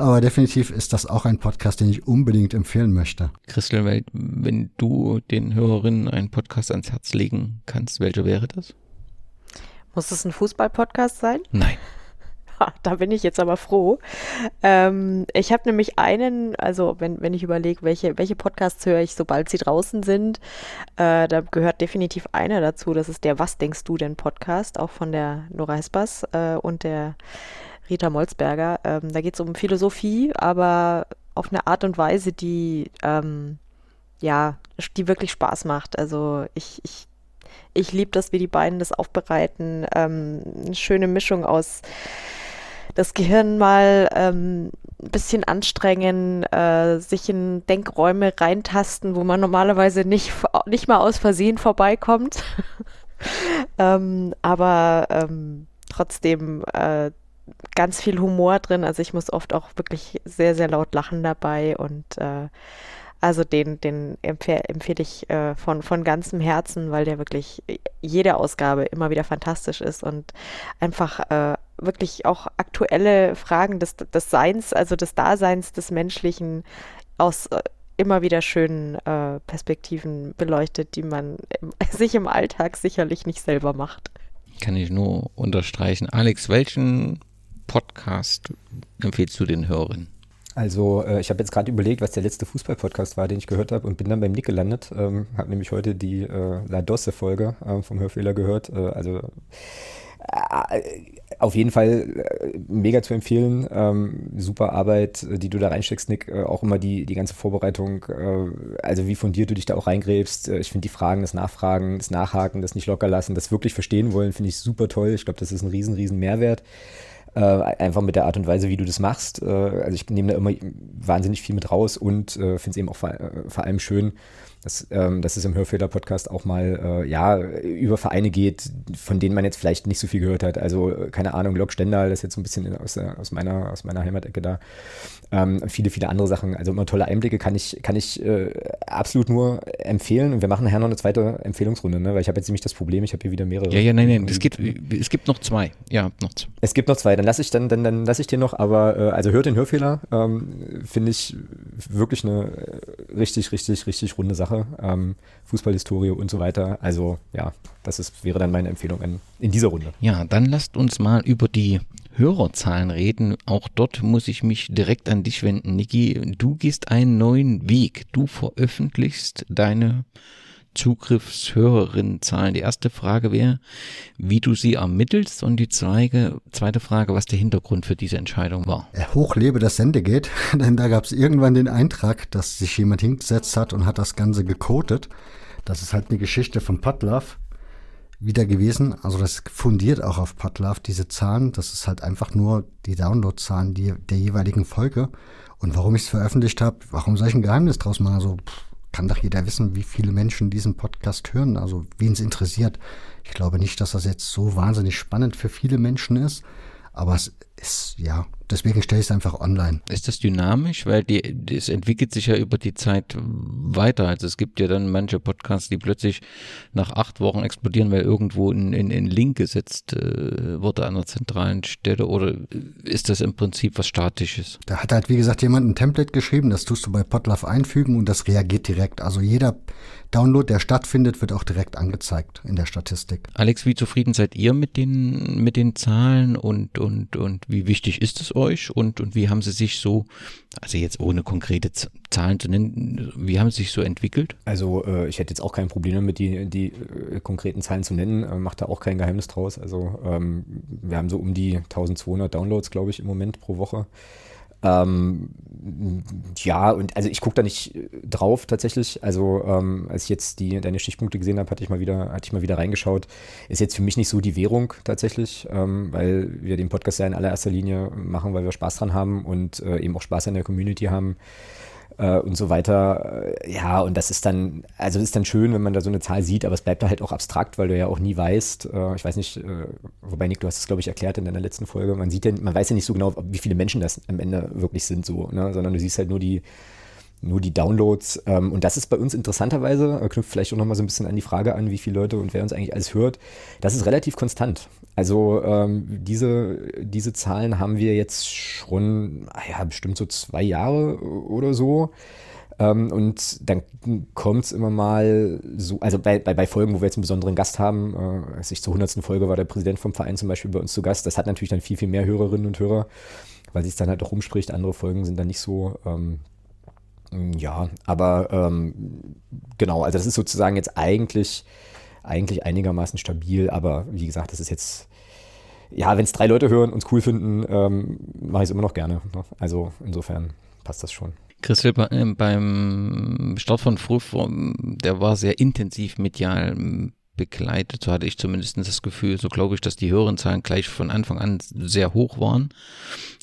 Aber definitiv ist das auch ein Podcast, den ich unbedingt empfehlen möchte. Christel, wenn du den Hörerinnen einen Podcast ans Herz legen kannst, welcher wäre das? Muss es ein Fußball-Podcast sein? Nein. Da bin ich jetzt aber froh. Ähm, ich habe nämlich einen, also wenn, wenn ich überlege, welche, welche Podcasts höre ich, sobald sie draußen sind, äh, da gehört definitiv einer dazu. Das ist der Was denkst du denn Podcast, auch von der Nora Hespers äh, und der Rita Molzberger. Ähm, da geht es um Philosophie, aber auf eine Art und Weise, die ähm, ja, die wirklich Spaß macht. Also ich, ich, ich liebe das, wie die beiden das aufbereiten. Ähm, eine schöne Mischung aus das Gehirn mal ähm, ein bisschen anstrengen, äh, sich in Denkräume reintasten, wo man normalerweise nicht, nicht mal aus Versehen vorbeikommt. ähm, aber ähm, trotzdem äh, ganz viel Humor drin. Also ich muss oft auch wirklich sehr, sehr laut lachen dabei und äh, also den, den empfehle, ich äh, von, von ganzem Herzen, weil der wirklich jede Ausgabe immer wieder fantastisch ist und einfach äh, wirklich auch aktuelle Fragen des, des Seins, also des Daseins des Menschlichen aus äh, immer wieder schönen äh, Perspektiven beleuchtet, die man im, sich im Alltag sicherlich nicht selber macht. Kann ich nur unterstreichen. Alex, welchen Podcast empfiehlst du den Hörern? Also äh, ich habe jetzt gerade überlegt, was der letzte Fußball-Podcast war, den ich gehört habe und bin dann beim Nick gelandet. Ähm, habe nämlich heute die äh, La Dosse-Folge äh, vom Hörfehler gehört. Äh, also äh, auf jeden Fall äh, mega zu empfehlen. Ähm, super Arbeit, die du da reinsteckst, Nick. auch immer die, die ganze Vorbereitung, also wie fundiert du dich da auch reingräbst. ich finde die Fragen, das Nachfragen, das Nachhaken, das nicht locker lassen, das wirklich verstehen wollen, finde ich super toll. Ich glaube, das ist ein riesen, riesen Mehrwert. Äh, einfach mit der Art und Weise, wie du das machst. Äh, also ich nehme da immer wahnsinnig viel mit raus und äh, finde es eben auch vor, äh, vor allem schön, dass, ähm, dass es im Hörfehler-Podcast auch mal äh, ja, über Vereine geht, von denen man jetzt vielleicht nicht so viel gehört hat. Also, äh, keine Ahnung, Lok Stendal, das ist jetzt so ein bisschen aus, aus, meiner, aus meiner Heimatecke da. Ähm, viele, viele andere Sachen. Also immer tolle Einblicke kann ich, kann ich äh, absolut nur empfehlen. Und wir machen nachher noch eine zweite Empfehlungsrunde, ne? weil ich habe jetzt nämlich das Problem, ich habe hier wieder mehrere. Ja, ja, nein, nein, es gibt, es gibt noch zwei. Ja, noch zwei. Es gibt noch zwei, dann lasse ich dann, dann, dann lasse ich dir noch, aber äh, also hört den Hörfehler, ähm, finde ich wirklich eine richtig, richtig, richtig runde Sache. Ähm, Fußballhistorie und so weiter. Also ja, das ist, wäre dann meine Empfehlung in, in dieser Runde. Ja, dann lasst uns mal über die Hörerzahlen reden. Auch dort muss ich mich direkt an dich wenden, Niki. Du gehst einen neuen Weg. Du veröffentlichst deine Zugriffshörerinnenzahlen. Die erste Frage wäre, wie du sie ermittelst und die zweite, zweite Frage, was der Hintergrund für diese Entscheidung war. Hochlebe das Sendegeht, denn da gab es irgendwann den Eintrag, dass sich jemand hingesetzt hat und hat das Ganze gecodet. Das ist halt eine Geschichte von Putloff wieder gewesen. Also das fundiert auch auf Padlove diese Zahlen. Das ist halt einfach nur die Downloadzahlen die, der jeweiligen Folge. Und warum ich es veröffentlicht habe, warum soll ich ein Geheimnis draus machen? Also kann doch jeder wissen, wie viele Menschen diesen Podcast hören, also wen es interessiert. Ich glaube nicht, dass das jetzt so wahnsinnig spannend für viele Menschen ist, aber es ist, ja, deswegen stelle ich es einfach online. Ist das dynamisch? Weil die, es entwickelt sich ja über die Zeit weiter. Also es gibt ja dann manche Podcasts, die plötzlich nach acht Wochen explodieren, weil irgendwo ein, ein, ein Link gesetzt äh, wurde an einer zentralen Stelle. Oder ist das im Prinzip was Statisches? Da hat halt, wie gesagt, jemand ein Template geschrieben, das tust du bei Podlove einfügen und das reagiert direkt. Also jeder, Download, der stattfindet, wird auch direkt angezeigt in der Statistik. Alex, wie zufrieden seid ihr mit den, mit den Zahlen und, und, und wie wichtig ist es euch und, und wie haben sie sich so, also jetzt ohne konkrete Zahlen zu nennen, wie haben sie sich so entwickelt? Also äh, ich hätte jetzt auch kein Problem damit, die, die äh, konkreten Zahlen zu nennen, äh, macht da auch kein Geheimnis draus. Also ähm, wir haben so um die 1200 Downloads, glaube ich, im Moment pro Woche. Ähm, ja, und also ich gucke da nicht äh, drauf tatsächlich. Also ähm, als ich jetzt die deine Stichpunkte gesehen habe, hatte ich mal wieder, hatte ich mal wieder reingeschaut. Ist jetzt für mich nicht so die Währung tatsächlich, ähm, weil wir den Podcast ja in allererster Linie machen, weil wir Spaß dran haben und äh, eben auch Spaß in der Community haben äh, und so weiter. Äh, ja, und das ist dann, also das ist dann schön, wenn man da so eine Zahl sieht, aber es bleibt da halt auch abstrakt, weil du ja auch nie weißt, äh, ich weiß nicht, äh, wobei Nick, du hast es glaube ich erklärt in deiner letzten Folge, man sieht ja, man weiß ja nicht so genau, wie viele Menschen das am Ende wirklich sind so, ne? sondern du siehst halt nur die nur die Downloads. Ähm, und das ist bei uns interessanterweise, äh, knüpft vielleicht auch nochmal so ein bisschen an die Frage an, wie viele Leute und wer uns eigentlich alles hört. Das ist relativ konstant. Also ähm, diese, diese Zahlen haben wir jetzt schon, ah ja, bestimmt so zwei Jahre oder so. Ähm, und dann kommt es immer mal so, also bei, bei, bei, Folgen, wo wir jetzt einen besonderen Gast haben, äh, als ich zur 100. Folge war der Präsident vom Verein zum Beispiel bei uns zu Gast, das hat natürlich dann viel, viel mehr Hörerinnen und Hörer, weil sich dann halt auch rumspricht. Andere Folgen sind dann nicht so. Ähm, ja, aber ähm, genau, also das ist sozusagen jetzt eigentlich, eigentlich einigermaßen stabil, aber wie gesagt, das ist jetzt, ja, wenn es drei Leute hören und es cool finden, ähm, mache ich es immer noch gerne. Ne? Also insofern passt das schon. Christel, äh, beim Start von Früh, der war sehr intensiv medial begleitet. So hatte ich zumindest das Gefühl. So glaube ich, dass die Hörenzahlen gleich von Anfang an sehr hoch waren.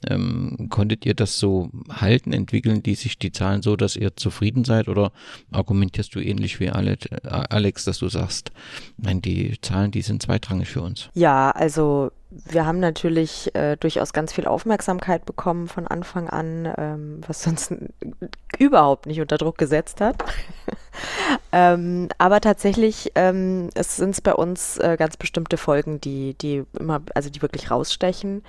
Ähm, konntet ihr das so halten, entwickeln die sich die Zahlen so, dass ihr zufrieden seid oder argumentierst du ähnlich wie Alex, dass du sagst, nein, die Zahlen, die sind zweitrangig für uns? Ja, also wir haben natürlich äh, durchaus ganz viel Aufmerksamkeit bekommen von Anfang an, ähm, was uns überhaupt nicht unter Druck gesetzt hat. Ähm, aber tatsächlich ähm, es sind es bei uns äh, ganz bestimmte Folgen, die, die immer, also die wirklich rausstechen.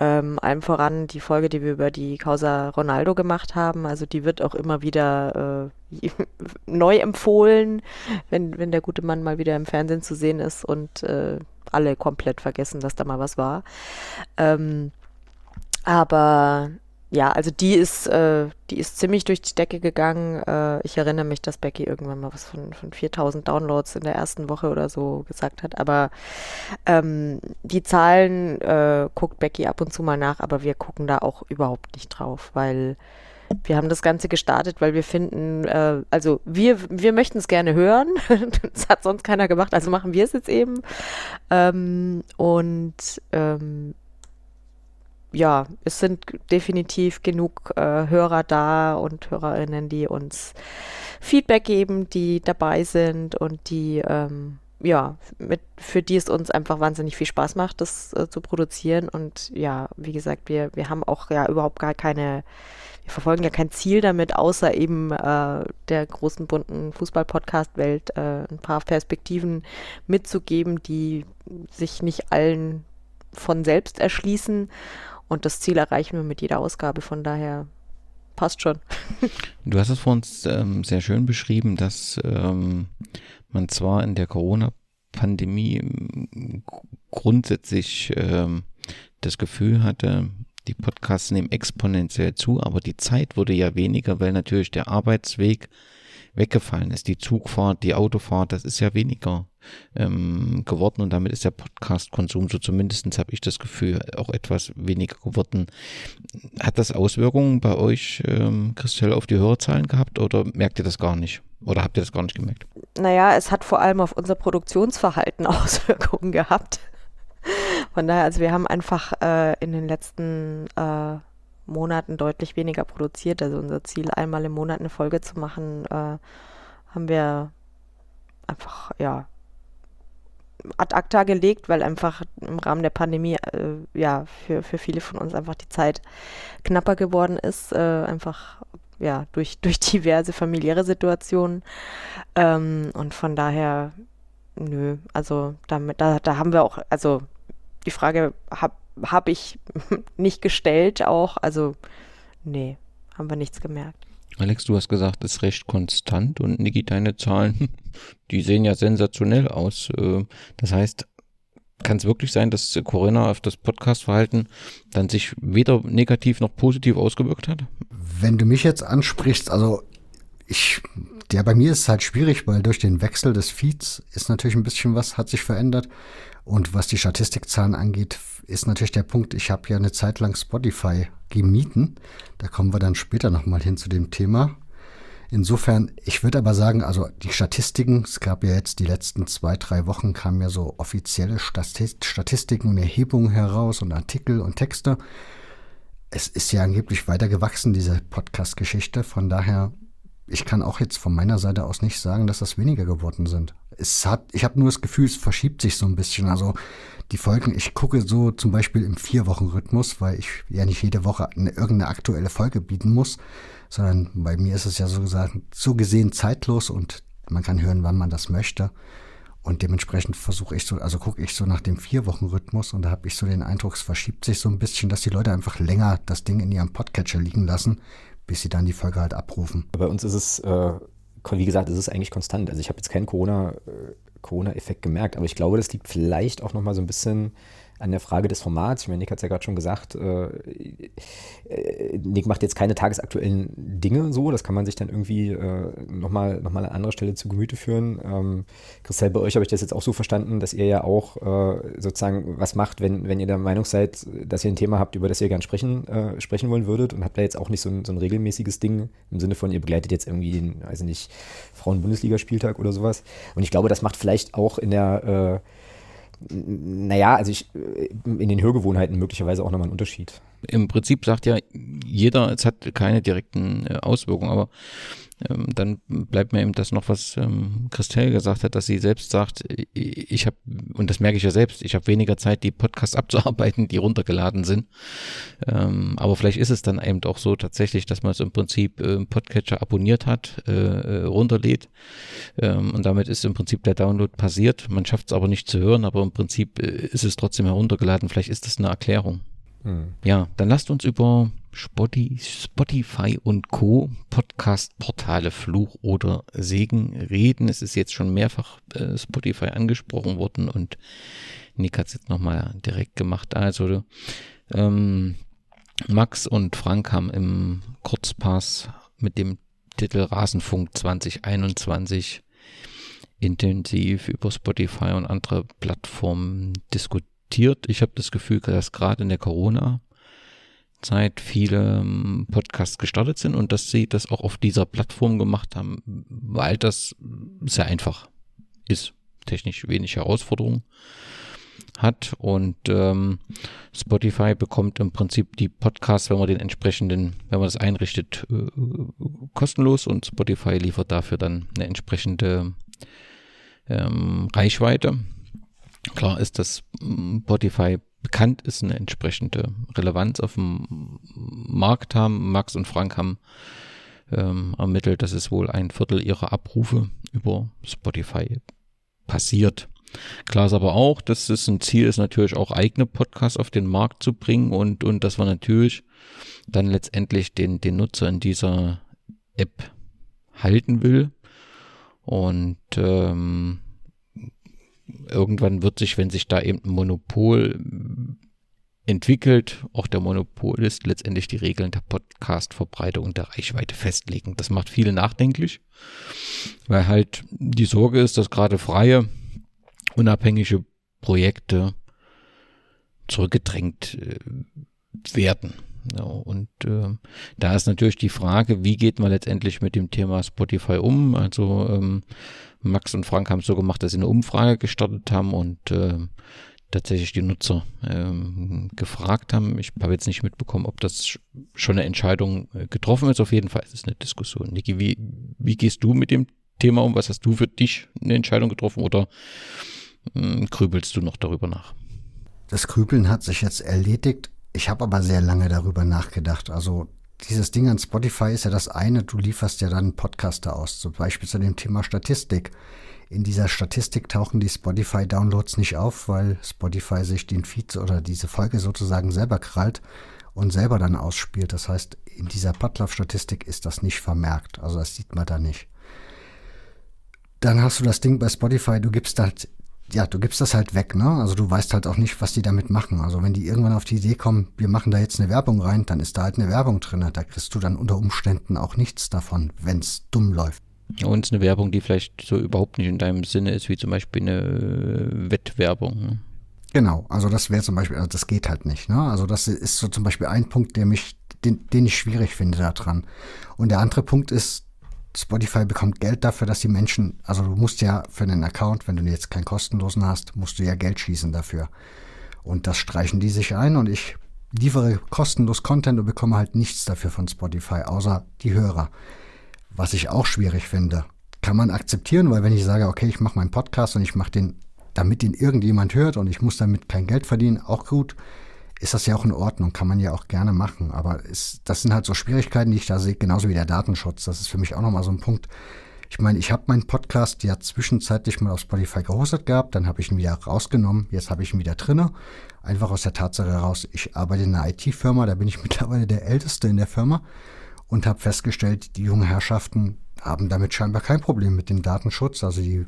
Ähm, allem voran die Folge, die wir über die Causa Ronaldo gemacht haben. Also die wird auch immer wieder äh, neu empfohlen, wenn, wenn der gute Mann mal wieder im Fernsehen zu sehen ist und äh, alle komplett vergessen, dass da mal was war. Ähm, aber ja, also die ist, äh, die ist ziemlich durch die Decke gegangen. Äh, ich erinnere mich, dass Becky irgendwann mal was von, von 4000 Downloads in der ersten Woche oder so gesagt hat. Aber ähm, die Zahlen äh, guckt Becky ab und zu mal nach, aber wir gucken da auch überhaupt nicht drauf, weil wir haben das Ganze gestartet, weil wir finden, äh, also wir, wir möchten es gerne hören. das hat sonst keiner gemacht, also machen wir es jetzt eben. Ähm, und ähm, ja, es sind definitiv genug äh, Hörer da und Hörerinnen, die uns Feedback geben, die dabei sind und die, ähm, ja, mit, für die es uns einfach wahnsinnig viel Spaß macht, das äh, zu produzieren. Und ja, wie gesagt, wir, wir haben auch ja überhaupt gar keine, wir verfolgen ja kein Ziel damit, außer eben äh, der großen bunten Fußball-Podcast-Welt äh, ein paar Perspektiven mitzugeben, die sich nicht allen von selbst erschließen und das Ziel erreichen wir mit jeder Ausgabe, von daher passt schon. Du hast es vor uns ähm, sehr schön beschrieben, dass ähm, man zwar in der Corona-Pandemie ähm, grundsätzlich ähm, das Gefühl hatte, die Podcasts nehmen exponentiell zu, aber die Zeit wurde ja weniger, weil natürlich der Arbeitsweg weggefallen ist. Die Zugfahrt, die Autofahrt, das ist ja weniger ähm, geworden und damit ist der Podcast-Konsum, so zumindestens habe ich das Gefühl, auch etwas weniger geworden. Hat das Auswirkungen bei euch, ähm, Christel, auf die Hörerzahlen gehabt oder merkt ihr das gar nicht? Oder habt ihr das gar nicht gemerkt? Naja, es hat vor allem auf unser Produktionsverhalten Auswirkungen gehabt. Von daher, also wir haben einfach äh, in den letzten äh, Monaten deutlich weniger produziert. Also unser Ziel, einmal im Monat eine Folge zu machen, äh, haben wir einfach, ja, ad acta gelegt, weil einfach im Rahmen der Pandemie äh, ja für, für viele von uns einfach die Zeit knapper geworden ist, äh, einfach ja durch, durch diverse familiäre Situationen. Ähm, und von daher, nö, also damit, da, da haben wir auch, also die Frage habe hab ich nicht gestellt auch, also nee, haben wir nichts gemerkt. Alex, du hast gesagt, es ist recht konstant und Niki, deine Zahlen, die sehen ja sensationell aus. Äh, das heißt, kann es wirklich sein, dass Corinna auf das Podcast-Verhalten dann sich weder negativ noch positiv ausgewirkt hat? Wenn du mich jetzt ansprichst, also ich, ja, bei mir ist halt schwierig, weil durch den Wechsel des Feeds ist natürlich ein bisschen was, hat sich verändert. Und was die Statistikzahlen angeht, ist natürlich der Punkt, ich habe ja eine Zeit lang Spotify gemieten. Da kommen wir dann später nochmal hin zu dem Thema. Insofern, ich würde aber sagen, also die Statistiken, es gab ja jetzt die letzten zwei, drei Wochen kamen ja so offizielle Statistiken und Erhebungen heraus und Artikel und Texte. Es ist ja angeblich weiter gewachsen, diese Podcast-Geschichte. Von daher ich kann auch jetzt von meiner Seite aus nicht sagen, dass das weniger geworden sind. Es hat, ich habe nur das Gefühl, es verschiebt sich so ein bisschen. Also die Folgen, ich gucke so zum Beispiel im Vier-Wochen-Rhythmus, weil ich ja nicht jede Woche eine, irgendeine aktuelle Folge bieten muss, sondern bei mir ist es ja so gesagt, so gesehen zeitlos und man kann hören, wann man das möchte. Und dementsprechend versuche ich so, also gucke ich so nach dem Vier-Wochen-Rhythmus und da habe ich so den Eindruck, es verschiebt sich so ein bisschen, dass die Leute einfach länger das Ding in ihrem Podcatcher liegen lassen, bis sie dann die Folge halt abrufen. Bei uns ist es, äh, wie gesagt, es ist eigentlich konstant. Also ich habe jetzt keinen Corona, äh, Corona-Effekt gemerkt, aber ich glaube, das liegt vielleicht auch nochmal so ein bisschen an der Frage des Formats. Ich meine, Nick hat es ja gerade schon gesagt, äh, äh, Nick macht jetzt keine tagesaktuellen Dinge so, das kann man sich dann irgendwie äh, nochmal noch mal an anderer Stelle zu Gemüte führen. Ähm, Christel, bei euch habe ich das jetzt auch so verstanden, dass ihr ja auch äh, sozusagen was macht, wenn, wenn ihr der Meinung seid, dass ihr ein Thema habt, über das ihr gern sprechen, äh, sprechen wollen würdet und habt da jetzt auch nicht so ein, so ein regelmäßiges Ding im Sinne von, ihr begleitet jetzt irgendwie den, weiß ich nicht, Frauen-Bundesligaspieltag oder sowas. Und ich glaube, das macht vielleicht auch in der äh, naja, also ich, in den Hörgewohnheiten möglicherweise auch nochmal ein Unterschied. Im Prinzip sagt ja jeder, es hat keine direkten äh, Auswirkungen, aber ähm, dann bleibt mir eben das noch, was ähm, Christelle gesagt hat, dass sie selbst sagt, ich habe, und das merke ich ja selbst, ich habe weniger Zeit, die Podcasts abzuarbeiten, die runtergeladen sind. Ähm, aber vielleicht ist es dann eben auch so tatsächlich, dass man es im Prinzip äh, Podcatcher abonniert hat, äh, äh, runterlädt. Ähm, und damit ist im Prinzip der Download passiert. Man schafft es aber nicht zu hören, aber im Prinzip äh, ist es trotzdem heruntergeladen. Vielleicht ist das eine Erklärung. Hm. Ja, dann lasst uns über Spotify und Co. Podcast-Portale Fluch oder Segen reden. Es ist jetzt schon mehrfach äh, Spotify angesprochen worden und Nick hat es jetzt nochmal direkt gemacht. Also ähm, Max und Frank haben im Kurzpass mit dem Titel Rasenfunk 2021 intensiv über Spotify und andere Plattformen diskutiert. Ich habe das Gefühl, dass gerade in der Corona Zeit viele ähm, Podcasts gestartet sind und dass sie das auch auf dieser Plattform gemacht haben, weil das sehr einfach ist, technisch wenig Herausforderungen hat und ähm, Spotify bekommt im Prinzip die Podcasts, wenn man den entsprechenden, wenn man das einrichtet, äh, kostenlos und Spotify liefert dafür dann eine entsprechende ähm, Reichweite. Klar ist, dass mm, Spotify bekannt ist, eine entsprechende Relevanz auf dem Markt haben. Max und Frank haben ähm, ermittelt, dass es wohl ein Viertel ihrer Abrufe über Spotify passiert. Klar ist aber auch, dass es ein Ziel ist, natürlich auch eigene Podcasts auf den Markt zu bringen und, und dass man natürlich dann letztendlich den, den Nutzer in dieser App halten will. Und ähm, irgendwann wird sich, wenn sich da eben ein Monopol entwickelt, auch der Monopolist letztendlich die Regeln der Podcast-Verbreitung und der Reichweite festlegen. Das macht viele nachdenklich, weil halt die Sorge ist, dass gerade freie, unabhängige Projekte zurückgedrängt äh, werden. Ja, und äh, da ist natürlich die Frage, wie geht man letztendlich mit dem Thema Spotify um? Also ähm, Max und Frank haben es so gemacht, dass sie eine Umfrage gestartet haben und äh, tatsächlich die Nutzer ähm, gefragt haben. Ich habe jetzt nicht mitbekommen, ob das schon eine Entscheidung äh, getroffen ist. Auf jeden Fall ist es eine Diskussion. Niki, wie, wie gehst du mit dem Thema um? Was hast du für dich eine Entscheidung getroffen oder äh, grübelst du noch darüber nach? Das Grübeln hat sich jetzt erledigt. Ich habe aber sehr lange darüber nachgedacht. Also dieses Ding an Spotify ist ja das eine, du lieferst ja dann Podcaster aus, zum Beispiel zu dem Thema Statistik. In dieser Statistik tauchen die Spotify-Downloads nicht auf, weil Spotify sich den Feed oder diese Folge sozusagen selber krallt und selber dann ausspielt. Das heißt, in dieser Padlove-Statistik ist das nicht vermerkt. Also das sieht man da nicht. Dann hast du das Ding bei Spotify, du gibst halt, ja, du gibst das halt weg, ne? Also du weißt halt auch nicht, was die damit machen. Also wenn die irgendwann auf die Idee kommen, wir machen da jetzt eine Werbung rein, dann ist da halt eine Werbung drin. Da kriegst du dann unter Umständen auch nichts davon, wenn es dumm läuft. Und eine Werbung, die vielleicht so überhaupt nicht in deinem Sinne ist, wie zum Beispiel eine Wettwerbung. Ne? Genau, also das wäre zum Beispiel, also das geht halt nicht. Ne? Also das ist so zum Beispiel ein Punkt, der mich, den, den ich schwierig finde daran. Und der andere Punkt ist, Spotify bekommt Geld dafür, dass die Menschen, also du musst ja für einen Account, wenn du jetzt keinen kostenlosen hast, musst du ja Geld schießen dafür. Und das streichen die sich ein und ich liefere kostenlos Content und bekomme halt nichts dafür von Spotify, außer die Hörer. Was ich auch schwierig finde. Kann man akzeptieren, weil wenn ich sage, okay, ich mache meinen Podcast und ich mache den damit ihn irgendjemand hört und ich muss damit kein Geld verdienen, auch gut, ist das ja auch in Ordnung, kann man ja auch gerne machen. Aber ist, das sind halt so Schwierigkeiten, die ich da sehe, genauso wie der Datenschutz. Das ist für mich auch nochmal so ein Punkt. Ich meine, ich habe meinen Podcast ja zwischenzeitlich mal auf Spotify gehostet gehabt, dann habe ich ihn wieder rausgenommen, jetzt habe ich ihn wieder drinne. Einfach aus der Tatsache heraus, ich arbeite in einer IT-Firma, da bin ich mittlerweile der Älteste in der Firma und habe festgestellt, die jungen Herrschaften haben damit scheinbar kein Problem mit dem Datenschutz. Also die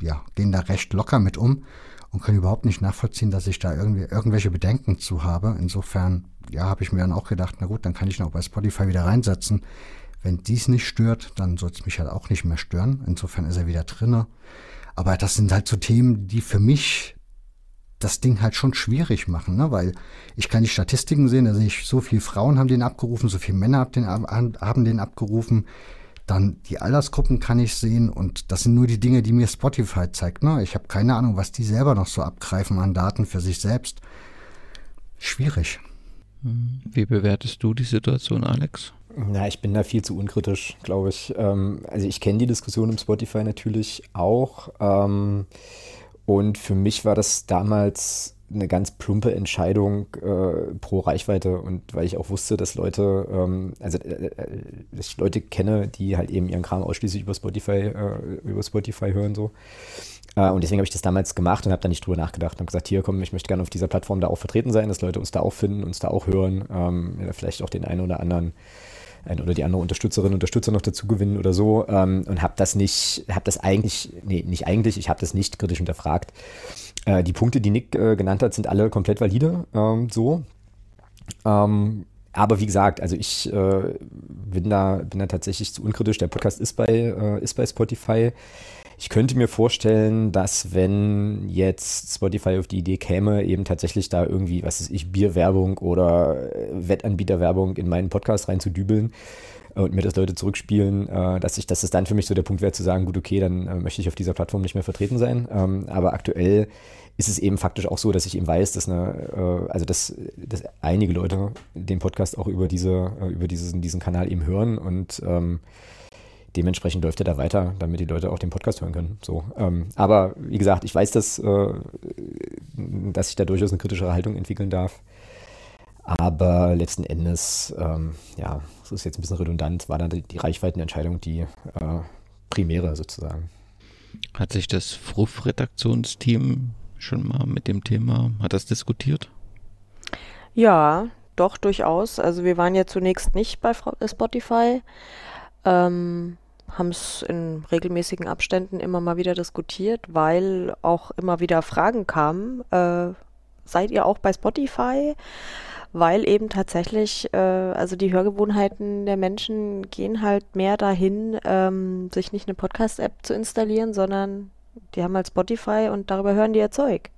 ja, gehen da recht locker mit um und können überhaupt nicht nachvollziehen, dass ich da irgendwie irgendwelche Bedenken zu habe. Insofern, ja, habe ich mir dann auch gedacht, na gut, dann kann ich noch bei Spotify wieder reinsetzen. Wenn dies nicht stört, dann soll es mich halt auch nicht mehr stören. Insofern ist er wieder drinne. Aber das sind halt so Themen, die für mich das Ding halt schon schwierig machen, ne? weil ich kann die Statistiken sehen, da sehe ich, so viele Frauen haben den abgerufen, so viele Männer haben den abgerufen. Dann die Altersgruppen kann ich sehen und das sind nur die Dinge, die mir Spotify zeigt. Ne? Ich habe keine Ahnung, was die selber noch so abgreifen an Daten für sich selbst. Schwierig. Hm. Wie bewertest du die Situation, Alex? Na, ich bin da viel zu unkritisch, glaube ich. Ähm, also ich kenne die Diskussion im Spotify natürlich auch. Ähm, und für mich war das damals eine ganz plumpe Entscheidung äh, pro Reichweite und weil ich auch wusste, dass Leute, ähm, also äh, äh, dass ich Leute kenne, die halt eben ihren Kram ausschließlich über Spotify, äh, über Spotify hören so. Äh, und deswegen habe ich das damals gemacht und habe da nicht drüber nachgedacht und habe gesagt, hier komm, ich möchte gerne auf dieser Plattform da auch vertreten sein, dass Leute uns da auch finden, uns da auch hören, ähm, vielleicht auch den einen oder anderen ein oder die andere Unterstützerin, Unterstützer noch dazu gewinnen oder so ähm, und habe das nicht, habe das eigentlich, nee, nicht eigentlich, ich habe das nicht kritisch hinterfragt. Äh, die Punkte, die Nick äh, genannt hat, sind alle komplett valide, ähm, so. Ähm, aber wie gesagt, also ich äh, bin, da, bin da tatsächlich zu unkritisch. Der Podcast ist bei, äh, ist bei Spotify. Ich könnte mir vorstellen, dass wenn jetzt Spotify auf die Idee käme, eben tatsächlich da irgendwie, was weiß ich, Bierwerbung oder äh, Wettanbieterwerbung in meinen Podcast reinzudübeln, und mir das Leute zurückspielen, äh, dass ich, dass es dann für mich so der Punkt wäre zu sagen, gut, okay, dann äh, möchte ich auf dieser Plattform nicht mehr vertreten sein. Ähm, aber aktuell ist es eben faktisch auch so, dass ich eben weiß, dass eine, äh, also dass, dass einige Leute den Podcast auch über diese, äh, über diesen, diesen Kanal eben hören und ähm, dementsprechend läuft er da weiter, damit die Leute auch den Podcast hören können. So, ähm, aber wie gesagt, ich weiß, dass, äh, dass ich da durchaus eine kritischere Haltung entwickeln darf. Aber letzten Endes, ähm, ja, das ist jetzt ein bisschen redundant, war dann die, Reichweitenentscheidung die äh, primäre sozusagen. Hat sich das Fruff-Redaktionsteam schon mal mit dem Thema, hat das diskutiert? Ja, doch, durchaus. Also wir waren ja zunächst nicht bei äh, Spotify, ähm, haben es in regelmäßigen Abständen immer mal wieder diskutiert, weil auch immer wieder Fragen kamen. Äh, seid ihr auch bei Spotify? Weil eben tatsächlich, äh, also die Hörgewohnheiten der Menschen gehen halt mehr dahin, ähm, sich nicht eine Podcast-App zu installieren, sondern die haben halt Spotify und darüber hören die ihr Zeug.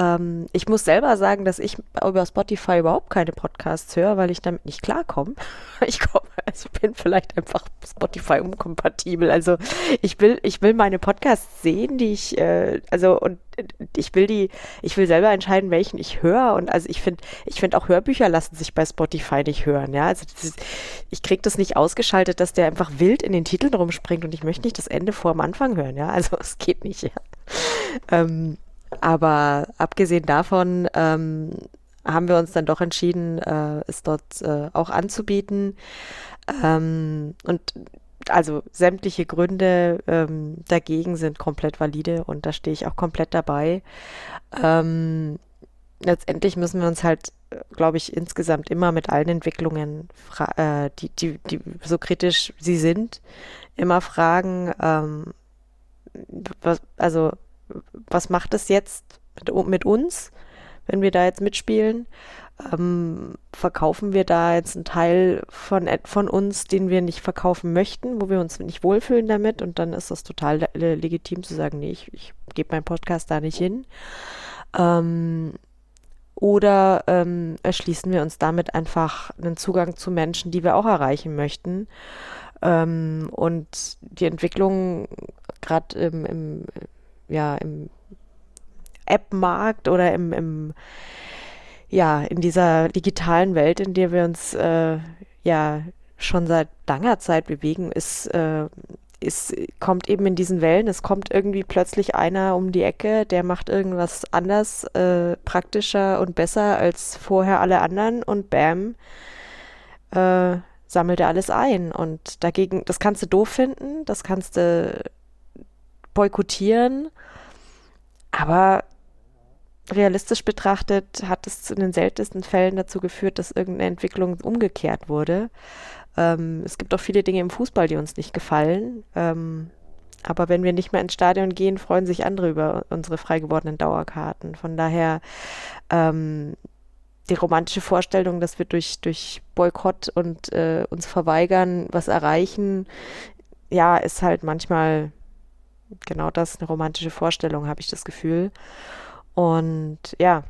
Ähm, ich muss selber sagen, dass ich über Spotify überhaupt keine Podcasts höre, weil ich damit nicht klarkomme. Ich komme, also bin vielleicht einfach Spotify unkompatibel. Also ich will, ich will meine Podcasts sehen, die ich, äh, also und ich will die, ich will selber entscheiden, welchen ich höre. Und also ich finde, ich finde auch Hörbücher lassen sich bei Spotify nicht hören. Ja, also ist, ich kriege das nicht ausgeschaltet, dass der einfach wild in den Titeln rumspringt und ich möchte nicht das Ende vor dem Anfang hören. Ja, also es geht nicht. Ja. Ähm, aber abgesehen davon ähm, haben wir uns dann doch entschieden, äh, es dort äh, auch anzubieten. Ähm, und also sämtliche Gründe ähm, dagegen sind komplett valide und da stehe ich auch komplett dabei. Ähm, letztendlich müssen wir uns halt glaube ich, insgesamt immer mit allen Entwicklungen, äh, die, die, die so kritisch sie sind, immer fragen, ähm, was, also was macht es jetzt mit, mit uns, wenn wir da jetzt mitspielen? ähm, verkaufen wir da jetzt einen Teil von, von uns, den wir nicht verkaufen möchten, wo wir uns nicht wohlfühlen damit und dann ist das total legitim zu sagen, nee, ich, ich gebe meinen Podcast da nicht hin. Ähm, oder ähm, erschließen wir uns damit einfach einen Zugang zu Menschen, die wir auch erreichen möchten. Ähm, und die Entwicklung gerade im, im, ja, im App-Markt oder im, im ja, in dieser digitalen Welt, in der wir uns äh, ja schon seit langer Zeit bewegen, ist, äh, ist, kommt eben in diesen Wellen. Es kommt irgendwie plötzlich einer um die Ecke, der macht irgendwas anders, äh, praktischer und besser als vorher alle anderen und bam, äh, sammelt er alles ein. Und dagegen, das kannst du doof finden, das kannst du boykottieren, aber realistisch betrachtet hat es in den seltensten Fällen dazu geführt, dass irgendeine Entwicklung umgekehrt wurde. Ähm, es gibt auch viele Dinge im Fußball, die uns nicht gefallen. Ähm, aber wenn wir nicht mehr ins Stadion gehen, freuen sich andere über unsere frei gewordenen Dauerkarten. Von daher ähm, die romantische Vorstellung, dass wir durch, durch Boykott und äh, uns verweigern, was erreichen, ja, ist halt manchmal genau das, eine romantische Vorstellung, habe ich das Gefühl. Und ja,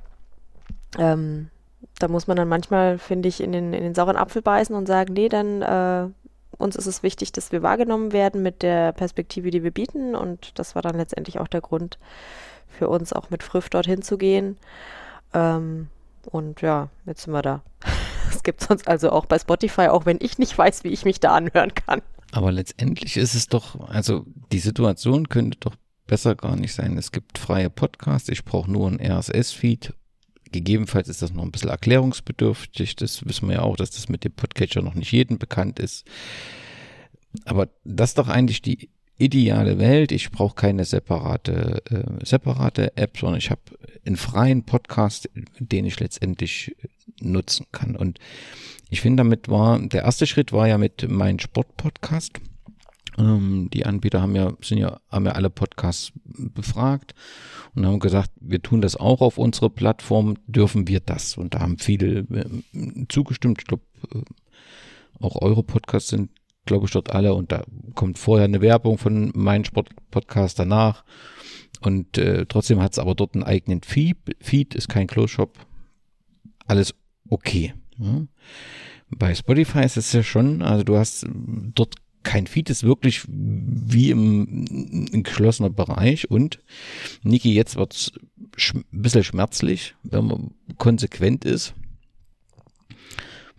ähm, da muss man dann manchmal, finde ich, in den, in den sauren Apfel beißen und sagen, nee, dann äh, uns ist es wichtig, dass wir wahrgenommen werden mit der Perspektive, die wir bieten. Und das war dann letztendlich auch der Grund für uns, auch mit Früff dorthin zu gehen. Ähm, und ja, jetzt sind wir da. Es gibt sonst also auch bei Spotify, auch wenn ich nicht weiß, wie ich mich da anhören kann. Aber letztendlich ist es doch, also die Situation könnte doch besser gar nicht sein. Es gibt freie Podcasts, ich brauche nur ein RSS-Feed. Gegebenenfalls ist das noch ein bisschen erklärungsbedürftig. Das wissen wir ja auch, dass das mit dem Podcatcher noch nicht jedem bekannt ist. Aber das ist doch eigentlich die ideale Welt. Ich brauche keine separate, äh, separate App, sondern ich habe einen freien Podcast, den ich letztendlich nutzen kann. Und ich finde, damit war, der erste Schritt war ja mit meinem Sport-Podcast. Ähm, die Anbieter haben ja, sind ja, haben ja alle Podcasts befragt und haben gesagt, wir tun das auch auf unsere Plattform, dürfen wir das? Und da haben viele äh, zugestimmt. Ich glaube, äh, auch eure Podcasts sind, glaube ich, dort alle und da kommt vorher eine Werbung von meinem Sport-Podcast danach. Und äh, trotzdem hat es aber dort einen eigenen Feed. Feed ist kein Close Shop. Alles okay. Ja. Bei Spotify ist es ja schon, also du hast dort kein Feed ist wirklich wie im, im geschlossener Bereich und Niki, jetzt wird's sch ein bisschen schmerzlich, wenn man konsequent ist.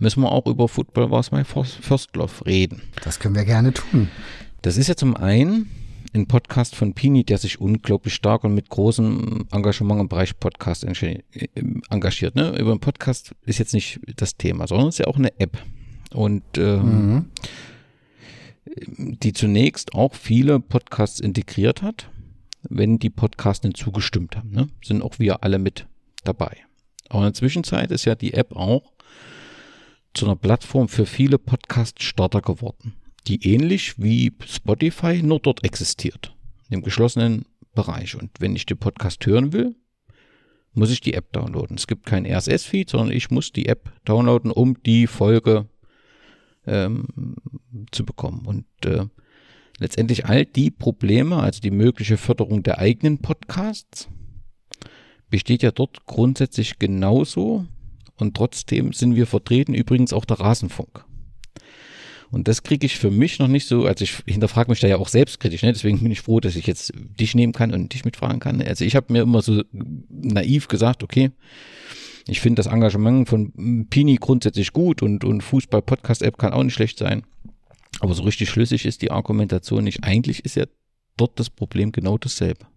Müssen wir auch über Football was my First Love reden. Das können wir gerne tun. Das ist ja zum einen ein Podcast von Pini, der sich unglaublich stark und mit großem Engagement im Bereich Podcast äh, engagiert. Ne? Über einen Podcast ist jetzt nicht das Thema, sondern es ist ja auch eine App. Und ähm, mhm die zunächst auch viele Podcasts integriert hat, wenn die Podcasts denn zugestimmt haben. Ne? Sind auch wir alle mit dabei. Aber in der Zwischenzeit ist ja die App auch zu einer Plattform für viele Podcast-Starter geworden, die ähnlich wie Spotify nur dort existiert, im geschlossenen Bereich. Und wenn ich den Podcast hören will, muss ich die App downloaden. Es gibt kein RSS-Feed, sondern ich muss die App downloaden, um die Folge ähm, zu bekommen. Und äh, letztendlich all die Probleme, also die mögliche Förderung der eigenen Podcasts, besteht ja dort grundsätzlich genauso. Und trotzdem sind wir vertreten, übrigens auch der Rasenfunk. Und das kriege ich für mich noch nicht so, also ich hinterfrage mich da ja auch selbstkritisch, ne? deswegen bin ich froh, dass ich jetzt dich nehmen kann und dich mitfragen kann. Also ich habe mir immer so naiv gesagt, okay, ich finde das Engagement von Pini grundsätzlich gut und, und Fußball-Podcast-App kann auch nicht schlecht sein. Aber so richtig schlüssig ist die Argumentation nicht. Eigentlich ist ja dort das Problem genau dasselbe,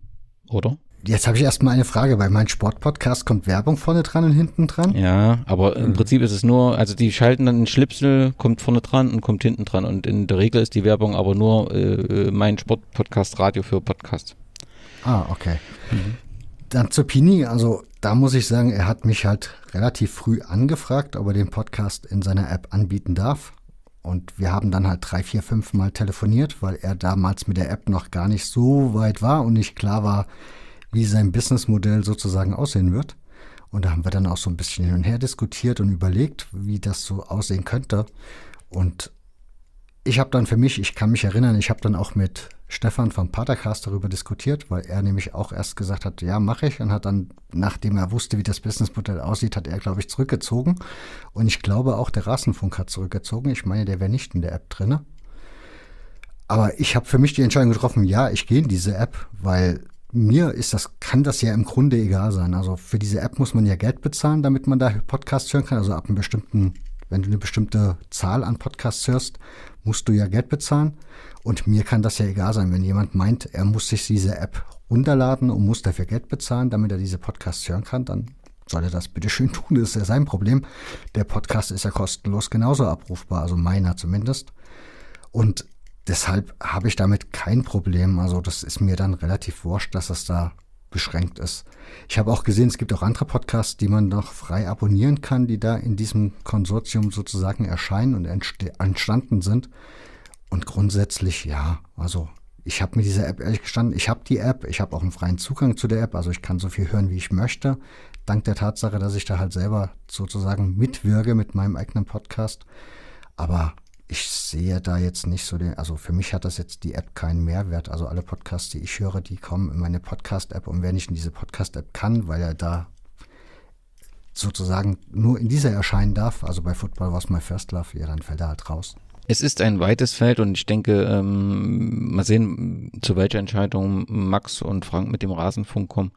oder? Jetzt habe ich erstmal eine Frage. Bei meinem Sportpodcast kommt Werbung vorne dran und hinten dran? Ja, aber im. Prinzip ist es nur, also die schalten dann einen Schlipsel, kommt vorne dran und kommt hinten dran. Und in der Regel ist die Werbung aber nur äh, mein Sportpodcast Radio für Podcast. Ah, okay. Mhm Dann zu Pini, also da muss ich sagen, er hat mich halt relativ früh angefragt, ob er den Podcast in seiner App anbieten darf. Und wir haben dann halt drei, vier, fünf Mal telefoniert, weil er damals mit der App noch gar nicht so weit war und nicht klar war, wie sein Businessmodell sozusagen aussehen wird. Und da haben wir dann auch so ein bisschen hin und her diskutiert und überlegt, wie das so aussehen könnte. Und ich habe dann für mich, ich kann mich erinnern, ich habe dann auch mit Stefan vom Patercast darüber diskutiert, weil er nämlich auch erst gesagt hat, ja, mache ich und hat dann, nachdem er wusste, wie das Businessmodell aussieht, hat er, glaube ich, zurückgezogen. Und ich glaube auch der Rasenfunk hat zurückgezogen. Ich meine, der wäre nicht in der App drinne. Aber ich habe für mich die Entscheidung getroffen, ja, ich gehe in diese App, weil mir ist das, kann das ja im Grunde egal sein. Also für diese App muss man ja Geld bezahlen, damit man da Podcasts hören kann. Also ab einem bestimmten, wenn du eine bestimmte Zahl an Podcasts hörst, musst du ja Geld bezahlen. Und mir kann das ja egal sein, wenn jemand meint, er muss sich diese App runterladen und muss dafür Geld bezahlen, damit er diese Podcasts hören kann, dann soll er das bitte schön tun. Das ist ja sein Problem. Der Podcast ist ja kostenlos genauso abrufbar, also meiner zumindest. Und deshalb habe ich damit kein Problem. Also das ist mir dann relativ wurscht, dass das da beschränkt ist. Ich habe auch gesehen, es gibt auch andere Podcasts, die man noch frei abonnieren kann, die da in diesem Konsortium sozusagen erscheinen und entstanden sind. Und grundsätzlich ja, also ich habe mit dieser App ehrlich gestanden, ich habe die App, ich habe auch einen freien Zugang zu der App, also ich kann so viel hören, wie ich möchte, dank der Tatsache, dass ich da halt selber sozusagen mitwirke mit meinem eigenen Podcast. Aber ich sehe da jetzt nicht so den, also für mich hat das jetzt die App keinen Mehrwert. Also alle Podcasts, die ich höre, die kommen in meine Podcast-App und wer nicht in diese Podcast-App kann, weil er da sozusagen nur in dieser erscheinen darf, also bei Football was my first love, ja, dann fällt er halt raus. Es ist ein weites Feld und ich denke, ähm, mal sehen, zu welcher Entscheidung Max und Frank mit dem Rasenfunk kommen.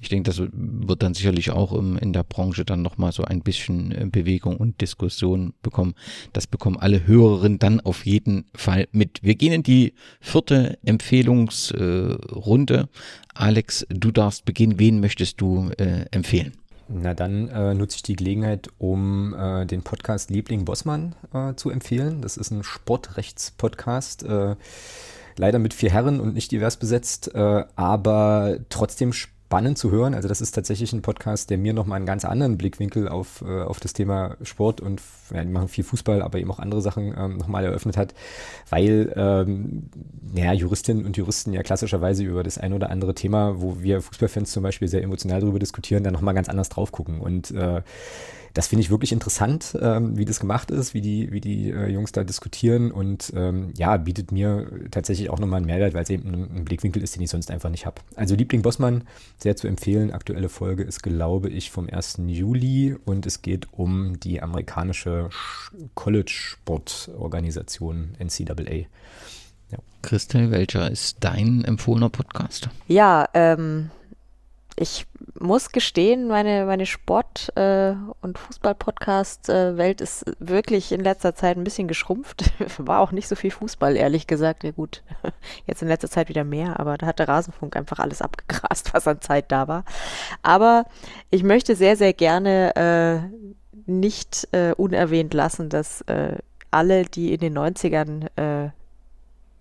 Ich denke, das wird dann sicherlich auch im, in der Branche dann nochmal so ein bisschen äh, Bewegung und Diskussion bekommen. Das bekommen alle Hörerinnen dann auf jeden Fall mit. Wir gehen in die vierte Empfehlungsrunde. Äh, Alex, du darfst beginnen. Wen möchtest du äh, empfehlen? Na dann äh, nutze ich die Gelegenheit, um äh, den Podcast Liebling Bossmann äh, zu empfehlen. Das ist ein Sportrechts-Podcast. Äh, leider mit vier Herren und nicht divers besetzt, äh, aber trotzdem spannend zu hören. Also das ist tatsächlich ein Podcast, der mir nochmal einen ganz anderen Blickwinkel auf, äh, auf das Thema Sport und ja, die machen viel Fußball, aber eben auch andere Sachen ähm, nochmal eröffnet hat, weil ähm, ja, Juristinnen und Juristen ja klassischerweise über das ein oder andere Thema, wo wir Fußballfans zum Beispiel sehr emotional darüber diskutieren, dann nochmal ganz anders drauf gucken. Und äh, das finde ich wirklich interessant, ähm, wie das gemacht ist, wie die, wie die äh, Jungs da diskutieren und ähm, ja, bietet mir tatsächlich auch nochmal einen Mehrwert, weil es eben ein, ein, Blickwinkel ist, den ich sonst einfach nicht habe. Also Liebling Bossmann, sehr zu empfehlen. Aktuelle Folge ist, glaube ich, vom 1. Juli und es geht um die amerikanische College-Sportorganisation NCAA. Ja. Christel, welcher ist dein empfohlener Podcast? Ja, ähm, ich muss gestehen, meine, meine Sport- äh, und Fußball-Podcast-Welt ist wirklich in letzter Zeit ein bisschen geschrumpft. War auch nicht so viel Fußball, ehrlich gesagt. Ja gut, jetzt in letzter Zeit wieder mehr, aber da hat der Rasenfunk einfach alles abgegrast, was an Zeit da war. Aber ich möchte sehr, sehr gerne äh, nicht äh, unerwähnt lassen, dass äh, alle, die in den 90ern äh,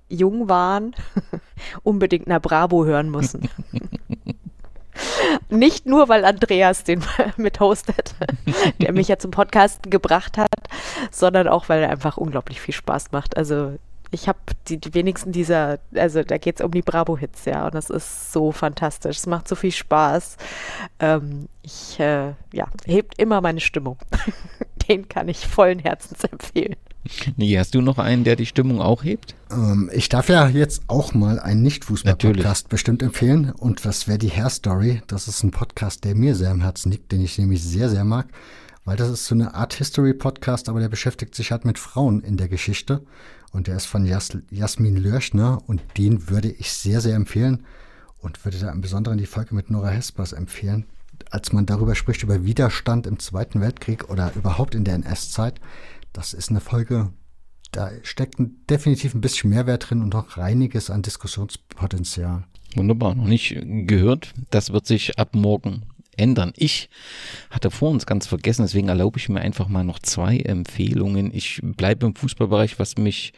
jung waren, unbedingt nach Bravo hören müssen. Nicht nur, weil Andreas den mit hostet, der mich ja zum Podcasten gebracht hat, sondern auch, weil er einfach unglaublich viel Spaß macht. Also ich habe die, die, wenigsten dieser, also da geht es um die Bravo-Hits, ja, und das ist so fantastisch. Es macht so viel Spaß. Ähm, ich, äh, ja, hebt immer meine Stimmung. Den kann ich vollen Herzens empfehlen. Nee, hast du noch einen, der die Stimmung auch hebt? Ähm, ich darf ja jetzt auch mal einen Nicht-Fußball-Podcast bestimmt empfehlen. Und das wäre die Hair Story. Das ist ein Podcast, der mir sehr am Herzen liegt, den ich nämlich sehr, sehr mag. Weil das ist so eine Art History-Podcast, aber der beschäftigt sich halt mit Frauen in der Geschichte. Und der ist von Jas Jasmin Lörschner und den würde ich sehr, sehr empfehlen. Und würde da im Besonderen die Folge mit Nora Hespers empfehlen. Als man darüber spricht, über Widerstand im Zweiten Weltkrieg oder überhaupt in der NS-Zeit, das ist eine Folge, da steckt definitiv ein bisschen Mehrwert drin und auch einiges an Diskussionspotenzial. Wunderbar, noch nicht gehört. Das wird sich ab morgen ändern. Ich hatte vor uns ganz vergessen, deswegen erlaube ich mir einfach mal noch zwei Empfehlungen. Ich bleibe im Fußballbereich, was mich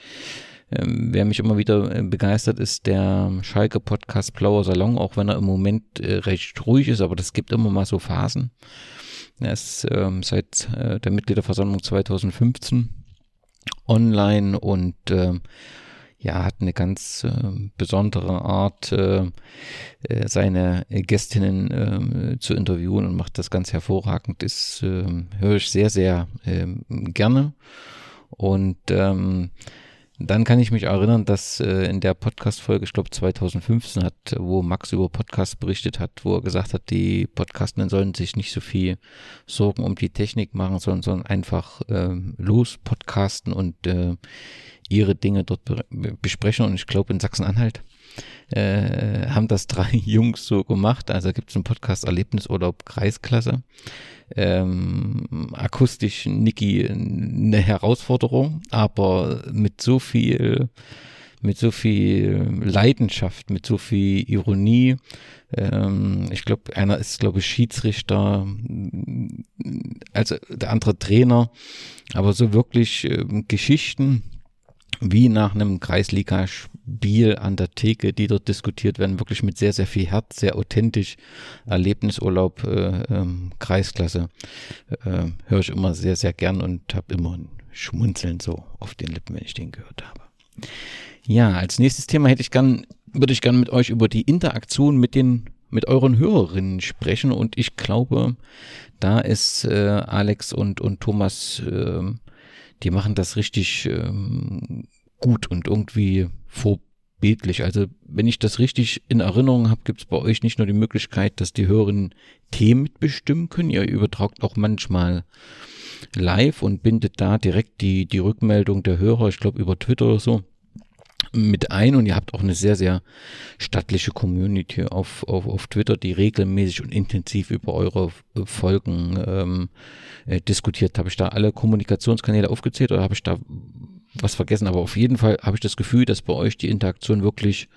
Ähm, wer mich immer wieder äh, begeistert, ist der Schalke-Podcast Blauer Salon, auch wenn er im Moment äh, recht ruhig ist, aber das gibt immer mal so Phasen. Er ist ähm, seit äh, der Mitgliederversammlung 2015 online und äh, ja, hat eine ganz äh, besondere Art, äh, äh, seine Gästinnen äh, zu interviewen und macht das ganz hervorragend. Das äh, höre ich sehr, sehr äh, gerne. Und ähm, dann kann ich mich erinnern, dass äh, in der Podcast-Folge, ich glaube 2015 hat, wo Max über Podcasts berichtet hat, wo er gesagt hat, die Podcastenden sollen sich nicht so viel Sorgen um die Technik machen, sondern, sondern einfach äh, los podcasten und äh, ihre Dinge dort be besprechen. Und ich glaube, in Sachsen-Anhalt äh, haben das drei Jungs so gemacht. Also gibt es einen Podcast Erlebnisurlaub Kreisklasse ähm, akustisch Niki eine Herausforderung, aber mit so viel mit so viel Leidenschaft, mit so viel Ironie. Ähm, ich glaube, einer ist, glaube ich, Schiedsrichter, also der andere Trainer, aber so wirklich äh, Geschichten wie nach einem Kreisliga-Spiel an der Theke, die dort diskutiert werden, wirklich mit sehr, sehr viel Herz, sehr authentisch. Erlebnisurlaub, äh, ähm, Kreisklasse, äh, höre ich immer sehr, sehr gern und habe immer ein Schmunzeln so auf den Lippen, wenn ich den gehört habe. Ja, als nächstes Thema hätte ich gern, würde ich gern mit euch über die Interaktion mit den mit euren Hörerinnen sprechen und ich glaube, da ist äh, Alex und, und Thomas äh, die machen das richtig ähm, gut und irgendwie vorbildlich. Also wenn ich das richtig in Erinnerung habe, gibt es bei euch nicht nur die Möglichkeit, dass die Hörerinnen Themen mitbestimmen können, ihr übertragt auch manchmal live und bindet da direkt die, die Rückmeldung der Hörer, ich glaube über Twitter oder so, mit ein und ihr habt auch eine sehr, sehr stattliche Community auf, auf, auf Twitter, die regelmäßig und intensiv über eure Folgen ähm, äh, diskutiert. Habe ich da alle Kommunikationskanäle aufgezählt oder habe ich da was vergessen? Aber auf jeden Fall habe ich das Gefühl, dass bei euch die Interaktion wirklich,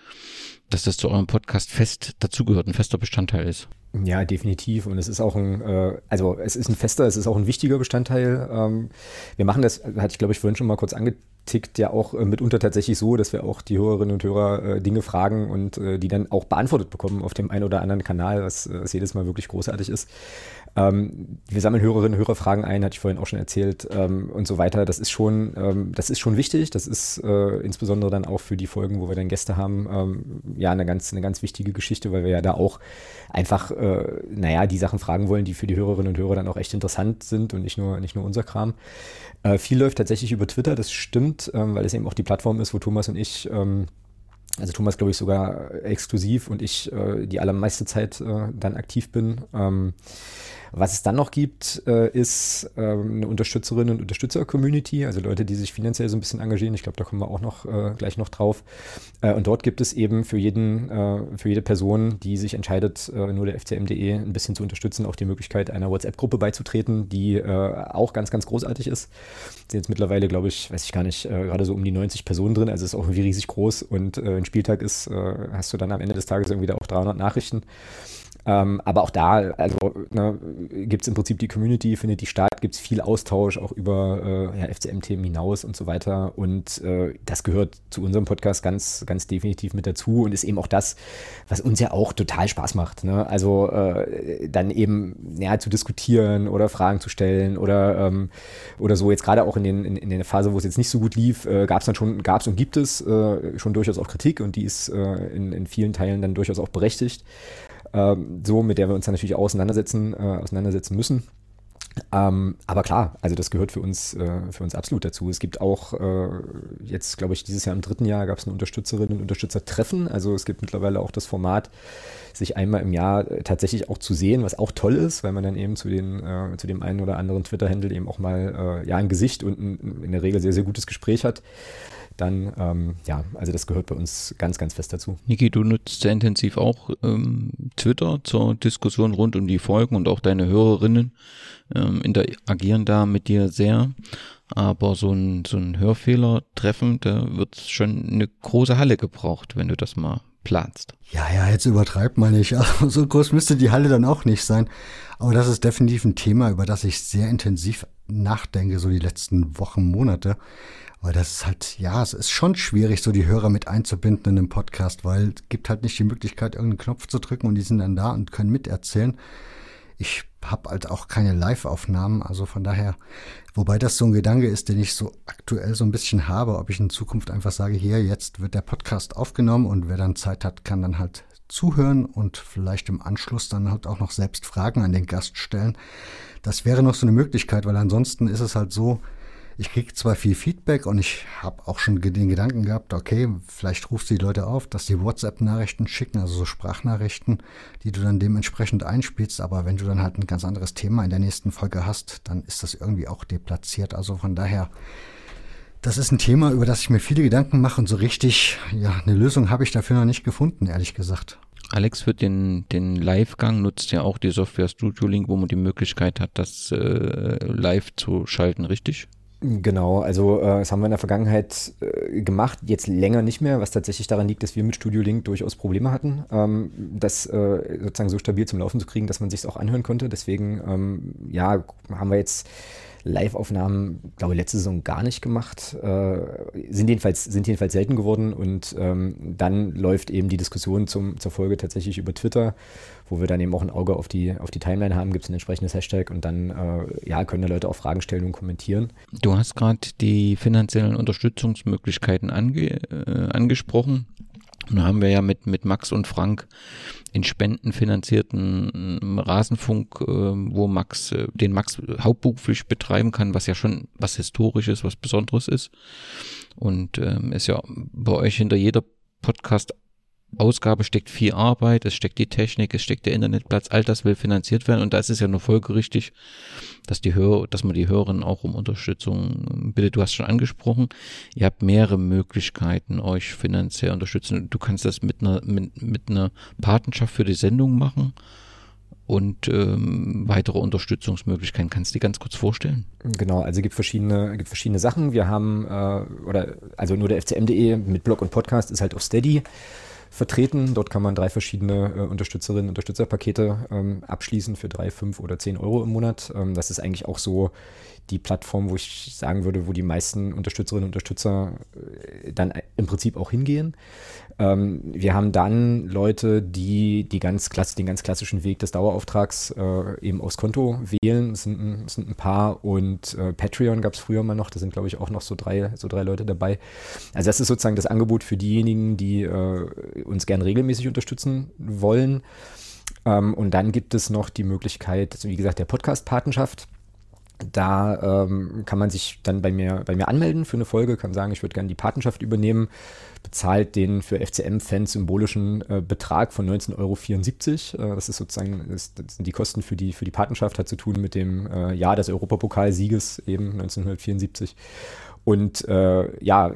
dass das zu eurem Podcast fest dazugehört, ein fester Bestandteil ist. Ja, definitiv. Und es ist auch ein, äh, also es ist ein fester, es ist auch ein wichtiger Bestandteil. Ähm, wir machen das, hatte ich glaube ich vorhin schon mal kurz angetickt, ja auch äh, mitunter tatsächlich so, dass wir auch die Hörerinnen und Hörer äh, Dinge fragen und äh, die dann auch beantwortet bekommen auf dem einen oder anderen Kanal, was, äh, was jedes Mal wirklich großartig ist. Ähm, wir sammeln Hörerinnen und Hörerfragen ein, hatte ich vorhin auch schon erzählt ähm, und so weiter. Das ist schon, ähm, das ist schon wichtig. Das ist äh, insbesondere dann auch für die Folgen, wo wir dann Gäste haben, ähm, ja eine ganz, eine ganz wichtige Geschichte, weil wir ja da auch einfach, äh, naja, die Sachen fragen wollen, die für die Hörerinnen und Hörer dann auch echt interessant sind und nicht nur, nicht nur unser Kram. Äh, viel läuft tatsächlich über Twitter, das stimmt, ähm, weil es eben auch die Plattform ist, wo Thomas und ich ähm, also Thomas glaube ich sogar exklusiv und ich äh, die allermeiste Zeit äh, dann aktiv bin. Ähm, was es dann noch gibt, äh, ist ähm, eine Unterstützerinnen- und Unterstützer-Community, also Leute, die sich finanziell so ein bisschen engagieren. Ich glaube, da kommen wir auch noch äh, gleich noch drauf. Äh, und dort gibt es eben für jeden, äh, für jede Person, die sich entscheidet, äh, nur der FCM.de ein bisschen zu unterstützen, auch die Möglichkeit, einer WhatsApp-Gruppe beizutreten, die äh, auch ganz, ganz großartig ist. Sind jetzt mittlerweile, glaube ich, weiß ich gar nicht, gerade so um die 90 Personen drin, also ist auch irgendwie riesig groß und ein Spieltag ist, hast du dann am Ende des Tages irgendwie da auch 300 Nachrichten. Ähm, aber auch da, also ne, gibt es im Prinzip die Community, findet die statt, gibt es viel Austausch auch über äh, ja, FCM-Themen hinaus und so weiter. Und äh, das gehört zu unserem Podcast ganz, ganz definitiv mit dazu und ist eben auch das, was uns ja auch total Spaß macht. Ne? Also äh, dann eben ja, zu diskutieren oder Fragen zu stellen oder, ähm, oder so. Jetzt gerade auch in, den, in, in der Phase, wo es jetzt nicht so gut lief, äh, gab es dann schon, gab es und gibt es äh, schon durchaus auch Kritik und die ist äh, in, in vielen Teilen dann durchaus auch berechtigt ähm, so, mit der wir uns dann natürlich auseinandersetzen, äh, auseinandersetzen müssen. Ähm, aber klar, also das gehört für uns, äh, für uns absolut dazu. Es gibt auch äh, jetzt, glaube ich, dieses Jahr im dritten Jahr gab es ein Unterstützerinnen und Unterstützertreffen. Also es gibt mittlerweile auch das Format, sich einmal im Jahr äh, tatsächlich auch zu sehen, was auch toll ist, weil man dann eben zu, den, äh, zu dem einen oder anderen Twitter-Handle eben auch mal äh, ja, ein Gesicht und ein, in der Regel sehr, sehr gutes Gespräch hat dann, ähm, ja, also das gehört bei uns ganz, ganz fest dazu. Niki, du nutzt sehr intensiv auch ähm, Twitter zur Diskussion rund um die Folgen und auch deine Hörerinnen ähm, interagieren da mit dir sehr. Aber so ein, so ein Hörfehler treffen, da wird schon eine große Halle gebraucht, wenn du das mal platzt. Ja, ja, jetzt übertreibt mal nicht. Also, so groß müsste die Halle dann auch nicht sein. Aber das ist definitiv ein Thema, über das ich sehr intensiv nachdenke, so die letzten Wochen, Monate. Weil das ist halt, ja, es ist schon schwierig, so die Hörer mit einzubinden in einem Podcast, weil es gibt halt nicht die Möglichkeit, irgendeinen Knopf zu drücken und die sind dann da und können miterzählen. Ich habe halt auch keine Live-Aufnahmen, also von daher, wobei das so ein Gedanke ist, den ich so aktuell so ein bisschen habe, ob ich in Zukunft einfach sage, hier, jetzt wird der Podcast aufgenommen und wer dann Zeit hat, kann dann halt zuhören und vielleicht im Anschluss dann halt auch noch selbst Fragen an den Gast stellen. Das wäre noch so eine Möglichkeit, weil ansonsten ist es halt so, ich kriege zwar viel Feedback und ich habe auch schon den Gedanken gehabt, okay, vielleicht rufst du die Leute auf, dass die WhatsApp-Nachrichten schicken, also so Sprachnachrichten, die du dann dementsprechend einspielst. Aber wenn du dann halt ein ganz anderes Thema in der nächsten Folge hast, dann ist das irgendwie auch deplatziert. Also von daher, das ist ein Thema, über das ich mir viele Gedanken mache und so richtig, ja, eine Lösung habe ich dafür noch nicht gefunden, ehrlich gesagt. Alex für den, den Live-Gang nutzt ja auch die Software Studio Link, wo man die Möglichkeit hat, das äh, live zu schalten, richtig? Genau, also äh, das haben wir in der Vergangenheit äh, gemacht, jetzt länger nicht mehr, was tatsächlich daran liegt, dass wir mit Studio Link durchaus Probleme hatten, ähm, das äh, sozusagen so stabil zum Laufen zu kriegen, dass man sich auch anhören konnte. Deswegen, ähm, ja, haben wir jetzt Live-Aufnahmen, glaube ich, letzte Saison gar nicht gemacht. Äh, sind, jedenfalls, sind jedenfalls selten geworden und ähm, dann läuft eben die Diskussion zum, zur Folge tatsächlich über Twitter, wo wir dann eben auch ein Auge auf die, auf die Timeline haben, gibt es ein entsprechendes Hashtag und dann äh, ja, können da Leute auch Fragen stellen und kommentieren. Du hast gerade die finanziellen Unterstützungsmöglichkeiten ange, äh, angesprochen. Nun haben wir ja mit, mit Max und Frank in spendenfinanzierten ähm, Rasenfunk, äh, wo Max, äh, den Max hauptberuflich betreiben kann, was ja schon was Historisches, was Besonderes ist. Und ähm, ist ja bei euch hinter jeder Podcast Ausgabe steckt viel Arbeit, es steckt die Technik, es steckt der Internetplatz, all das will finanziert werden und da ist es ja nur folgerichtig, dass die Hörer, dass man die Hörerinnen auch um Unterstützung bittet. Du hast schon angesprochen, ihr habt mehrere Möglichkeiten, euch finanziell unterstützen. Du kannst das mit einer, mit, mit einer Patenschaft für die Sendung machen und ähm, weitere Unterstützungsmöglichkeiten. Kannst du dir ganz kurz vorstellen? Genau, also gibt verschiedene, gibt verschiedene Sachen. Wir haben, äh, oder also nur der FCM.de mit Blog und Podcast ist halt auf Steady vertreten. Dort kann man drei verschiedene äh, Unterstützerinnen und Unterstützerpakete ähm, abschließen für drei, fünf oder zehn Euro im Monat. Ähm, das ist eigentlich auch so die Plattform, wo ich sagen würde, wo die meisten Unterstützerinnen und Unterstützer äh, dann im Prinzip auch hingehen. Ähm, wir haben dann Leute, die, die ganz klass den ganz klassischen Weg des Dauerauftrags äh, eben aufs Konto wählen. Es sind, ein, sind ein paar und äh, Patreon gab es früher mal noch. Da sind, glaube ich, auch noch so drei, so drei Leute dabei. Also das ist sozusagen das Angebot für diejenigen, die äh, uns gern regelmäßig unterstützen wollen. Ähm, und dann gibt es noch die Möglichkeit, wie gesagt, der Podcast-Patenschaft. Da ähm, kann man sich dann bei mir, bei mir anmelden für eine Folge, kann sagen, ich würde gerne die Patenschaft übernehmen, bezahlt den für FCM-Fans symbolischen äh, Betrag von 19,74 Euro. Äh, das ist sozusagen, das, das, sind die Kosten für die, für die Patenschaft, hat zu tun mit dem äh, Jahr des Europapokalsieges eben 1974 und äh, ja,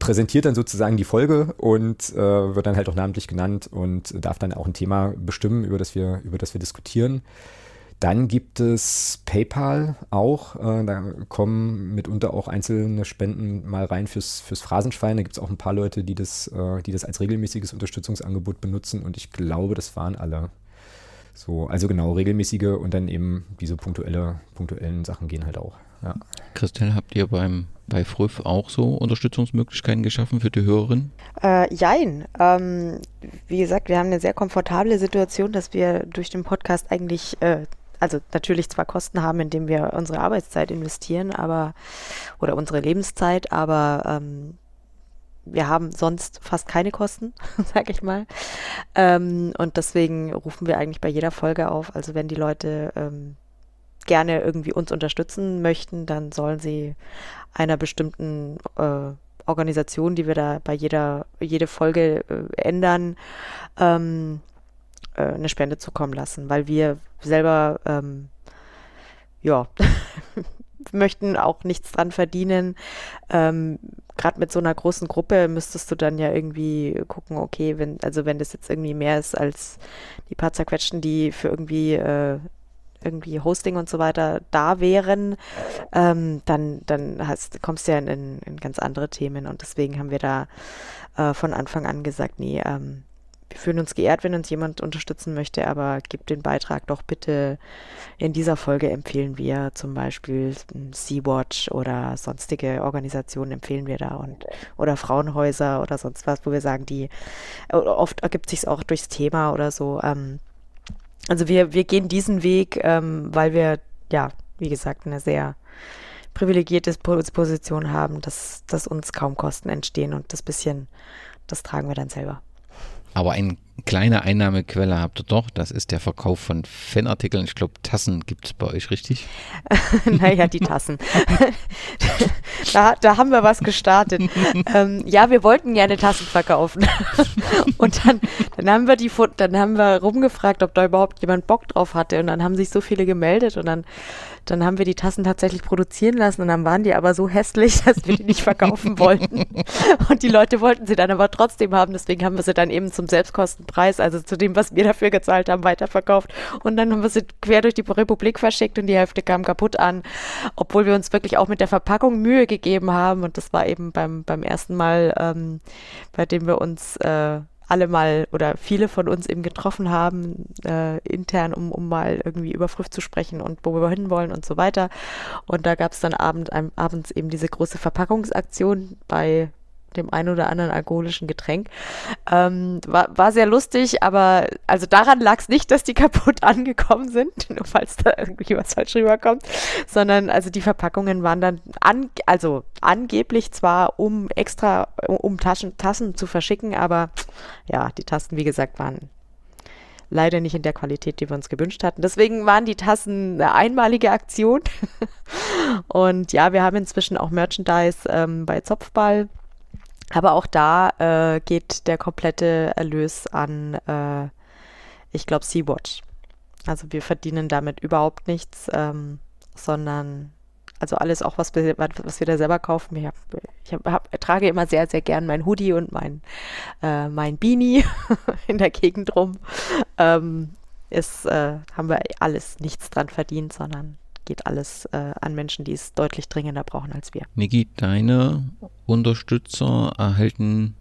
präsentiert dann sozusagen die Folge und äh, wird dann halt auch namentlich genannt und darf dann auch ein Thema bestimmen, über das wir, über das wir diskutieren. Dann gibt es PayPal auch. Äh, da kommen mitunter auch einzelne Spenden mal rein fürs, fürs Phrasenschwein. Da gibt es auch ein paar Leute, die das, äh, die das als regelmäßiges Unterstützungsangebot benutzen. Und ich glaube, das waren alle. So, also genau, regelmäßige und dann eben diese punktuelle, punktuellen Sachen gehen halt auch. Ja. Christelle, habt ihr beim bei Früff auch so Unterstützungsmöglichkeiten geschaffen für die Hörerin? Äh, jein. Ähm, wie gesagt, wir haben eine sehr komfortable Situation, dass wir durch den Podcast eigentlich äh, also natürlich zwar Kosten haben, indem wir unsere Arbeitszeit investieren, aber oder unsere Lebenszeit, aber ähm, wir haben sonst fast keine Kosten, sag ich mal. Ähm, und deswegen rufen wir eigentlich bei jeder Folge auf. Also wenn die Leute ähm, gerne irgendwie uns unterstützen möchten, dann sollen sie einer bestimmten äh, Organisation, die wir da bei jeder jede Folge äh, ändern, ähm, äh, eine Spende zukommen lassen, weil wir selber, ähm, ja, möchten auch nichts dran verdienen. Ähm, Gerade mit so einer großen Gruppe müsstest du dann ja irgendwie gucken, okay, wenn, also wenn das jetzt irgendwie mehr ist als die paar zerquetschten, die für irgendwie äh, irgendwie Hosting und so weiter da wären, ähm, dann, dann hast, kommst du ja in, in, ganz andere Themen und deswegen haben wir da äh, von Anfang an gesagt, nee, ähm, wir fühlen uns geehrt, wenn uns jemand unterstützen möchte, aber gebt den Beitrag doch bitte. In dieser Folge empfehlen wir zum Beispiel Sea-Watch oder sonstige Organisationen empfehlen wir da und oder Frauenhäuser oder sonst was, wo wir sagen, die oft ergibt sich auch durchs Thema oder so. Ähm, also wir, wir gehen diesen Weg, ähm, weil wir, ja, wie gesagt, eine sehr privilegierte Position haben, dass, dass uns kaum Kosten entstehen und das bisschen, das tragen wir dann selber. Aber eine kleine Einnahmequelle habt ihr doch, das ist der Verkauf von Fanartikeln. Ich glaube, Tassen gibt es bei euch, richtig? naja, die Tassen. da, da haben wir was gestartet. ähm, ja, wir wollten gerne Tassen verkaufen. und dann, dann haben wir die dann haben wir rumgefragt, ob da überhaupt jemand Bock drauf hatte. Und dann haben sich so viele gemeldet und dann dann haben wir die Tassen tatsächlich produzieren lassen und dann waren die aber so hässlich, dass wir die nicht verkaufen wollten. Und die Leute wollten sie dann aber trotzdem haben. Deswegen haben wir sie dann eben zum Selbstkostenpreis, also zu dem, was wir dafür gezahlt haben, weiterverkauft. Und dann haben wir sie quer durch die Republik verschickt und die Hälfte kam kaputt an. Obwohl wir uns wirklich auch mit der Verpackung Mühe gegeben haben. Und das war eben beim, beim ersten Mal, ähm, bei dem wir uns äh, alle mal oder viele von uns eben getroffen haben, äh, intern, um, um mal irgendwie über Früh zu sprechen und wo wir hinwollen und so weiter. Und da gab es dann abend, ein, abends eben diese große Verpackungsaktion bei dem ein oder anderen alkoholischen Getränk. Ähm, war, war sehr lustig, aber also daran lag es nicht, dass die kaputt angekommen sind, nur falls da irgendwie was falsch rüberkommt, sondern also die Verpackungen waren dann an, also angeblich zwar um extra, um Taschen, Tassen zu verschicken, aber ja, die Tassen, wie gesagt, waren leider nicht in der Qualität, die wir uns gewünscht hatten. Deswegen waren die Tassen eine einmalige Aktion. Und ja, wir haben inzwischen auch Merchandise ähm, bei Zopfball. Aber auch da äh, geht der komplette Erlös an, äh, ich glaube, Sea-Watch. Also wir verdienen damit überhaupt nichts, ähm, sondern also alles auch, was wir, was wir da selber kaufen. Ich, hab, ich hab, hab, trage immer sehr, sehr gern mein Hoodie und mein, äh, mein Beanie in der Gegend rum. Ähm, ist, äh, haben wir alles nichts dran verdient, sondern geht alles äh, an Menschen, die es deutlich dringender brauchen als wir. Niki, deine Unterstützer erhalten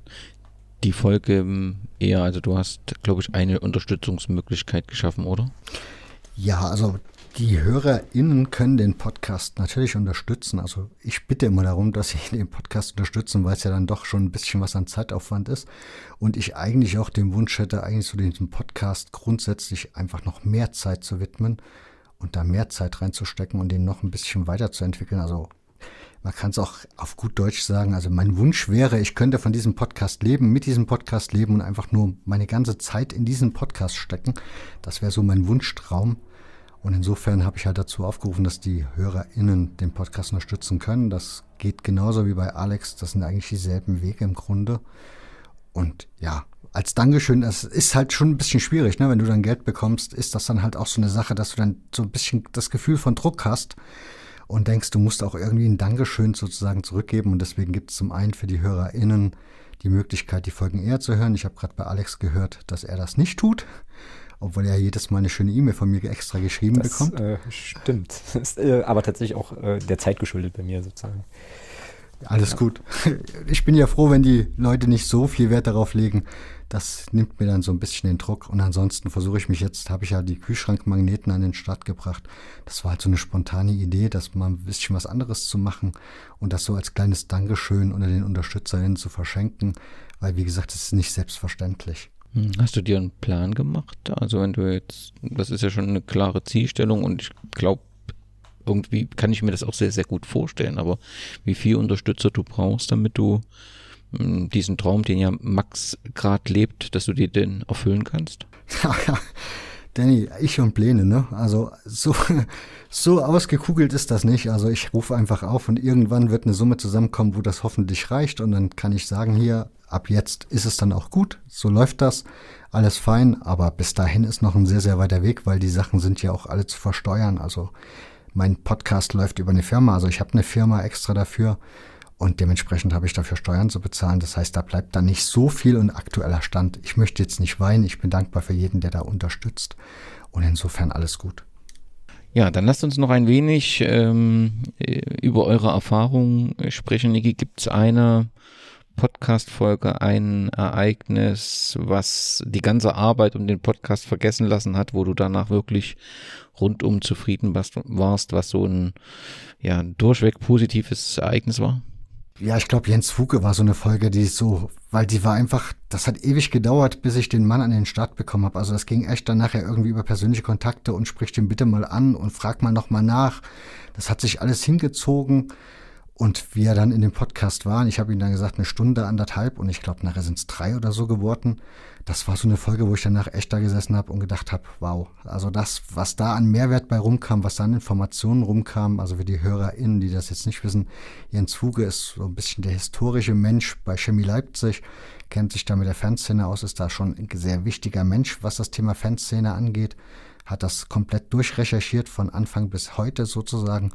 die Folge eher, also du hast, glaube ich, eine Unterstützungsmöglichkeit geschaffen, oder? Ja, also die HörerInnen können den Podcast natürlich unterstützen. Also ich bitte immer darum, dass sie den Podcast unterstützen, weil es ja dann doch schon ein bisschen was an Zeitaufwand ist. Und ich eigentlich auch den Wunsch hätte, eigentlich zu so diesem Podcast grundsätzlich einfach noch mehr Zeit zu widmen und da mehr Zeit reinzustecken und den noch ein bisschen weiterzuentwickeln. Also man kann es auch auf gut Deutsch sagen. Also mein Wunsch wäre, ich könnte von diesem Podcast leben, mit diesem Podcast leben und einfach nur meine ganze Zeit in diesen Podcast stecken. Das wäre so mein Wunschtraum. Und insofern habe ich halt dazu aufgerufen, dass die HörerInnen den Podcast unterstützen können. Das geht genauso wie bei Alex. Das sind eigentlich dieselben Wege im Grunde. Und ja, als Dankeschön, das ist halt schon ein bisschen schwierig, ne? Wenn du dann Geld bekommst, ist das dann halt auch so eine Sache, dass du dann so ein bisschen das Gefühl von Druck hast und denkst, du musst auch irgendwie ein Dankeschön sozusagen zurückgeben. Und deswegen gibt es zum einen für die HörerInnen die Möglichkeit, die Folgen eher zu hören. Ich habe gerade bei Alex gehört, dass er das nicht tut, obwohl er jedes Mal eine schöne E-Mail von mir extra geschrieben das, bekommt. Äh, stimmt. Ist äh, aber tatsächlich auch äh, der Zeit geschuldet bei mir sozusagen. Alles ja. gut. Ich bin ja froh, wenn die Leute nicht so viel Wert darauf legen. Das nimmt mir dann so ein bisschen den Druck. Und ansonsten versuche ich mich jetzt, habe ich ja die Kühlschrankmagneten an den Start gebracht. Das war halt so eine spontane Idee, dass mal ein bisschen was anderes zu machen und das so als kleines Dankeschön unter den UnterstützerInnen zu verschenken. Weil, wie gesagt, es ist nicht selbstverständlich. Hm, hast du dir einen Plan gemacht? Also wenn du jetzt, das ist ja schon eine klare Zielstellung und ich glaube, irgendwie kann ich mir das auch sehr, sehr gut vorstellen. Aber wie viel Unterstützer du brauchst, damit du diesen Traum, den ja Max gerade lebt, dass du dir den erfüllen kannst? Danny, ich und Pläne, ne? Also so, so ausgekugelt ist das nicht. Also ich rufe einfach auf und irgendwann wird eine Summe zusammenkommen, wo das hoffentlich reicht. Und dann kann ich sagen, hier, ab jetzt ist es dann auch gut. So läuft das. Alles fein. Aber bis dahin ist noch ein sehr, sehr weiter Weg, weil die Sachen sind ja auch alle zu versteuern. Also mein Podcast läuft über eine Firma, also ich habe eine Firma extra dafür und dementsprechend habe ich dafür Steuern zu bezahlen. Das heißt, da bleibt dann nicht so viel und aktueller Stand. Ich möchte jetzt nicht weinen, ich bin dankbar für jeden, der da unterstützt und insofern alles gut. Ja, dann lasst uns noch ein wenig ähm, äh, über eure Erfahrungen sprechen. Niki, gibt es eine Podcast-Folge, ein Ereignis, was die ganze Arbeit und den Podcast vergessen lassen hat, wo du danach wirklich rundum zufrieden warst, was so ein ja, durchweg positives Ereignis war? Ja, ich glaube, Jens Fuke war so eine Folge, die so, weil die war einfach, das hat ewig gedauert, bis ich den Mann an den Start bekommen habe. Also das ging echt dann nachher irgendwie über persönliche Kontakte und sprich den bitte mal an und frag mal nochmal nach. Das hat sich alles hingezogen. Und wie er dann in dem Podcast war, und ich habe ihm dann gesagt, eine Stunde, anderthalb, und ich glaube, nachher sind es drei oder so geworden. Das war so eine Folge, wo ich danach echt da gesessen habe und gedacht habe, wow, also das, was da an Mehrwert bei rumkam, was da an Informationen rumkam, also für die HörerInnen, die das jetzt nicht wissen, Jens Fuge ist so ein bisschen der historische Mensch bei Chemie Leipzig, kennt sich da mit der Fanszene aus, ist da schon ein sehr wichtiger Mensch, was das Thema Fanszene angeht, hat das komplett durchrecherchiert von Anfang bis heute sozusagen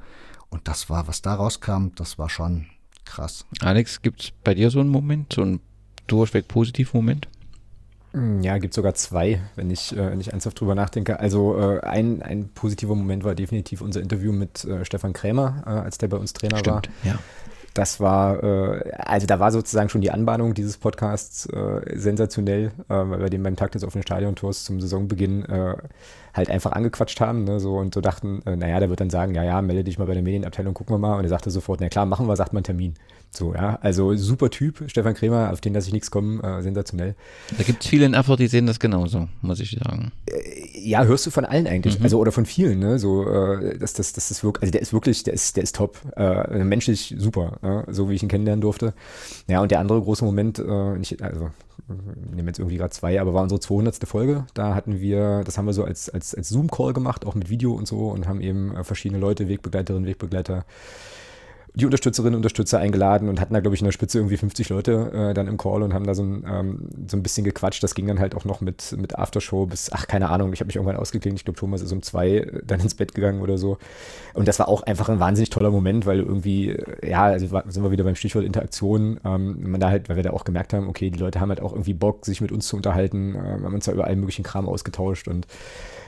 und das war, was da rauskam, das war schon krass. Alex, gibt es bei dir so einen Moment, so einen durchweg positiven Moment? Hm, ja, gibt sogar zwei, wenn ich, äh, wenn ich ernsthaft drüber nachdenke. Also äh, ein, ein positiver Moment war definitiv unser Interview mit äh, Stefan Krämer, äh, als der bei uns Trainer Stimmt, war. Ja. Das war, äh, also da war sozusagen schon die Anbahnung dieses Podcasts äh, sensationell, weil wir den beim Tag des offenen Stadiontors zum Saisonbeginn halt einfach angequatscht haben ne, so, und so dachten, äh, naja, der wird dann sagen, ja, ja, melde dich mal bei der Medienabteilung, gucken wir mal. Und er sagte sofort, na klar, machen wir, sagt man Termin. So, ja, also super Typ, Stefan Kremer, auf den lasse ich nichts kommen, äh, sensationell. Da gibt es viele in Erfurt, die sehen das genauso, muss ich sagen. Äh, ja, hörst du von allen eigentlich, mhm. also oder von vielen, ne, so, äh, das, das, das ist wirklich, also der ist wirklich, der ist, der ist top, äh, menschlich super, ja, so wie ich ihn kennenlernen durfte. Ja, und der andere große Moment, äh, ich, also nehmen jetzt irgendwie gerade zwei, aber war unsere 200. Folge. Da hatten wir, das haben wir so als, als, als Zoom-Call gemacht, auch mit Video und so und haben eben äh, verschiedene Leute, Wegbegleiterinnen, Wegbegleiter die Unterstützerinnen und Unterstützer eingeladen und hatten da, glaube ich, in der Spitze irgendwie 50 Leute äh, dann im Call und haben da so ein, ähm, so ein bisschen gequatscht. Das ging dann halt auch noch mit, mit Aftershow bis, ach, keine Ahnung, ich habe mich irgendwann ausgeklingt. Ich glaube, Thomas ist um zwei äh, dann ins Bett gegangen oder so. Und das war auch einfach ein wahnsinnig toller Moment, weil irgendwie, äh, ja, also sind wir wieder beim Stichwort Interaktion. Ähm, man da halt, weil wir da auch gemerkt haben, okay, die Leute haben halt auch irgendwie Bock, sich mit uns zu unterhalten. Äh, haben uns da über allen möglichen Kram ausgetauscht und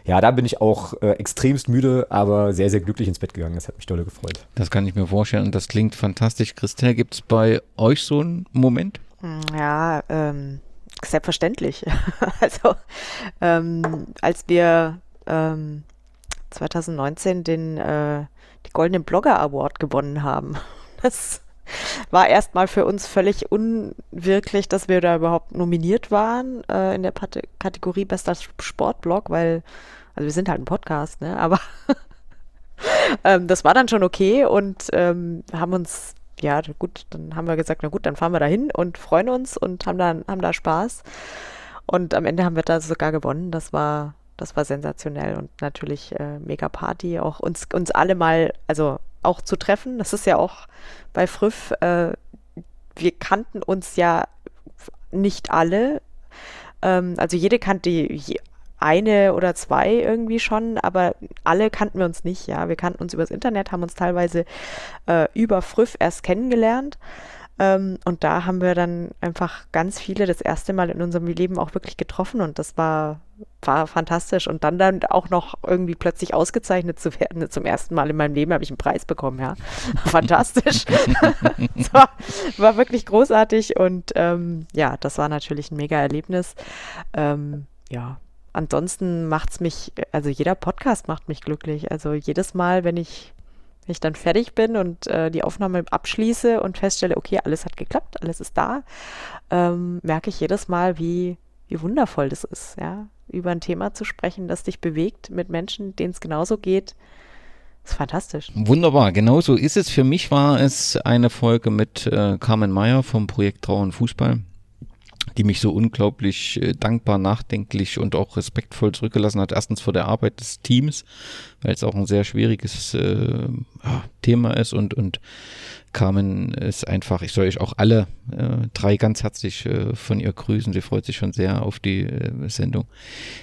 ja, da bin ich auch äh, extremst müde, aber sehr, sehr glücklich ins Bett gegangen. Das hat mich dolle gefreut. Das kann ich mir vorstellen und das klingt fantastisch. Christel, gibt es bei euch so einen Moment? Hm, ja, ähm, selbstverständlich. also, ähm, als wir ähm, 2019 den äh, die Goldenen Blogger Award gewonnen haben, das war erstmal für uns völlig unwirklich, dass wir da überhaupt nominiert waren äh, in der Pat Kategorie bester Sportblog, weil, also wir sind halt ein Podcast, ne? Aber ähm, das war dann schon okay und ähm, haben uns, ja gut, dann haben wir gesagt, na gut, dann fahren wir da hin und freuen uns und haben da, haben da Spaß. Und am Ende haben wir da sogar gewonnen. Das war, das war sensationell und natürlich äh, mega Party. Auch uns, uns alle mal, also auch zu treffen. Das ist ja auch bei Früff, äh, wir kannten uns ja nicht alle. Ähm, also jede kannte je, eine oder zwei irgendwie schon, aber alle kannten wir uns nicht, ja. Wir kannten uns übers Internet, haben uns teilweise äh, über Früff erst kennengelernt. Ähm, und da haben wir dann einfach ganz viele das erste Mal in unserem Leben auch wirklich getroffen und das war, war fantastisch. Und dann dann auch noch irgendwie plötzlich ausgezeichnet zu werden. Zum ersten Mal in meinem Leben habe ich einen Preis bekommen, ja. Fantastisch. war, war, wirklich großartig und ähm, ja, das war natürlich ein mega Erlebnis. Ähm, ja, ansonsten macht es mich, also jeder Podcast macht mich glücklich. Also jedes Mal, wenn ich wenn ich dann fertig bin und äh, die Aufnahme abschließe und feststelle, okay, alles hat geklappt, alles ist da, ähm, merke ich jedes Mal, wie, wie wundervoll das ist, ja, über ein Thema zu sprechen, das dich bewegt, mit Menschen, denen es genauso geht. Ist fantastisch. Wunderbar, genau so ist es. Für mich war es eine Folge mit äh, Carmen Meyer vom Projekt Trauen Fußball die mich so unglaublich äh, dankbar, nachdenklich und auch respektvoll zurückgelassen hat. Erstens vor der Arbeit des Teams, weil es auch ein sehr schwieriges, äh, ah, Thema ist und, und Carmen ist einfach, ich soll euch auch alle äh, drei ganz herzlich äh, von ihr grüßen. Sie freut sich schon sehr auf die äh, Sendung.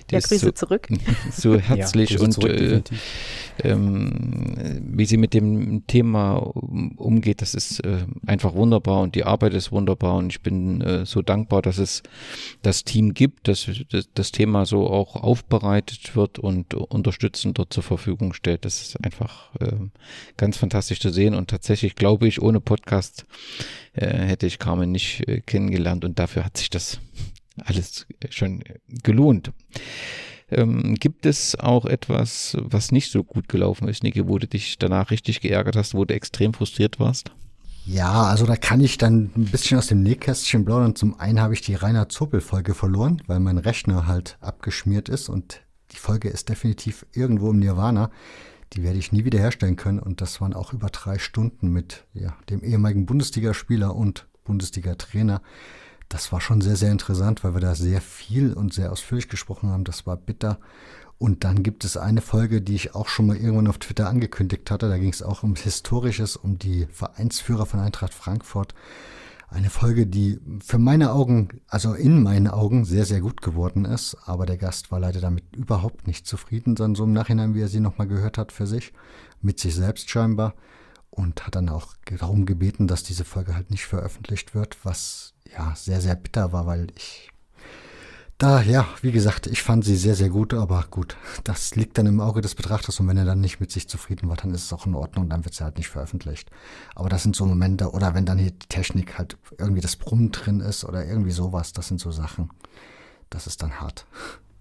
Die ja, Grüße so, zurück. So herzlich ja, und zurück, äh, ähm, wie sie mit dem Thema umgeht, das ist äh, einfach wunderbar und die Arbeit ist wunderbar und ich bin äh, so dankbar, dass es das Team gibt, dass, dass das Thema so auch aufbereitet wird und unterstützend dort zur Verfügung stellt. Das ist einfach ganz fantastisch zu sehen und tatsächlich glaube ich, ohne Podcast äh, hätte ich Carmen nicht äh, kennengelernt und dafür hat sich das alles schon gelohnt. Ähm, gibt es auch etwas, was nicht so gut gelaufen ist, Niki, wo du dich danach richtig geärgert hast, wo du extrem frustriert warst? Ja, also da kann ich dann ein bisschen aus dem Nähkästchen plaudern. Zum einen habe ich die Rainer Zopel-Folge verloren, weil mein Rechner halt abgeschmiert ist und die Folge ist definitiv irgendwo im Nirvana die werde ich nie wieder herstellen können. Und das waren auch über drei Stunden mit ja, dem ehemaligen Bundesligaspieler und Bundesliga-Trainer. Das war schon sehr, sehr interessant, weil wir da sehr viel und sehr ausführlich gesprochen haben. Das war bitter. Und dann gibt es eine Folge, die ich auch schon mal irgendwann auf Twitter angekündigt hatte. Da ging es auch um Historisches, um die Vereinsführer von Eintracht Frankfurt. Eine Folge, die für meine Augen, also in meinen Augen, sehr, sehr gut geworden ist. Aber der Gast war leider damit überhaupt nicht zufrieden, dann so im Nachhinein, wie er sie nochmal gehört hat für sich, mit sich selbst scheinbar. Und hat dann auch darum gebeten, dass diese Folge halt nicht veröffentlicht wird, was ja sehr, sehr bitter war, weil ich da, ja, wie gesagt, ich fand sie sehr, sehr gut, aber gut, das liegt dann im Auge des Betrachters und wenn er dann nicht mit sich zufrieden war, dann ist es auch in Ordnung, dann wird sie halt nicht veröffentlicht. Aber das sind so Momente, oder wenn dann hier die Technik halt irgendwie das Brummen drin ist oder irgendwie sowas, das sind so Sachen, das ist dann hart.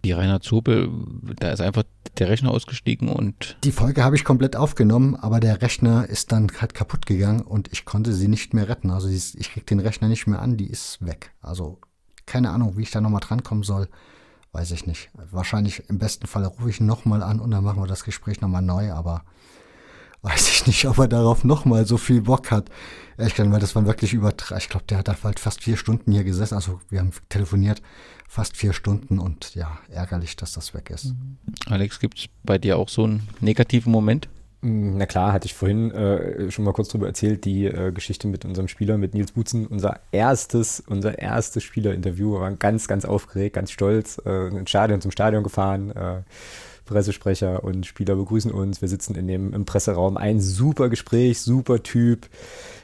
Die Rainer Zopel, da ist einfach der Rechner ausgestiegen und. Die Folge habe ich komplett aufgenommen, aber der Rechner ist dann halt kaputt gegangen und ich konnte sie nicht mehr retten. Also ich krieg den Rechner nicht mehr an, die ist weg. Also keine Ahnung, wie ich da nochmal drankommen soll. Weiß ich nicht. Wahrscheinlich im besten Fall rufe ich ihn nochmal an und dann machen wir das Gespräch nochmal neu, aber weiß ich nicht, ob er darauf nochmal so viel Bock hat. Ehrlich gesagt, weil das waren wirklich über, ich glaube, der hat halt fast vier Stunden hier gesessen. Also wir haben telefoniert, fast vier Stunden und ja, ärgerlich, dass das weg ist. Alex, gibt es bei dir auch so einen negativen Moment? Mm, na klar, hatte ich vorhin äh, schon mal kurz drüber erzählt, die äh, Geschichte mit unserem Spieler, mit Nils Butzen. Unser erstes, unser erstes Spielerinterview. Waren ganz, ganz aufgeregt, ganz stolz, äh, ins Stadion, zum Stadion gefahren. Äh, Pressesprecher und Spieler begrüßen uns. Wir sitzen in dem im Presseraum. Ein super Gespräch, super Typ,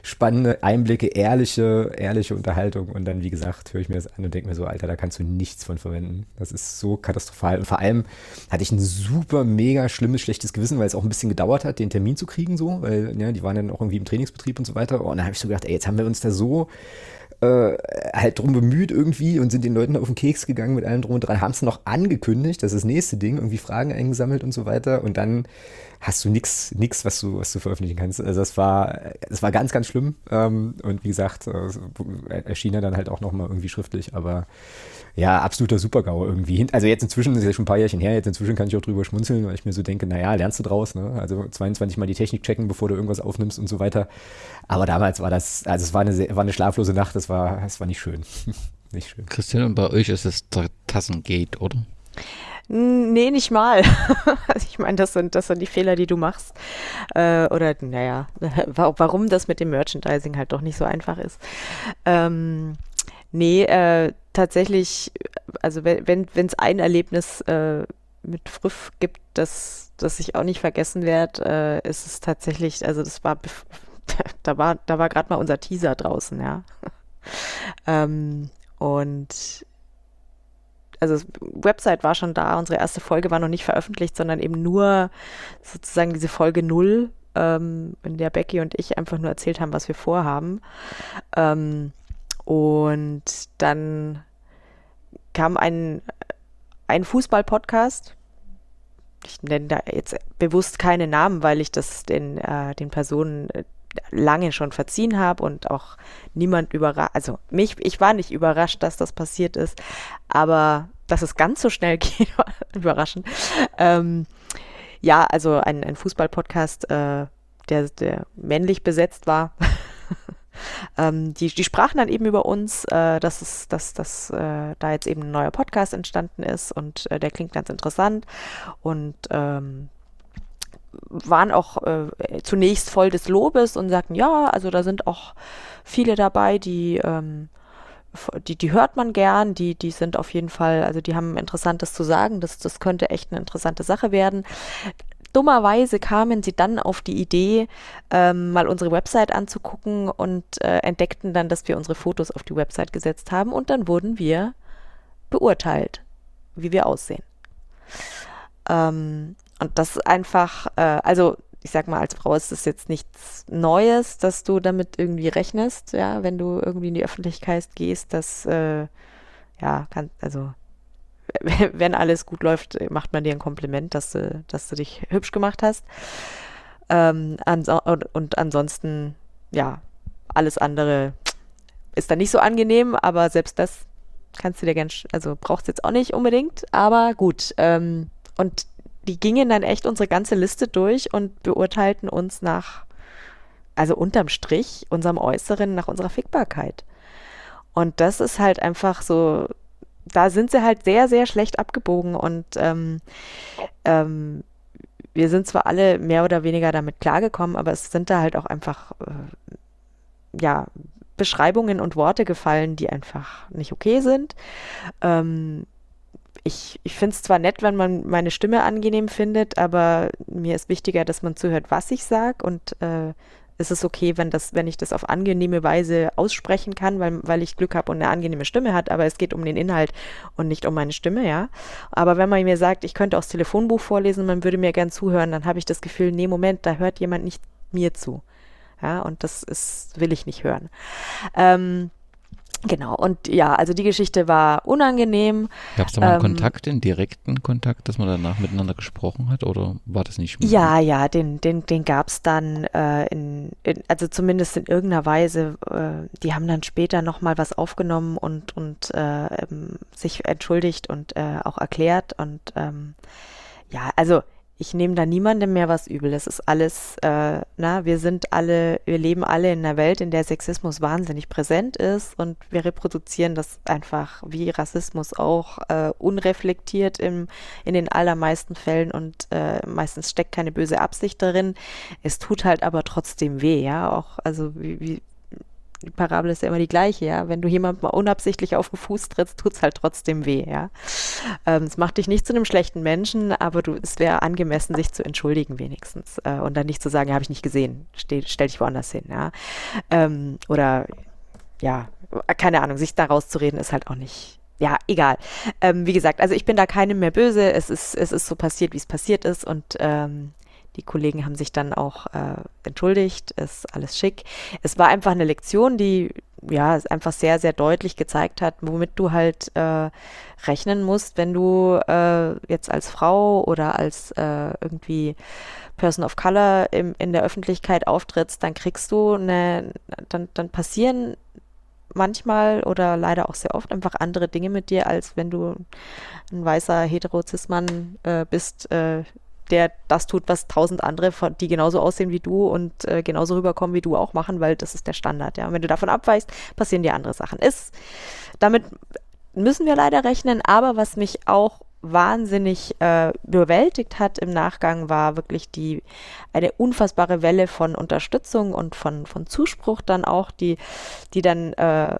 spannende Einblicke, ehrliche, ehrliche Unterhaltung. Und dann, wie gesagt, höre ich mir das an und denke mir so, Alter, da kannst du nichts von verwenden. Das ist so katastrophal. Und vor allem hatte ich ein super, mega schlimmes, schlechtes Gewissen, weil es auch ein bisschen gedauert hat, den Termin zu kriegen, so, weil ja, die waren dann auch irgendwie im Trainingsbetrieb und so weiter. Und dann habe ich so gedacht, ey, jetzt haben wir uns da so äh, halt drum bemüht irgendwie und sind den Leuten auf den Keks gegangen mit allem drum und dran, haben es noch angekündigt, das ist das nächste Ding, irgendwie Fragen eingesammelt und so weiter und dann hast du nichts, nix, was du, was du veröffentlichen kannst. Also das war, das war ganz, ganz schlimm ähm, und wie gesagt, äh, erschien er dann halt auch nochmal irgendwie schriftlich, aber ja, absoluter Supergau irgendwie. Also jetzt inzwischen, das ist ja schon ein paar Jährchen her, jetzt inzwischen kann ich auch drüber schmunzeln, weil ich mir so denke, naja, lernst du draus, ne? Also 22 Mal die Technik checken, bevor du irgendwas aufnimmst und so weiter. Aber damals war das, also es war eine, war eine schlaflose Nacht, das war, das war nicht schön. nicht schön. Christian, und bei euch ist es Tassengate, oder? Nee, nicht mal. also ich meine, das sind, das sind die Fehler, die du machst. Äh, oder, naja, warum das mit dem Merchandising halt doch nicht so einfach ist. Ähm, Nee, äh, tatsächlich, also wenn es ein Erlebnis äh, mit Früff gibt, das, das ich auch nicht vergessen werde, äh, ist es tatsächlich, also das war, da war, da war gerade mal unser Teaser draußen, ja. ähm, und also Website war schon da, unsere erste Folge war noch nicht veröffentlicht, sondern eben nur sozusagen diese Folge null, ähm, in der Becky und ich einfach nur erzählt haben, was wir vorhaben. Ähm, und dann kam ein, ein Fußball-Podcast. Ich nenne da jetzt bewusst keine Namen, weil ich das den, äh, den Personen äh, lange schon verziehen habe und auch niemand überrascht, also mich, ich war nicht überrascht, dass das passiert ist, aber dass es ganz so schnell geht, überraschend. Ähm, ja, also ein, ein Fußball-Podcast, äh, der, der männlich besetzt war. ähm, die, die sprachen dann eben über uns, äh, dass, es, dass, dass äh, da jetzt eben ein neuer Podcast entstanden ist und äh, der klingt ganz interessant. Und ähm, waren auch äh, zunächst voll des Lobes und sagten, ja, also da sind auch viele dabei, die, ähm, die, die hört man gern, die, die sind auf jeden Fall, also die haben Interessantes zu sagen, das, das könnte echt eine interessante Sache werden. Dummerweise kamen sie dann auf die Idee, ähm, mal unsere Website anzugucken und äh, entdeckten dann, dass wir unsere Fotos auf die Website gesetzt haben und dann wurden wir beurteilt, wie wir aussehen. Ähm, und das ist einfach, äh, also ich sag mal, als Frau ist es jetzt nichts Neues, dass du damit irgendwie rechnest, ja, wenn du irgendwie in die Öffentlichkeit gehst, dass, äh, ja, kann, also wenn alles gut läuft, macht man dir ein Kompliment, dass du, dass du dich hübsch gemacht hast. Ähm, anso und, ansonsten, ja, alles andere ist dann nicht so angenehm, aber selbst das kannst du dir gern, also brauchst jetzt auch nicht unbedingt, aber gut. Ähm, und die gingen dann echt unsere ganze Liste durch und beurteilten uns nach, also unterm Strich, unserem Äußeren, nach unserer Fickbarkeit. Und das ist halt einfach so, da sind sie halt sehr, sehr schlecht abgebogen und ähm, ähm, wir sind zwar alle mehr oder weniger damit klargekommen, aber es sind da halt auch einfach, äh, ja, Beschreibungen und Worte gefallen, die einfach nicht okay sind. Ähm, ich, ich finde es zwar nett, wenn man meine Stimme angenehm findet, aber mir ist wichtiger, dass man zuhört, was ich sage und äh, ist es okay, wenn das, wenn ich das auf angenehme Weise aussprechen kann, weil, weil ich Glück habe und eine angenehme Stimme hat, aber es geht um den Inhalt und nicht um meine Stimme, ja. Aber wenn man mir sagt, ich könnte das Telefonbuch vorlesen, man würde mir gern zuhören, dann habe ich das Gefühl, nee, Moment, da hört jemand nicht mir zu. Ja, und das ist, will ich nicht hören. Ähm, Genau, und ja, also die Geschichte war unangenehm. Gab es da mal einen ähm, Kontakt, den direkten Kontakt, dass man danach miteinander gesprochen hat oder war das nicht mehr? Ja, ja, den, den, den gab es dann, äh, in, in, also zumindest in irgendeiner Weise. Äh, die haben dann später nochmal was aufgenommen und, und äh, ähm, sich entschuldigt und äh, auch erklärt. Und ähm, ja, also ich nehme da niemandem mehr was übel. Das ist alles, äh, na, wir sind alle, wir leben alle in einer Welt, in der Sexismus wahnsinnig präsent ist und wir reproduzieren das einfach wie Rassismus auch äh, unreflektiert im, in den allermeisten Fällen und äh, meistens steckt keine böse Absicht darin. Es tut halt aber trotzdem weh, ja, auch, also wie, wie die Parabel ist ja immer die gleiche, ja. Wenn du jemand mal unabsichtlich auf den Fuß trittst, tut es halt trotzdem weh, ja. Ähm, es macht dich nicht zu einem schlechten Menschen, aber du, es wäre angemessen, sich zu entschuldigen wenigstens. Äh, und dann nicht zu sagen, ja, habe ich nicht gesehen, stell, stell dich woanders hin, ja. Ähm, oder ja, keine Ahnung, sich da rauszureden ist halt auch nicht, ja, egal. Ähm, wie gesagt, also ich bin da keinem mehr böse. Es ist, es ist so passiert, wie es passiert ist. Und ähm, die Kollegen haben sich dann auch äh, entschuldigt, ist alles schick. Es war einfach eine Lektion, die ja einfach sehr, sehr deutlich gezeigt hat, womit du halt äh, rechnen musst, wenn du äh, jetzt als Frau oder als äh, irgendwie Person of Color im, in der Öffentlichkeit auftrittst, dann kriegst du eine, dann, dann passieren manchmal oder leider auch sehr oft einfach andere Dinge mit dir, als wenn du ein weißer Heterozismann äh, bist, äh, der das tut, was tausend andere, die genauso aussehen wie du und äh, genauso rüberkommen wie du auch machen, weil das ist der Standard. Ja, und wenn du davon abweichst, passieren dir andere Sachen. Ist damit müssen wir leider rechnen, aber was mich auch wahnsinnig äh, überwältigt hat im Nachgang, war wirklich die eine unfassbare Welle von Unterstützung und von, von Zuspruch dann auch, die, die dann äh,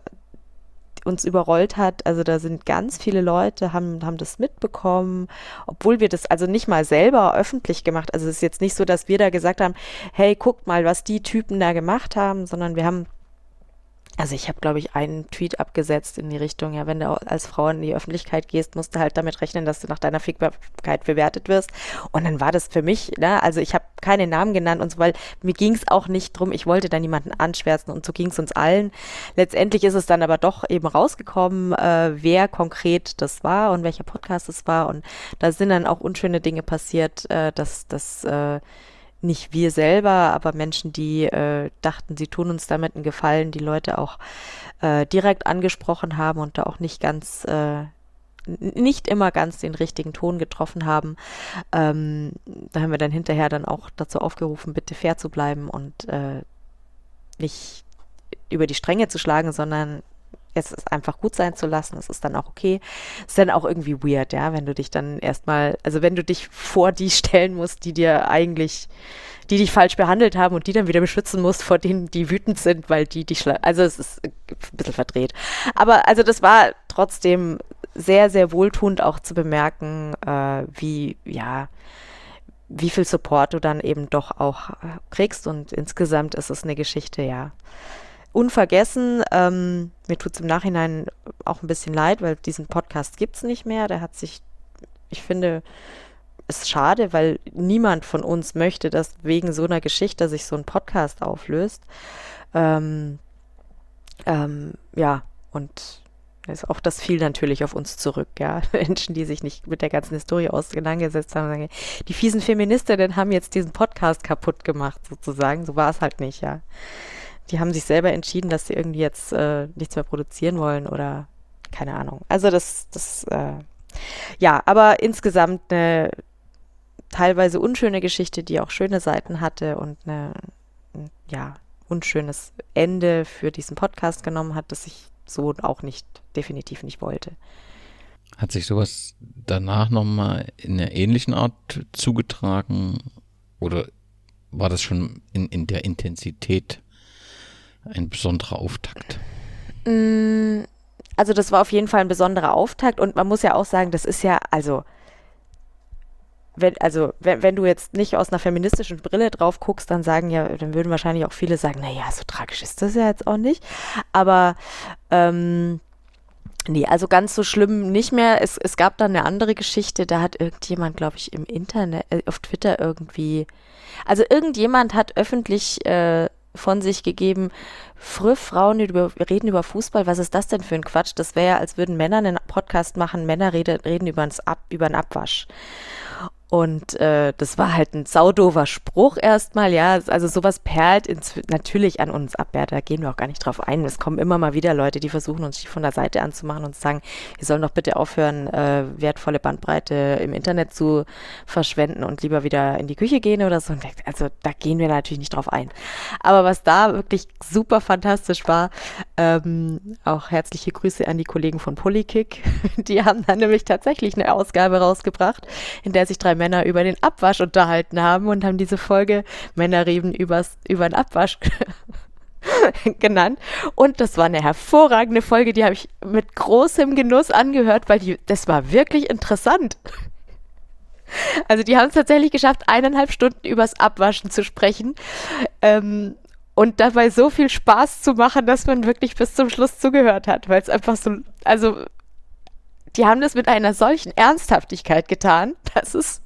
uns überrollt hat. Also da sind ganz viele Leute, haben, haben das mitbekommen, obwohl wir das also nicht mal selber öffentlich gemacht. Also es ist jetzt nicht so, dass wir da gesagt haben, hey, guckt mal, was die Typen da gemacht haben, sondern wir haben also ich habe, glaube ich, einen Tweet abgesetzt in die Richtung, ja, wenn du als Frau in die Öffentlichkeit gehst, musst du halt damit rechnen, dass du nach deiner Fickbarkeit bewertet wirst. Und dann war das für mich, ne, also ich habe keine Namen genannt und so, weil mir ging es auch nicht drum, ich wollte da niemanden anschwärzen und so ging es uns allen. Letztendlich ist es dann aber doch eben rausgekommen, äh, wer konkret das war und welcher Podcast es war. Und da sind dann auch unschöne Dinge passiert, äh, dass das äh, nicht wir selber, aber Menschen, die äh, dachten, sie tun uns damit einen Gefallen, die Leute auch äh, direkt angesprochen haben und da auch nicht ganz, äh, nicht immer ganz den richtigen Ton getroffen haben. Ähm, da haben wir dann hinterher dann auch dazu aufgerufen, bitte fair zu bleiben und äh, nicht über die Stränge zu schlagen, sondern es ist einfach gut sein zu lassen, es ist dann auch okay. Es ist dann auch irgendwie weird, ja, wenn du dich dann erstmal, also wenn du dich vor die stellen musst, die dir eigentlich, die dich falsch behandelt haben und die dann wieder beschützen musst vor denen, die wütend sind, weil die dich, also es ist ein bisschen verdreht. Aber also das war trotzdem sehr, sehr wohltuend auch zu bemerken, äh, wie, ja, wie viel Support du dann eben doch auch äh, kriegst und insgesamt ist es eine Geschichte, ja, unvergessen. Ähm, mir tut es im Nachhinein auch ein bisschen leid, weil diesen Podcast gibt es nicht mehr. Der hat sich, ich finde, ist schade, weil niemand von uns möchte, dass wegen so einer Geschichte sich so ein Podcast auflöst. Ähm, ähm, ja, und auch das fiel natürlich auf uns zurück, ja. Menschen, die sich nicht mit der ganzen Historie auseinandergesetzt haben, sagen, die fiesen Feministinnen haben jetzt diesen Podcast kaputt gemacht, sozusagen. So war es halt nicht, ja die haben sich selber entschieden, dass sie irgendwie jetzt äh, nichts mehr produzieren wollen oder keine Ahnung. Also das, das, äh, ja, aber insgesamt eine teilweise unschöne Geschichte, die auch schöne Seiten hatte und eine, ja, unschönes Ende für diesen Podcast genommen hat, das ich so auch nicht, definitiv nicht wollte. Hat sich sowas danach nochmal in einer ähnlichen Art zugetragen oder war das schon in, in der Intensität ein besonderer Auftakt? Mm, also das war auf jeden Fall ein besonderer Auftakt und man muss ja auch sagen, das ist ja, also wenn, also wenn, wenn du jetzt nicht aus einer feministischen Brille drauf guckst, dann sagen ja, dann würden wahrscheinlich auch viele sagen, naja, so tragisch ist das ja jetzt auch nicht. Aber ähm, nee, also ganz so schlimm nicht mehr. Es, es gab dann eine andere Geschichte, da hat irgendjemand, glaube ich, im Internet, äh, auf Twitter irgendwie, also irgendjemand hat öffentlich äh, von sich gegeben, früh Frauen reden über Fußball, was ist das denn für ein Quatsch? Das wäre ja, als würden Männer einen Podcast machen, Männer rede, reden über, Ab, über einen Abwasch. Und äh, das war halt ein saudover Spruch erstmal, ja. Also sowas perlt natürlich an uns ab, ja. Da gehen wir auch gar nicht drauf ein. Es kommen immer mal wieder Leute, die versuchen, uns von der Seite anzumachen und sagen, wir sollen doch bitte aufhören, äh, wertvolle Bandbreite im Internet zu verschwenden und lieber wieder in die Küche gehen oder so. Also da gehen wir natürlich nicht drauf ein. Aber was da wirklich super fantastisch war, ähm, auch herzliche Grüße an die Kollegen von Polykick. Die haben dann nämlich tatsächlich eine Ausgabe rausgebracht, in der sich drei Männer über den Abwasch unterhalten haben und haben diese Folge Männer reden übers, über den Abwasch genannt. Und das war eine hervorragende Folge, die habe ich mit großem Genuss angehört, weil die, das war wirklich interessant. Also die haben es tatsächlich geschafft, eineinhalb Stunden übers Abwaschen zu sprechen. Ähm, und dabei so viel Spaß zu machen, dass man wirklich bis zum Schluss zugehört hat, weil es einfach so, also die haben das mit einer solchen Ernsthaftigkeit getan, dass es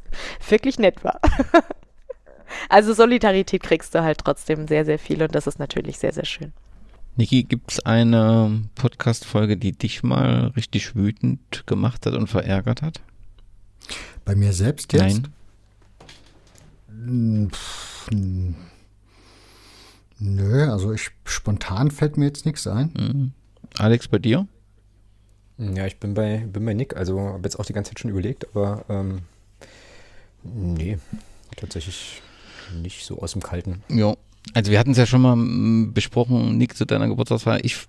wirklich nett war. also Solidarität kriegst du halt trotzdem sehr, sehr viel und das ist natürlich sehr, sehr schön. Niki, gibt es eine Podcast-Folge, die dich mal richtig wütend gemacht hat und verärgert hat? Bei mir selbst jetzt? Nein. Hm, pff, nö, also ich spontan fällt mir jetzt nichts ein. Mhm. Alex, bei dir? Ja, ich bin bei, bin bei Nick, also habe jetzt auch die ganze Zeit schon überlegt, aber ähm, Nee, tatsächlich nicht so aus dem Kalten. Ja, also wir hatten es ja schon mal mm, besprochen, Nick, zu deiner Geburtstagsfeier. Ich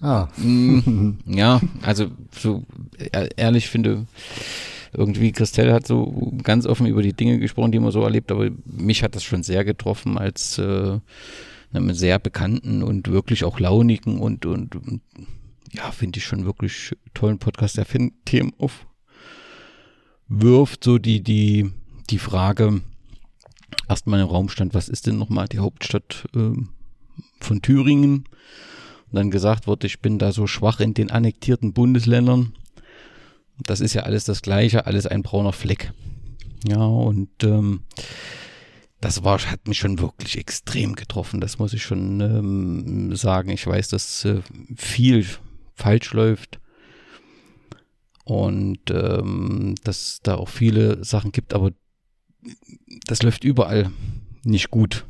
Ah. Mm, ja, also so ehrlich finde, irgendwie Christelle hat so ganz offen über die Dinge gesprochen, die man so erlebt, aber mich hat das schon sehr getroffen als äh, einem sehr bekannten und wirklich auch launigen und, und, und ja, finde ich schon wirklich tollen Podcast, der Themen auf wirft so die, die, die Frage erstmal im Raum stand, was ist denn nochmal die Hauptstadt äh, von Thüringen? Und dann gesagt wurde, ich bin da so schwach in den annektierten Bundesländern. Das ist ja alles das Gleiche, alles ein brauner Fleck. Ja, und ähm, das war, hat mich schon wirklich extrem getroffen. Das muss ich schon ähm, sagen. Ich weiß, dass äh, viel falsch läuft und ähm, dass da auch viele Sachen gibt, aber das läuft überall nicht gut.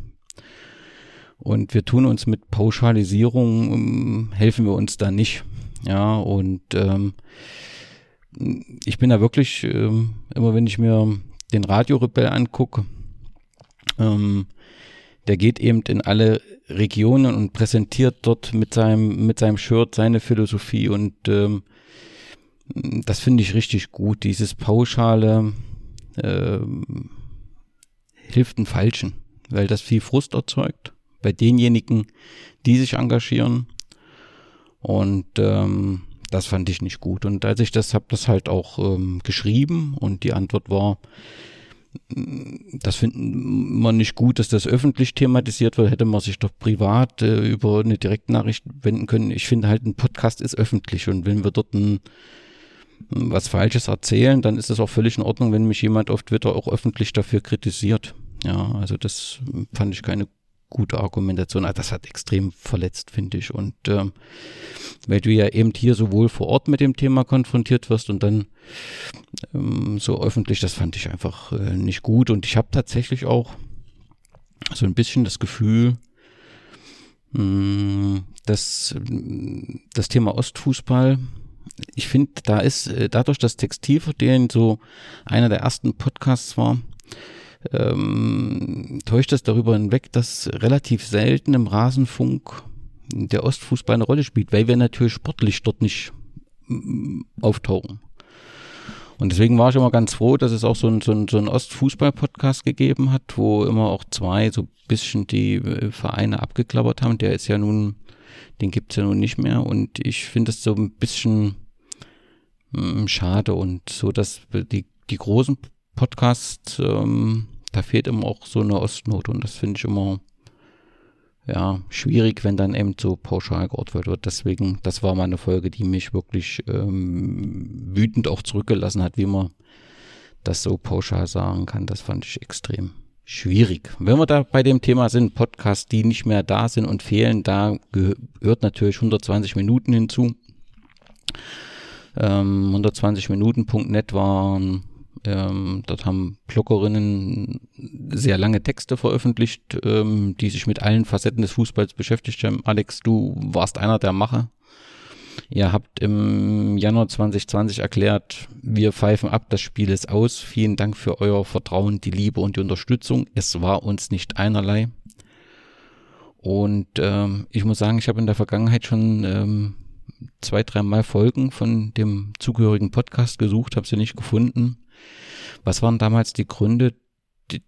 Und wir tun uns mit Pauschalisierung, ähm, helfen wir uns da nicht. Ja, und ähm, ich bin da wirklich, ähm, immer wenn ich mir den Radiorebell angucke, ähm, der geht eben in alle Regionen und präsentiert dort mit seinem, mit seinem Shirt seine Philosophie und ähm, das finde ich richtig gut. Dieses pauschale ähm, hilft den Falschen, weil das viel Frust erzeugt bei denjenigen, die sich engagieren. Und ähm, das fand ich nicht gut. Und als ich das habe, das halt auch ähm, geschrieben und die Antwort war, das finden wir nicht gut, dass das öffentlich thematisiert wird. Hätte man sich doch privat äh, über eine Direktnachricht wenden können. Ich finde halt, ein Podcast ist öffentlich und wenn wir dort ein, was Falsches erzählen, dann ist es auch völlig in Ordnung, wenn mich jemand auf Twitter auch öffentlich dafür kritisiert. Ja, also das fand ich keine gute Argumentation. Also das hat extrem verletzt, finde ich. Und ähm, weil du ja eben hier sowohl vor Ort mit dem Thema konfrontiert wirst und dann ähm, so öffentlich, das fand ich einfach äh, nicht gut. Und ich habe tatsächlich auch so ein bisschen das Gefühl, mh, mm, dass das Thema Ostfußball ich finde, da ist äh, dadurch, dass Textilverstehen so einer der ersten Podcasts war, ähm, täuscht das darüber hinweg, dass relativ selten im Rasenfunk der Ostfußball eine Rolle spielt, weil wir natürlich sportlich dort nicht mm, auftauchen. Und deswegen war ich immer ganz froh, dass es auch so ein, so ein, so ein Ostfußball-Podcast gegeben hat, wo immer auch zwei so bisschen die äh, Vereine abgeklappert haben. Der ist ja nun, den gibt's ja nun nicht mehr. Und ich finde es so ein bisschen mh, mm, schade und so, dass die, die großen Podcasts, ähm, da fehlt immer auch so eine Ostnote und das finde ich immer ja, schwierig, wenn dann eben so pauschal geordnet wird. Deswegen, das war mal eine Folge, die mich wirklich ähm, wütend auch zurückgelassen hat, wie man das so pauschal sagen kann. Das fand ich extrem schwierig. Wenn wir da bei dem Thema sind, Podcasts, die nicht mehr da sind und fehlen, da gehört natürlich 120 Minuten hinzu. Ähm, 120minuten.net waren ähm, dort haben Bloggerinnen sehr lange Texte veröffentlicht, ähm, die sich mit allen Facetten des Fußballs beschäftigt haben. Alex, du warst einer der Macher. Ihr habt im Januar 2020 erklärt, wir pfeifen ab, das Spiel ist aus. Vielen Dank für euer Vertrauen, die Liebe und die Unterstützung. Es war uns nicht einerlei. Und ähm, ich muss sagen, ich habe in der Vergangenheit schon ähm, zwei, dreimal Folgen von dem zugehörigen Podcast gesucht, habe sie nicht gefunden. Was waren damals die Gründe, die,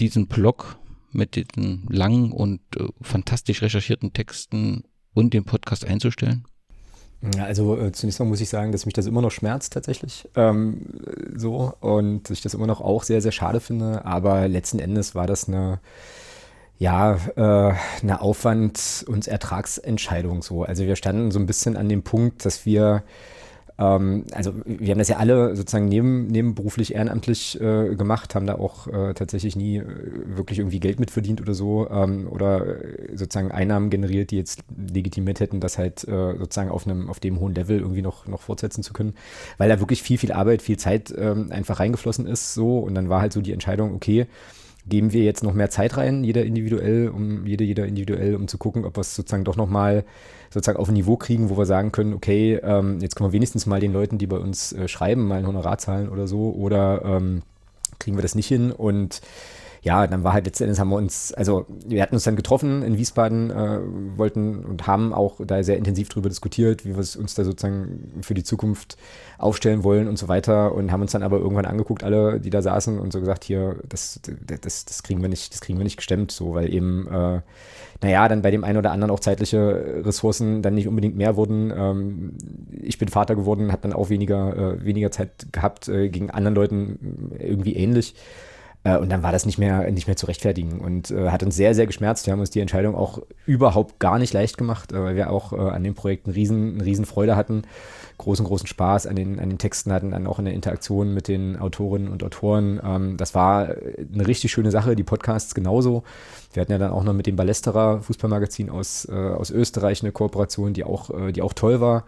diesen Blog mit den langen und äh, fantastisch recherchierten Texten und den Podcast einzustellen? Also äh, zunächst mal muss ich sagen, dass mich das immer noch schmerzt tatsächlich. Ähm, so und ich das immer noch auch sehr, sehr schade finde. Aber letzten Endes war das eine, ja, äh, eine Aufwand- und Ertragsentscheidung so. Also wir standen so ein bisschen an dem Punkt, dass wir ähm, also wir haben das ja alle sozusagen neben, nebenberuflich ehrenamtlich äh, gemacht, haben da auch äh, tatsächlich nie äh, wirklich irgendwie Geld mitverdient oder so ähm, oder äh, sozusagen Einnahmen generiert, die jetzt legitimiert hätten, das halt äh, sozusagen auf einem auf dem hohen Level irgendwie noch noch fortsetzen zu können, weil da wirklich viel viel Arbeit, viel Zeit ähm, einfach reingeflossen ist so. Und dann war halt so die Entscheidung, okay, geben wir jetzt noch mehr Zeit rein, jeder individuell, um jeder, jeder individuell, um zu gucken, ob wir es sozusagen doch nochmal sozusagen auf ein Niveau kriegen, wo wir sagen können, okay, ähm, jetzt können wir wenigstens mal den Leuten, die bei uns äh, schreiben, mal ein Honorar zahlen oder so, oder ähm, kriegen wir das nicht hin. Und ja, dann war halt letztendlich haben wir uns, also wir hatten uns dann getroffen in Wiesbaden, äh, wollten und haben auch da sehr intensiv darüber diskutiert, wie wir uns da sozusagen für die Zukunft aufstellen wollen und so weiter und haben uns dann aber irgendwann angeguckt, alle, die da saßen und so gesagt, hier, das, das, das kriegen wir nicht, das kriegen wir nicht gestemmt, so, weil eben, äh, naja, dann bei dem einen oder anderen auch zeitliche Ressourcen dann nicht unbedingt mehr wurden. Ähm, ich bin Vater geworden, habe dann auch weniger, äh, weniger Zeit gehabt, äh, gegen anderen Leuten irgendwie ähnlich. Äh, und dann war das nicht mehr, nicht mehr zu rechtfertigen und äh, hat uns sehr, sehr geschmerzt. Wir haben uns die Entscheidung auch überhaupt gar nicht leicht gemacht, äh, weil wir auch äh, an dem Projekt eine riesen, eine riesen Freude hatten, großen, großen Spaß an den, an den Texten hatten, dann auch in der Interaktion mit den Autorinnen und Autoren. Ähm, das war eine richtig schöne Sache, die Podcasts genauso. Wir hatten ja dann auch noch mit dem Ballesterer Fußballmagazin aus, äh, aus Österreich eine Kooperation, die auch, äh, die auch toll war.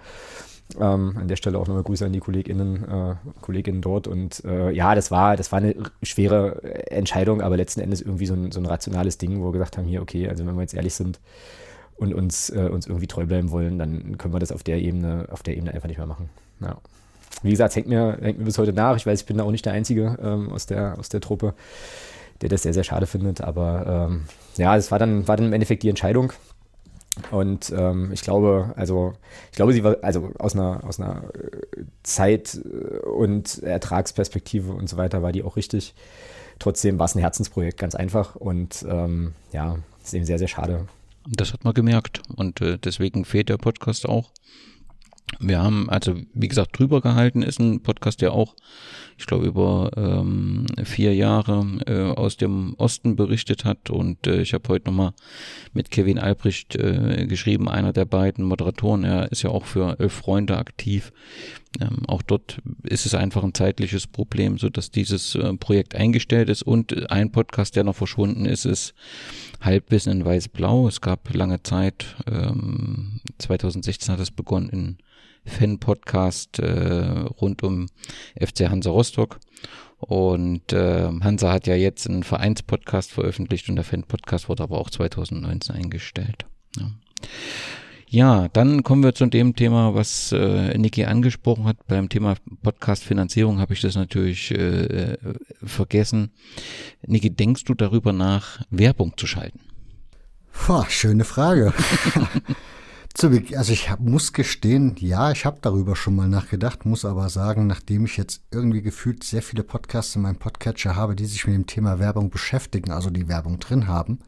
Ähm, an der Stelle auch nochmal Grüße an die KollegInnen, äh, Kolleginnen dort. Und äh, ja, das war, das war eine schwere Entscheidung, aber letzten Endes irgendwie so ein, so ein rationales Ding, wo wir gesagt haben, hier, okay, also wenn wir jetzt ehrlich sind und uns, äh, uns irgendwie treu bleiben wollen, dann können wir das auf der Ebene, auf der Ebene einfach nicht mehr machen. Ja. Wie gesagt, es hängt mir, hängt mir bis heute nach. Ich weiß, ich bin da auch nicht der Einzige ähm, aus, der, aus der Truppe der das sehr, sehr schade findet. Aber ähm, ja, es war dann, war dann im Endeffekt die Entscheidung. Und ähm, ich glaube, also ich glaube, sie war also aus einer aus einer äh, Zeit- und Ertragsperspektive und so weiter war die auch richtig. Trotzdem war es ein Herzensprojekt, ganz einfach. Und ähm, ja, ist eben sehr, sehr schade. Das hat man gemerkt. Und äh, deswegen fehlt der Podcast auch. Wir haben, also wie gesagt, drüber gehalten ist ein Podcast, der auch, ich glaube, über ähm, vier Jahre äh, aus dem Osten berichtet hat. Und äh, ich habe heute nochmal mit Kevin Albrecht äh, geschrieben, einer der beiden Moderatoren. Er ist ja auch für Elf Freunde aktiv. Ähm, auch dort ist es einfach ein zeitliches Problem, so dass dieses äh, Projekt eingestellt ist. Und ein Podcast, der noch verschwunden ist, ist Halbwissen in Weiß-Blau. Es gab lange Zeit, ähm, 2016 hat es begonnen in Fan-Podcast äh, rund um FC Hansa Rostock. Und äh, Hansa hat ja jetzt einen Vereinspodcast veröffentlicht und der Fan-Podcast wurde aber auch 2019 eingestellt. Ja. Ja, dann kommen wir zu dem Thema, was äh, Niki angesprochen hat. Beim Thema Podcast-Finanzierung habe ich das natürlich äh, vergessen. Niki, denkst du darüber nach, Werbung zu schalten? Boah, schöne Frage. also ich hab, muss gestehen, ja, ich habe darüber schon mal nachgedacht, muss aber sagen, nachdem ich jetzt irgendwie gefühlt sehr viele Podcasts in meinem Podcatcher habe, die sich mit dem Thema Werbung beschäftigen, also die Werbung drin haben,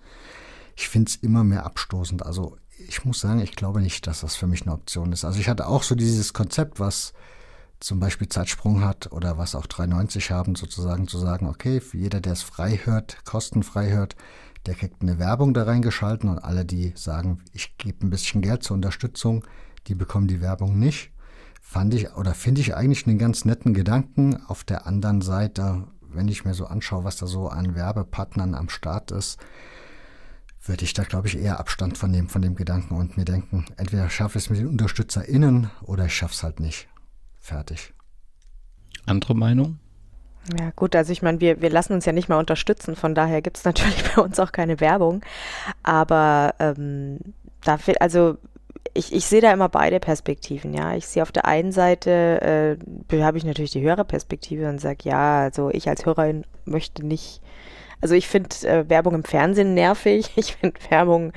ich finde es immer mehr abstoßend. Also ich muss sagen, ich glaube nicht, dass das für mich eine Option ist. Also ich hatte auch so dieses Konzept, was zum Beispiel Zeitsprung hat oder was auch 390 haben, sozusagen zu sagen, okay, für jeder, der es frei hört, kostenfrei hört, der kriegt eine Werbung da reingeschalten und alle, die sagen, ich gebe ein bisschen Geld zur Unterstützung, die bekommen die Werbung nicht. Fand ich oder finde ich eigentlich einen ganz netten Gedanken. Auf der anderen Seite, wenn ich mir so anschaue, was da so an Werbepartnern am Start ist, würde ich da, glaube ich, eher Abstand von nehmen, von dem Gedanken und mir denken, entweder schaffe ich es mit den UnterstützerInnen oder ich schaffe es halt nicht. Fertig. Andere Meinung? Ja, gut, also ich meine, wir, wir lassen uns ja nicht mal unterstützen, von daher gibt es natürlich bei uns auch keine Werbung. Aber ähm, dafür, also ich, ich sehe da immer beide Perspektiven, ja. Ich sehe auf der einen Seite, äh, habe ich natürlich die Hörerperspektive und sage, ja, also ich als Hörerin möchte nicht, also ich finde äh, Werbung im Fernsehen nervig, ich finde Werbung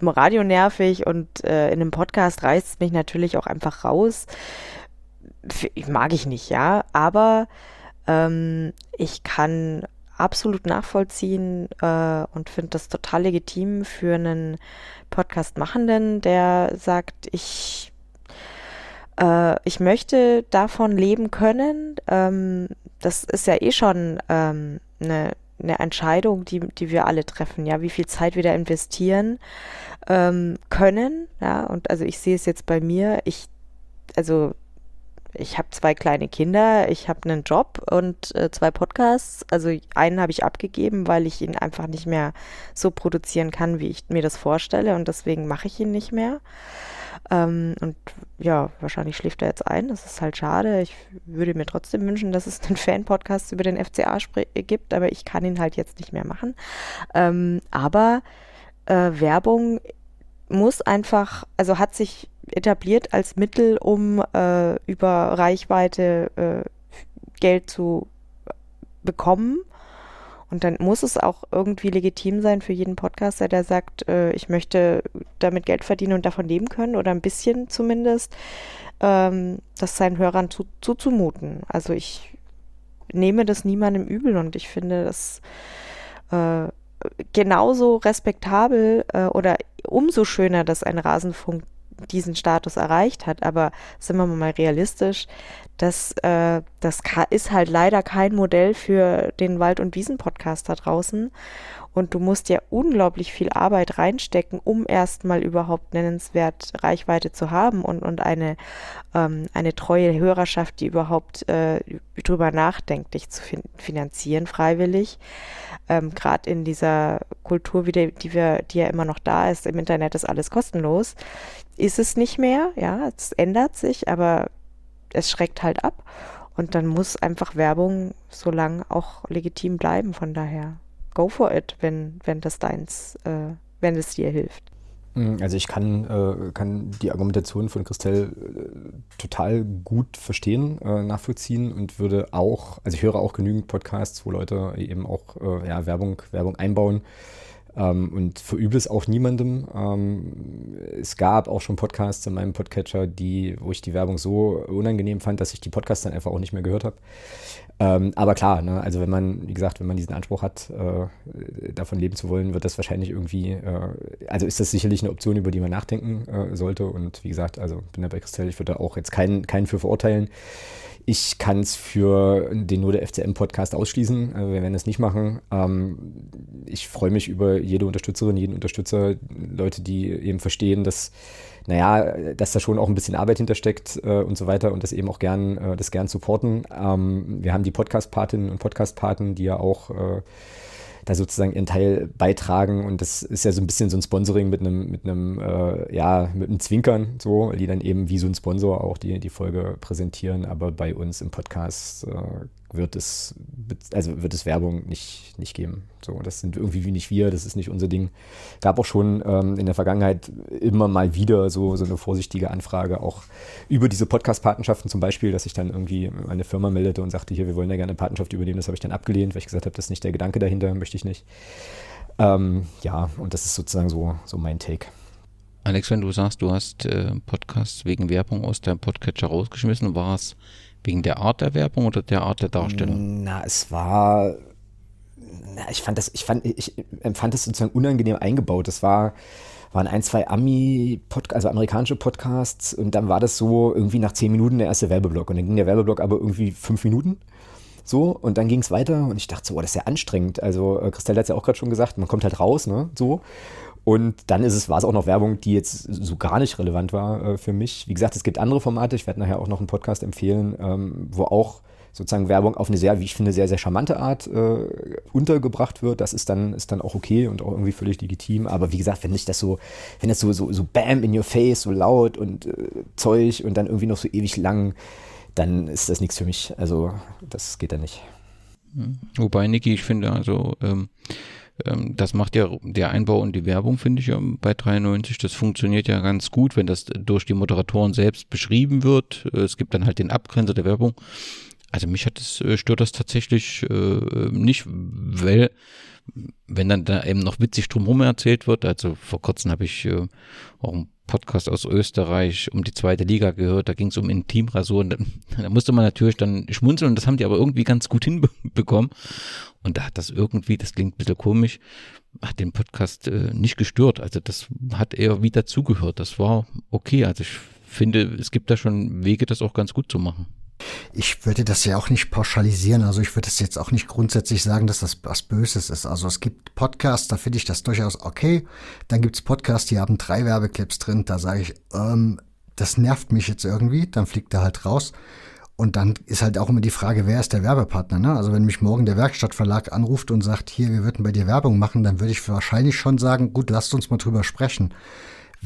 im Radio nervig und äh, in einem Podcast reißt es mich natürlich auch einfach raus. F mag ich nicht, ja, aber ähm, ich kann absolut nachvollziehen äh, und finde das total legitim für einen Podcast-Machenden, der sagt, ich, äh, ich möchte davon leben können. Ähm, das ist ja eh schon ähm, eine, eine Entscheidung, die, die wir alle treffen, ja, wie viel Zeit wir da investieren ähm, können. Ja, und also ich sehe es jetzt bei mir, ich, also ich habe zwei kleine Kinder, ich habe einen Job und äh, zwei Podcasts. Also einen habe ich abgegeben, weil ich ihn einfach nicht mehr so produzieren kann, wie ich mir das vorstelle und deswegen mache ich ihn nicht mehr. Ähm, und ja, wahrscheinlich schläft er jetzt ein. Das ist halt schade. Ich würde mir trotzdem wünschen, dass es einen Fan-Podcast über den FCA gibt, aber ich kann ihn halt jetzt nicht mehr machen. Ähm, aber äh, Werbung muss einfach, also hat sich etabliert als Mittel, um äh, über Reichweite äh, Geld zu bekommen. Und dann muss es auch irgendwie legitim sein für jeden Podcaster, der sagt, äh, ich möchte damit Geld verdienen und davon leben können oder ein bisschen zumindest, ähm, das seinen Hörern zu, zuzumuten. Also ich nehme das niemandem übel und ich finde das äh, genauso respektabel äh, oder umso schöner, dass ein Rasenfunk diesen Status erreicht hat. Aber sind wir mal realistisch, das, äh, das ist halt leider kein Modell für den Wald- und Wiesen-Podcast da draußen. Und du musst ja unglaublich viel Arbeit reinstecken, um erstmal überhaupt nennenswert Reichweite zu haben und, und eine, ähm, eine treue Hörerschaft, die überhaupt äh, drüber nachdenkt, dich zu fin finanzieren, freiwillig. Ähm, Gerade in dieser Kultur, wie die, die, wir, die ja immer noch da ist, im Internet ist alles kostenlos, ist es nicht mehr. Ja, es ändert sich, aber es schreckt halt ab. Und dann muss einfach Werbung so lang auch legitim bleiben. Von daher, go for it, wenn, wenn das deins, äh, wenn es dir hilft. Hm, also ich kann, äh, kann die Argumentation von Christelle äh, total gut verstehen, äh, nachvollziehen und würde auch, also ich höre auch genügend Podcasts, wo Leute eben auch äh, ja, Werbung, Werbung einbauen ähm, und verübe es auch niemandem. Ähm, es gab auch schon Podcasts in meinem Podcatcher, die, wo ich die Werbung so unangenehm fand, dass ich die Podcasts dann einfach auch nicht mehr gehört habe. Ähm, aber klar, ne, also wenn man, wie gesagt, wenn man diesen Anspruch hat, äh, davon leben zu wollen, wird das wahrscheinlich irgendwie, äh, also ist das sicherlich eine Option, über die man nachdenken äh, sollte. Und wie gesagt, also bin da bei Christelle, ich würde da auch jetzt keinen, keinen für verurteilen. Ich kann es für den nur der FCM-Podcast ausschließen. Also wir werden das nicht machen. Ähm, ich freue mich über jede Unterstützerin, jeden Unterstützer, Leute, die eben verstehen, dass, naja, dass da schon auch ein bisschen Arbeit hintersteckt äh, und so weiter und das eben auch gern, äh, das gern supporten. Ähm, wir haben die Podcast-Patinnen und Podcast-Paten, die ja auch äh, da sozusagen ihren Teil beitragen. Und das ist ja so ein bisschen so ein Sponsoring mit einem, mit einem, äh, ja, mit einem Zwinkern, so, die dann eben wie so ein Sponsor auch die, die Folge präsentieren. Aber bei uns im Podcast äh, wird es, also wird es Werbung nicht, nicht geben. So, das sind irgendwie wie nicht wir, das ist nicht unser Ding. Gab auch schon ähm, in der Vergangenheit immer mal wieder so, so eine vorsichtige Anfrage, auch über diese Podcast-Patenschaften zum Beispiel, dass ich dann irgendwie eine Firma meldete und sagte, hier, wir wollen ja gerne eine Patenschaft übernehmen. Das habe ich dann abgelehnt, weil ich gesagt habe, das ist nicht der Gedanke dahinter, möchte ich nicht. Ähm, ja, und das ist sozusagen so, so mein Take. Alex, wenn du sagst, du hast äh, Podcasts wegen Werbung aus deinem Podcatcher rausgeschmissen, war es Wegen der Art der Werbung oder der Art der Darstellung? Na, es war. Na, ich fand das, ich fand, ich empfand das sozusagen unangenehm eingebaut. Das war, waren ein, zwei Ami, also amerikanische Podcasts und dann war das so irgendwie nach zehn Minuten der erste Werbeblock und dann ging der Werbeblock aber irgendwie fünf Minuten. So, und dann ging es weiter und ich dachte so, oh, das ist ja anstrengend. Also, äh, Christelle hat es ja auch gerade schon gesagt, man kommt halt raus, ne, so. Und dann ist es, war es auch noch Werbung, die jetzt so gar nicht relevant war äh, für mich. Wie gesagt, es gibt andere Formate. Ich werde nachher auch noch einen Podcast empfehlen, ähm, wo auch sozusagen Werbung auf eine sehr, wie ich finde, sehr, sehr charmante Art äh, untergebracht wird. Das ist dann, ist dann auch okay und auch irgendwie völlig legitim. Aber wie gesagt, wenn nicht das so, wenn das so, so, so bam in your face, so laut und äh, Zeug und dann irgendwie noch so ewig lang, dann ist das nichts für mich. Also, das geht dann nicht. Hm. Wobei, Niki, ich finde, also, ähm, ähm, das macht ja der Einbau und die Werbung, finde ich bei 93. Das funktioniert ja ganz gut, wenn das durch die Moderatoren selbst beschrieben wird. Äh, es gibt dann halt den Abgrenzer der Werbung. Also mich hat das, äh, stört das tatsächlich äh, nicht, weil wenn dann da eben noch witzig drumherum erzählt wird, also vor kurzem habe ich auch ein Podcast aus Österreich um die zweite Liga gehört, da ging es um Intimrasur da, da musste man natürlich dann schmunzeln und das haben die aber irgendwie ganz gut hinbekommen. Und da hat das irgendwie, das klingt ein bisschen komisch, hat den Podcast äh, nicht gestört, also das hat eher wie dazugehört, das war okay, also ich finde, es gibt da schon Wege, das auch ganz gut zu machen. Ich würde das ja auch nicht pauschalisieren. Also ich würde das jetzt auch nicht grundsätzlich sagen, dass das was Böses ist. Also es gibt Podcasts, da finde ich das durchaus okay. Dann gibt es Podcasts, die haben drei Werbeclips drin. Da sage ich, ähm, das nervt mich jetzt irgendwie. Dann fliegt er halt raus. Und dann ist halt auch immer die Frage, wer ist der Werbepartner? Ne? Also wenn mich morgen der Werkstattverlag anruft und sagt, hier, wir würden bei dir Werbung machen, dann würde ich wahrscheinlich schon sagen, gut, lasst uns mal drüber sprechen.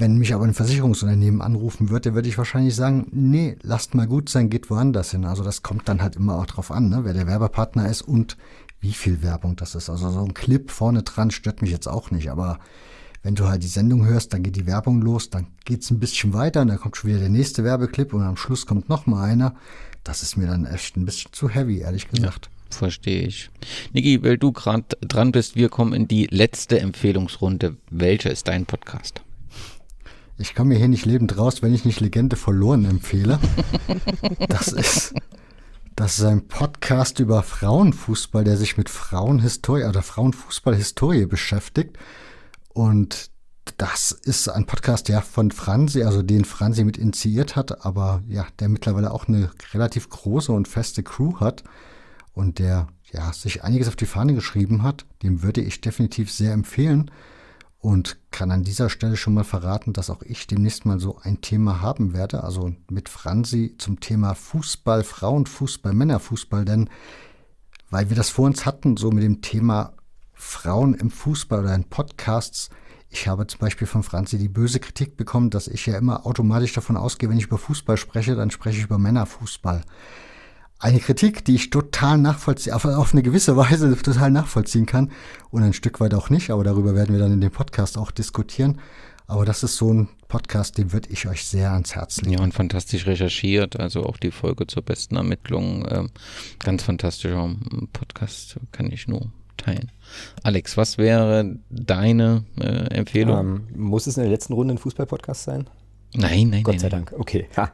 Wenn mich aber ein Versicherungsunternehmen anrufen würde, würde ich wahrscheinlich sagen, nee, lasst mal gut sein, geht woanders hin. Also das kommt dann halt immer auch drauf an, ne? wer der Werbepartner ist und wie viel Werbung das ist. Also so ein Clip vorne dran stört mich jetzt auch nicht, aber wenn du halt die Sendung hörst, dann geht die Werbung los, dann geht's ein bisschen weiter und dann kommt schon wieder der nächste Werbeclip und am Schluss kommt noch mal einer. Das ist mir dann echt ein bisschen zu heavy, ehrlich gesagt. Ja, verstehe ich. Niki, weil du gerade dran bist, wir kommen in die letzte Empfehlungsrunde. Welcher ist dein Podcast? Ich komme mir hier nicht lebend raus, wenn ich nicht Legende verloren empfehle. Das ist, das ist ein Podcast über Frauenfußball, der sich mit Frauenhistorie oder Frauenfußballhistorie beschäftigt. Und das ist ein Podcast, der von Franzi, also den Franzi mit initiiert hat, aber ja, der mittlerweile auch eine relativ große und feste Crew hat und der ja sich einiges auf die Fahne geschrieben hat. Dem würde ich definitiv sehr empfehlen und kann an dieser Stelle schon mal verraten, dass auch ich demnächst mal so ein Thema haben werde, also mit Franzi zum Thema Fußball, Frauenfußball, Männerfußball, denn weil wir das vor uns hatten, so mit dem Thema Frauen im Fußball oder in Podcasts, ich habe zum Beispiel von Franzi die böse Kritik bekommen, dass ich ja immer automatisch davon ausgehe, wenn ich über Fußball spreche, dann spreche ich über Männerfußball eine Kritik, die ich total nachvollziehen, auf, auf eine gewisse Weise total nachvollziehen kann und ein Stück weit auch nicht, aber darüber werden wir dann in dem Podcast auch diskutieren. Aber das ist so ein Podcast, den würde ich euch sehr ans Herz legen. Ja, und fantastisch recherchiert, also auch die Folge zur besten Ermittlung. Ähm, ganz fantastischer Podcast, kann ich nur teilen. Alex, was wäre deine äh, Empfehlung? Ähm, muss es in der letzten Runde ein Fußball-Podcast sein? Nein, nein, Gott nein, sei nein. Dank. Okay. Ja.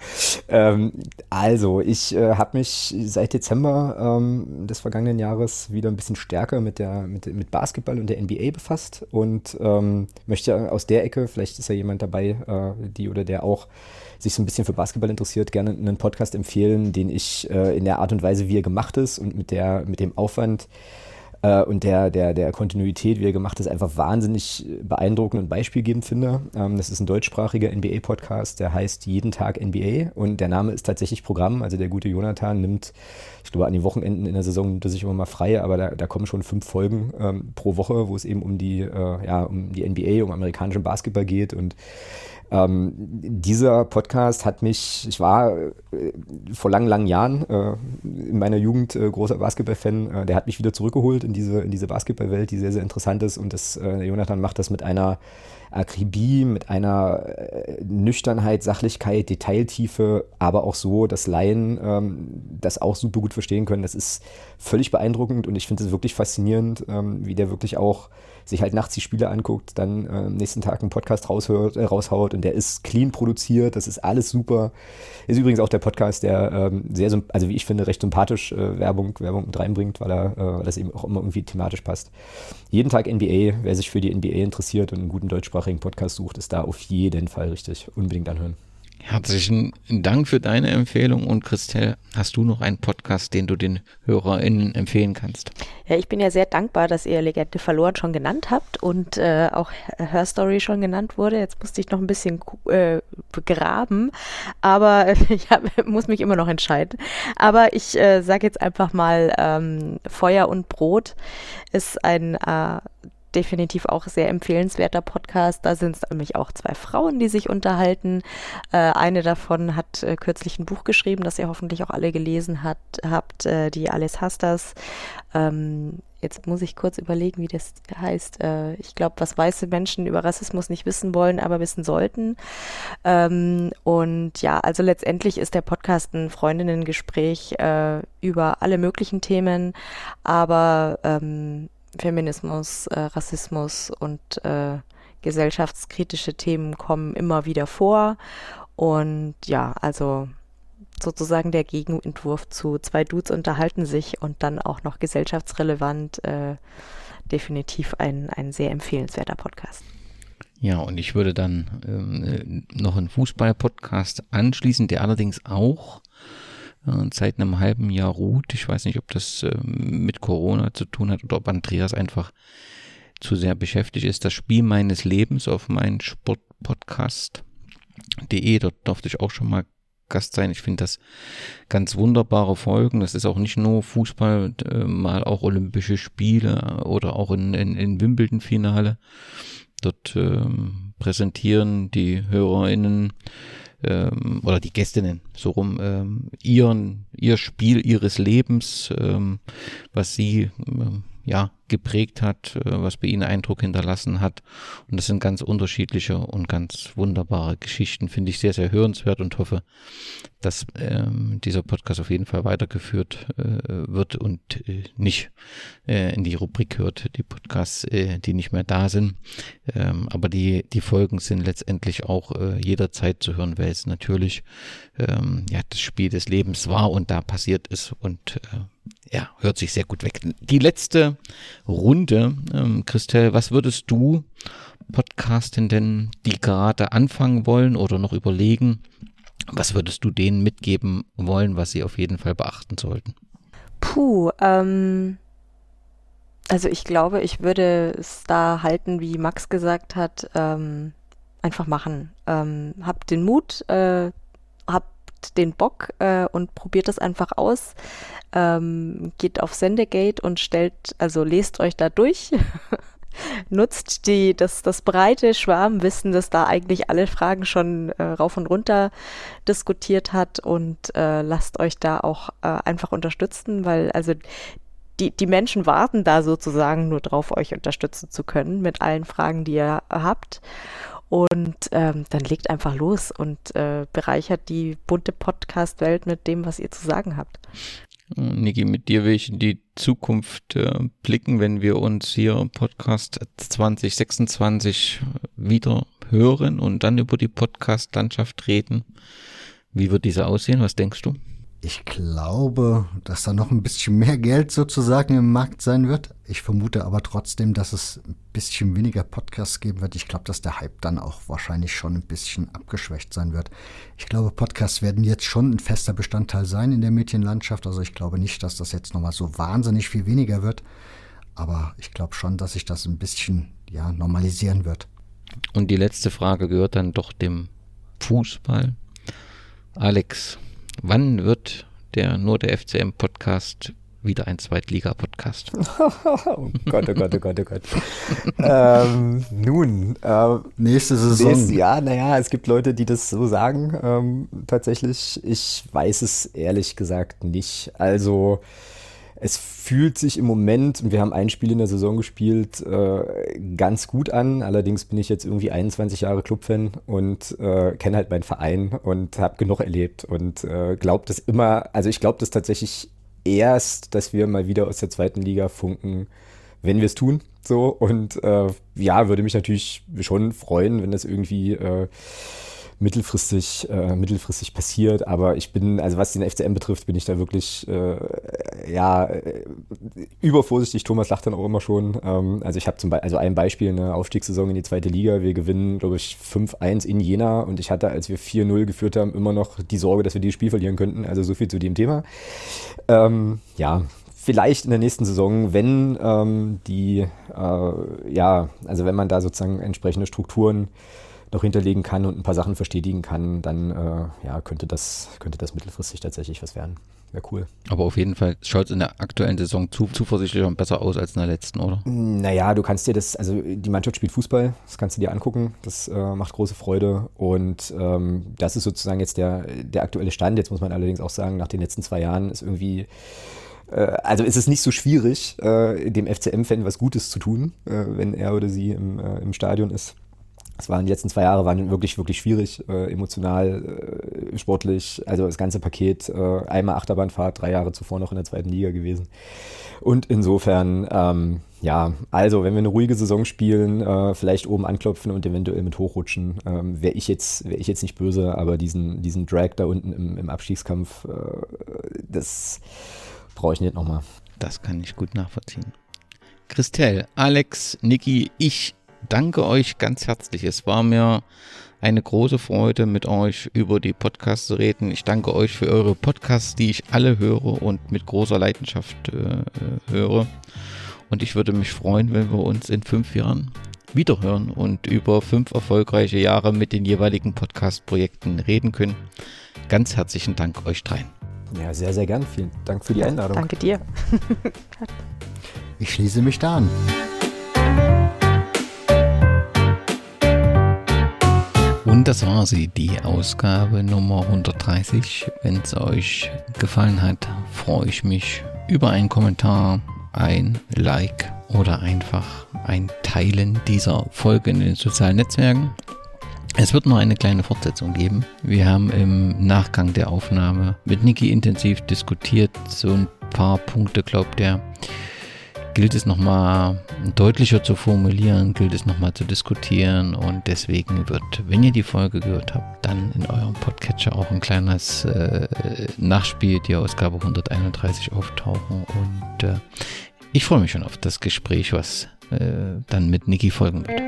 Ähm, also, ich äh, habe mich seit Dezember ähm, des vergangenen Jahres wieder ein bisschen stärker mit, der, mit, mit Basketball und der NBA befasst und ähm, möchte aus der Ecke, vielleicht ist ja jemand dabei, äh, die oder der auch sich so ein bisschen für Basketball interessiert, gerne einen Podcast empfehlen, den ich äh, in der Art und Weise, wie er gemacht ist und mit, der, mit dem Aufwand, äh, und der, der, der Kontinuität, wie er gemacht ist, einfach wahnsinnig beeindruckend und beispielgebend finde. Ähm, das ist ein deutschsprachiger NBA-Podcast, der heißt Jeden Tag NBA und der Name ist tatsächlich Programm. Also der gute Jonathan nimmt, ich glaube, an den Wochenenden in der Saison nimmt er sich immer mal frei, aber da, da kommen schon fünf Folgen ähm, pro Woche, wo es eben um die, äh, ja, um die NBA, um amerikanischen Basketball geht und ähm, dieser Podcast hat mich, ich war äh, vor langen, langen Jahren äh, in meiner Jugend äh, großer Basketball-Fan, äh, der hat mich wieder zurückgeholt in diese, in diese Basketballwelt, die sehr, sehr interessant ist und das, äh, Jonathan macht das mit einer Akribie, mit einer äh, Nüchternheit, Sachlichkeit, Detailtiefe, aber auch so, dass Laien ähm, das auch super gut verstehen können. Das ist völlig beeindruckend und ich finde es wirklich faszinierend, ähm, wie der wirklich auch sich halt nachts die Spiele anguckt, dann äh, am nächsten Tag einen Podcast raushört, äh, raushaut und der ist clean produziert, das ist alles super. Ist übrigens auch der Podcast, der ähm, sehr, also wie ich finde, recht sympathisch äh, Werbung, Werbung mit reinbringt, weil er, äh, weil das eben auch immer irgendwie thematisch passt. Jeden Tag NBA, wer sich für die NBA interessiert und einen guten deutschsprachigen Podcast sucht, ist da auf jeden Fall richtig. Unbedingt anhören. Herzlichen Dank für deine Empfehlung und Christelle, hast du noch einen Podcast, den du den HörerInnen empfehlen kannst? Ja, ich bin ja sehr dankbar, dass ihr Legende verloren schon genannt habt und äh, auch Her Story schon genannt wurde. Jetzt musste ich noch ein bisschen äh, graben, aber ich hab, muss mich immer noch entscheiden. Aber ich äh, sage jetzt einfach mal, ähm, Feuer und Brot ist ein äh, definitiv auch sehr empfehlenswerter Podcast. Da sind es nämlich auch zwei Frauen, die sich unterhalten. Äh, eine davon hat äh, kürzlich ein Buch geschrieben, das ihr hoffentlich auch alle gelesen hat, habt, äh, die Alice Hastas. Ähm, jetzt muss ich kurz überlegen, wie das heißt. Äh, ich glaube, was weiße Menschen über Rassismus nicht wissen wollen, aber wissen sollten. Ähm, und ja, also letztendlich ist der Podcast ein Freundinnengespräch äh, über alle möglichen Themen, aber ähm, Feminismus, äh, Rassismus und äh, gesellschaftskritische Themen kommen immer wieder vor. Und ja, also sozusagen der Gegenentwurf zu zwei Dudes unterhalten sich und dann auch noch gesellschaftsrelevant. Äh, definitiv ein, ein sehr empfehlenswerter Podcast. Ja, und ich würde dann ähm, noch einen Fußball-Podcast anschließen, der allerdings auch äh, seit einem halben Jahr ruht. Ich weiß nicht, ob das äh, mit Corona zu tun hat oder ob Andreas einfach zu sehr beschäftigt ist. Das Spiel meines Lebens auf meinen Sportpodcast.de. Dort durfte ich auch schon mal Gast sein. Ich finde das ganz wunderbare Folgen. Das ist auch nicht nur Fußball, äh, mal auch Olympische Spiele oder auch in, in, in Wimbledon-Finale. Dort ähm, präsentieren die HörerInnen ähm, oder die Gästinnen so rum ähm, ihren ihr Spiel ihres Lebens, ähm, was sie ähm, ja geprägt hat, äh, was bei ihnen Eindruck hinterlassen hat. Und das sind ganz unterschiedliche und ganz wunderbare Geschichten, finde ich sehr, sehr hörenswert und hoffe, dass ähm, dieser Podcast auf jeden Fall weitergeführt äh, wird und äh, nicht äh, in die Rubrik hört, die Podcasts, äh, die nicht mehr da sind. Ähm, aber die, die Folgen sind letztendlich auch äh, jederzeit zu hören, weil es natürlich ähm, ja, das Spiel des Lebens war und da passiert ist und ja, hört sich sehr gut weg. Die letzte Runde, ähm, Christelle, was würdest du Podcastenden, die gerade anfangen wollen oder noch überlegen, was würdest du denen mitgeben wollen, was sie auf jeden Fall beachten sollten? Puh, ähm, also ich glaube, ich würde es da halten, wie Max gesagt hat, ähm, einfach machen. Ähm, habt den Mut, äh, habt den Bock äh, und probiert es einfach aus. Ähm, geht auf Sendegate und stellt, also lest euch da durch. Nutzt die, das, das breite Schwarmwissen, das da eigentlich alle Fragen schon äh, rauf und runter diskutiert hat und äh, lasst euch da auch äh, einfach unterstützen, weil also die, die Menschen warten da sozusagen nur drauf, euch unterstützen zu können mit allen Fragen, die ihr habt. Und ähm, dann legt einfach los und äh, bereichert die bunte Podcast-Welt mit dem, was ihr zu sagen habt. Niki, mit dir will ich in die Zukunft äh, blicken, wenn wir uns hier Podcast 2026 wieder hören und dann über die Podcast-Landschaft reden. Wie wird diese aussehen? Was denkst du? Ich glaube, dass da noch ein bisschen mehr Geld sozusagen im Markt sein wird. Ich vermute aber trotzdem, dass es ein bisschen weniger Podcasts geben wird. Ich glaube, dass der Hype dann auch wahrscheinlich schon ein bisschen abgeschwächt sein wird. Ich glaube, Podcasts werden jetzt schon ein fester Bestandteil sein in der Medienlandschaft. Also ich glaube nicht, dass das jetzt nochmal so wahnsinnig viel weniger wird. Aber ich glaube schon, dass sich das ein bisschen ja, normalisieren wird. Und die letzte Frage gehört dann doch dem Fußball. Alex, Wann wird der nur der FCM Podcast wieder ein Zweitliga-Podcast? oh Gott, oh Gott, oh Gott, oh Gott. ähm, nun, äh, nächste Saison. Nächste, ja, naja, es gibt Leute, die das so sagen. Ähm, tatsächlich, ich weiß es ehrlich gesagt nicht. Also, es fühlt sich im Moment, und wir haben ein Spiel in der Saison gespielt, äh, ganz gut an. Allerdings bin ich jetzt irgendwie 21 Jahre Clubfan und äh, kenne halt meinen Verein und habe genug erlebt und äh, glaube das immer, also ich glaube das tatsächlich erst, dass wir mal wieder aus der zweiten Liga funken, wenn wir es tun. So und äh, ja, würde mich natürlich schon freuen, wenn das irgendwie äh, mittelfristig, äh, mittelfristig passiert. Aber ich bin, also was den FCM betrifft, bin ich da wirklich, äh, ja, äh, übervorsichtig. Thomas lacht dann auch immer schon. Ähm, also ich habe zum Beispiel, also ein Beispiel, eine Aufstiegssaison in die zweite Liga. Wir gewinnen, glaube ich, 5-1 in Jena und ich hatte, als wir 4-0 geführt haben, immer noch die Sorge, dass wir dieses Spiel verlieren könnten. Also so viel zu dem Thema. Ähm, ja, vielleicht in der nächsten Saison, wenn ähm, die, äh, ja, also wenn man da sozusagen entsprechende Strukturen noch hinterlegen kann und ein paar Sachen verstetigen kann, dann äh, ja, könnte, das, könnte das mittelfristig tatsächlich was werden. Wäre cool. Aber auf jeden Fall schaut es in der aktuellen Saison zu, zuversichtlicher und besser aus als in der letzten, oder? Naja, du kannst dir das, also die Mannschaft spielt Fußball, das kannst du dir angucken, das äh, macht große Freude und ähm, das ist sozusagen jetzt der, der aktuelle Stand. Jetzt muss man allerdings auch sagen, nach den letzten zwei Jahren ist irgendwie äh, also ist es nicht so schwierig, äh, dem FCM-Fan was Gutes zu tun, äh, wenn er oder sie im, im Stadion ist. Es waren die letzten zwei Jahre waren wirklich, wirklich schwierig, äh, emotional, äh, sportlich, also das ganze Paket, äh, einmal Achterbahnfahrt, drei Jahre zuvor noch in der zweiten Liga gewesen. Und insofern, ähm, ja, also wenn wir eine ruhige Saison spielen, äh, vielleicht oben anklopfen und eventuell mit hochrutschen, ähm, wäre ich jetzt, wäre ich jetzt nicht böse, aber diesen, diesen Drag da unten im, im Abstiegskampf, äh, das brauche ich nicht nochmal. Das kann ich gut nachvollziehen. Christelle, Alex, Niki, ich danke euch ganz herzlich. Es war mir eine große Freude, mit euch über die Podcasts zu reden. Ich danke euch für eure Podcasts, die ich alle höre und mit großer Leidenschaft äh, höre. Und ich würde mich freuen, wenn wir uns in fünf Jahren wiederhören und über fünf erfolgreiche Jahre mit den jeweiligen Podcast-Projekten reden können. Ganz herzlichen Dank euch dreien. Ja, sehr, sehr gern. Vielen Dank für die Einladung. Danke dir. ich schließe mich da an. Und das war sie, die Ausgabe Nummer 130. Wenn es euch gefallen hat, freue ich mich über einen Kommentar, ein Like oder einfach ein Teilen dieser Folge in den sozialen Netzwerken. Es wird noch eine kleine Fortsetzung geben. Wir haben im Nachgang der Aufnahme mit Niki intensiv diskutiert, so ein paar Punkte, glaubt er, gilt es nochmal deutlicher zu formulieren, gilt es nochmal zu diskutieren und deswegen wird, wenn ihr die Folge gehört habt, dann in eurem Podcatcher auch ein kleines äh, Nachspiel, die Ausgabe 131 auftauchen und äh, ich freue mich schon auf das Gespräch, was äh, dann mit Niki folgen wird.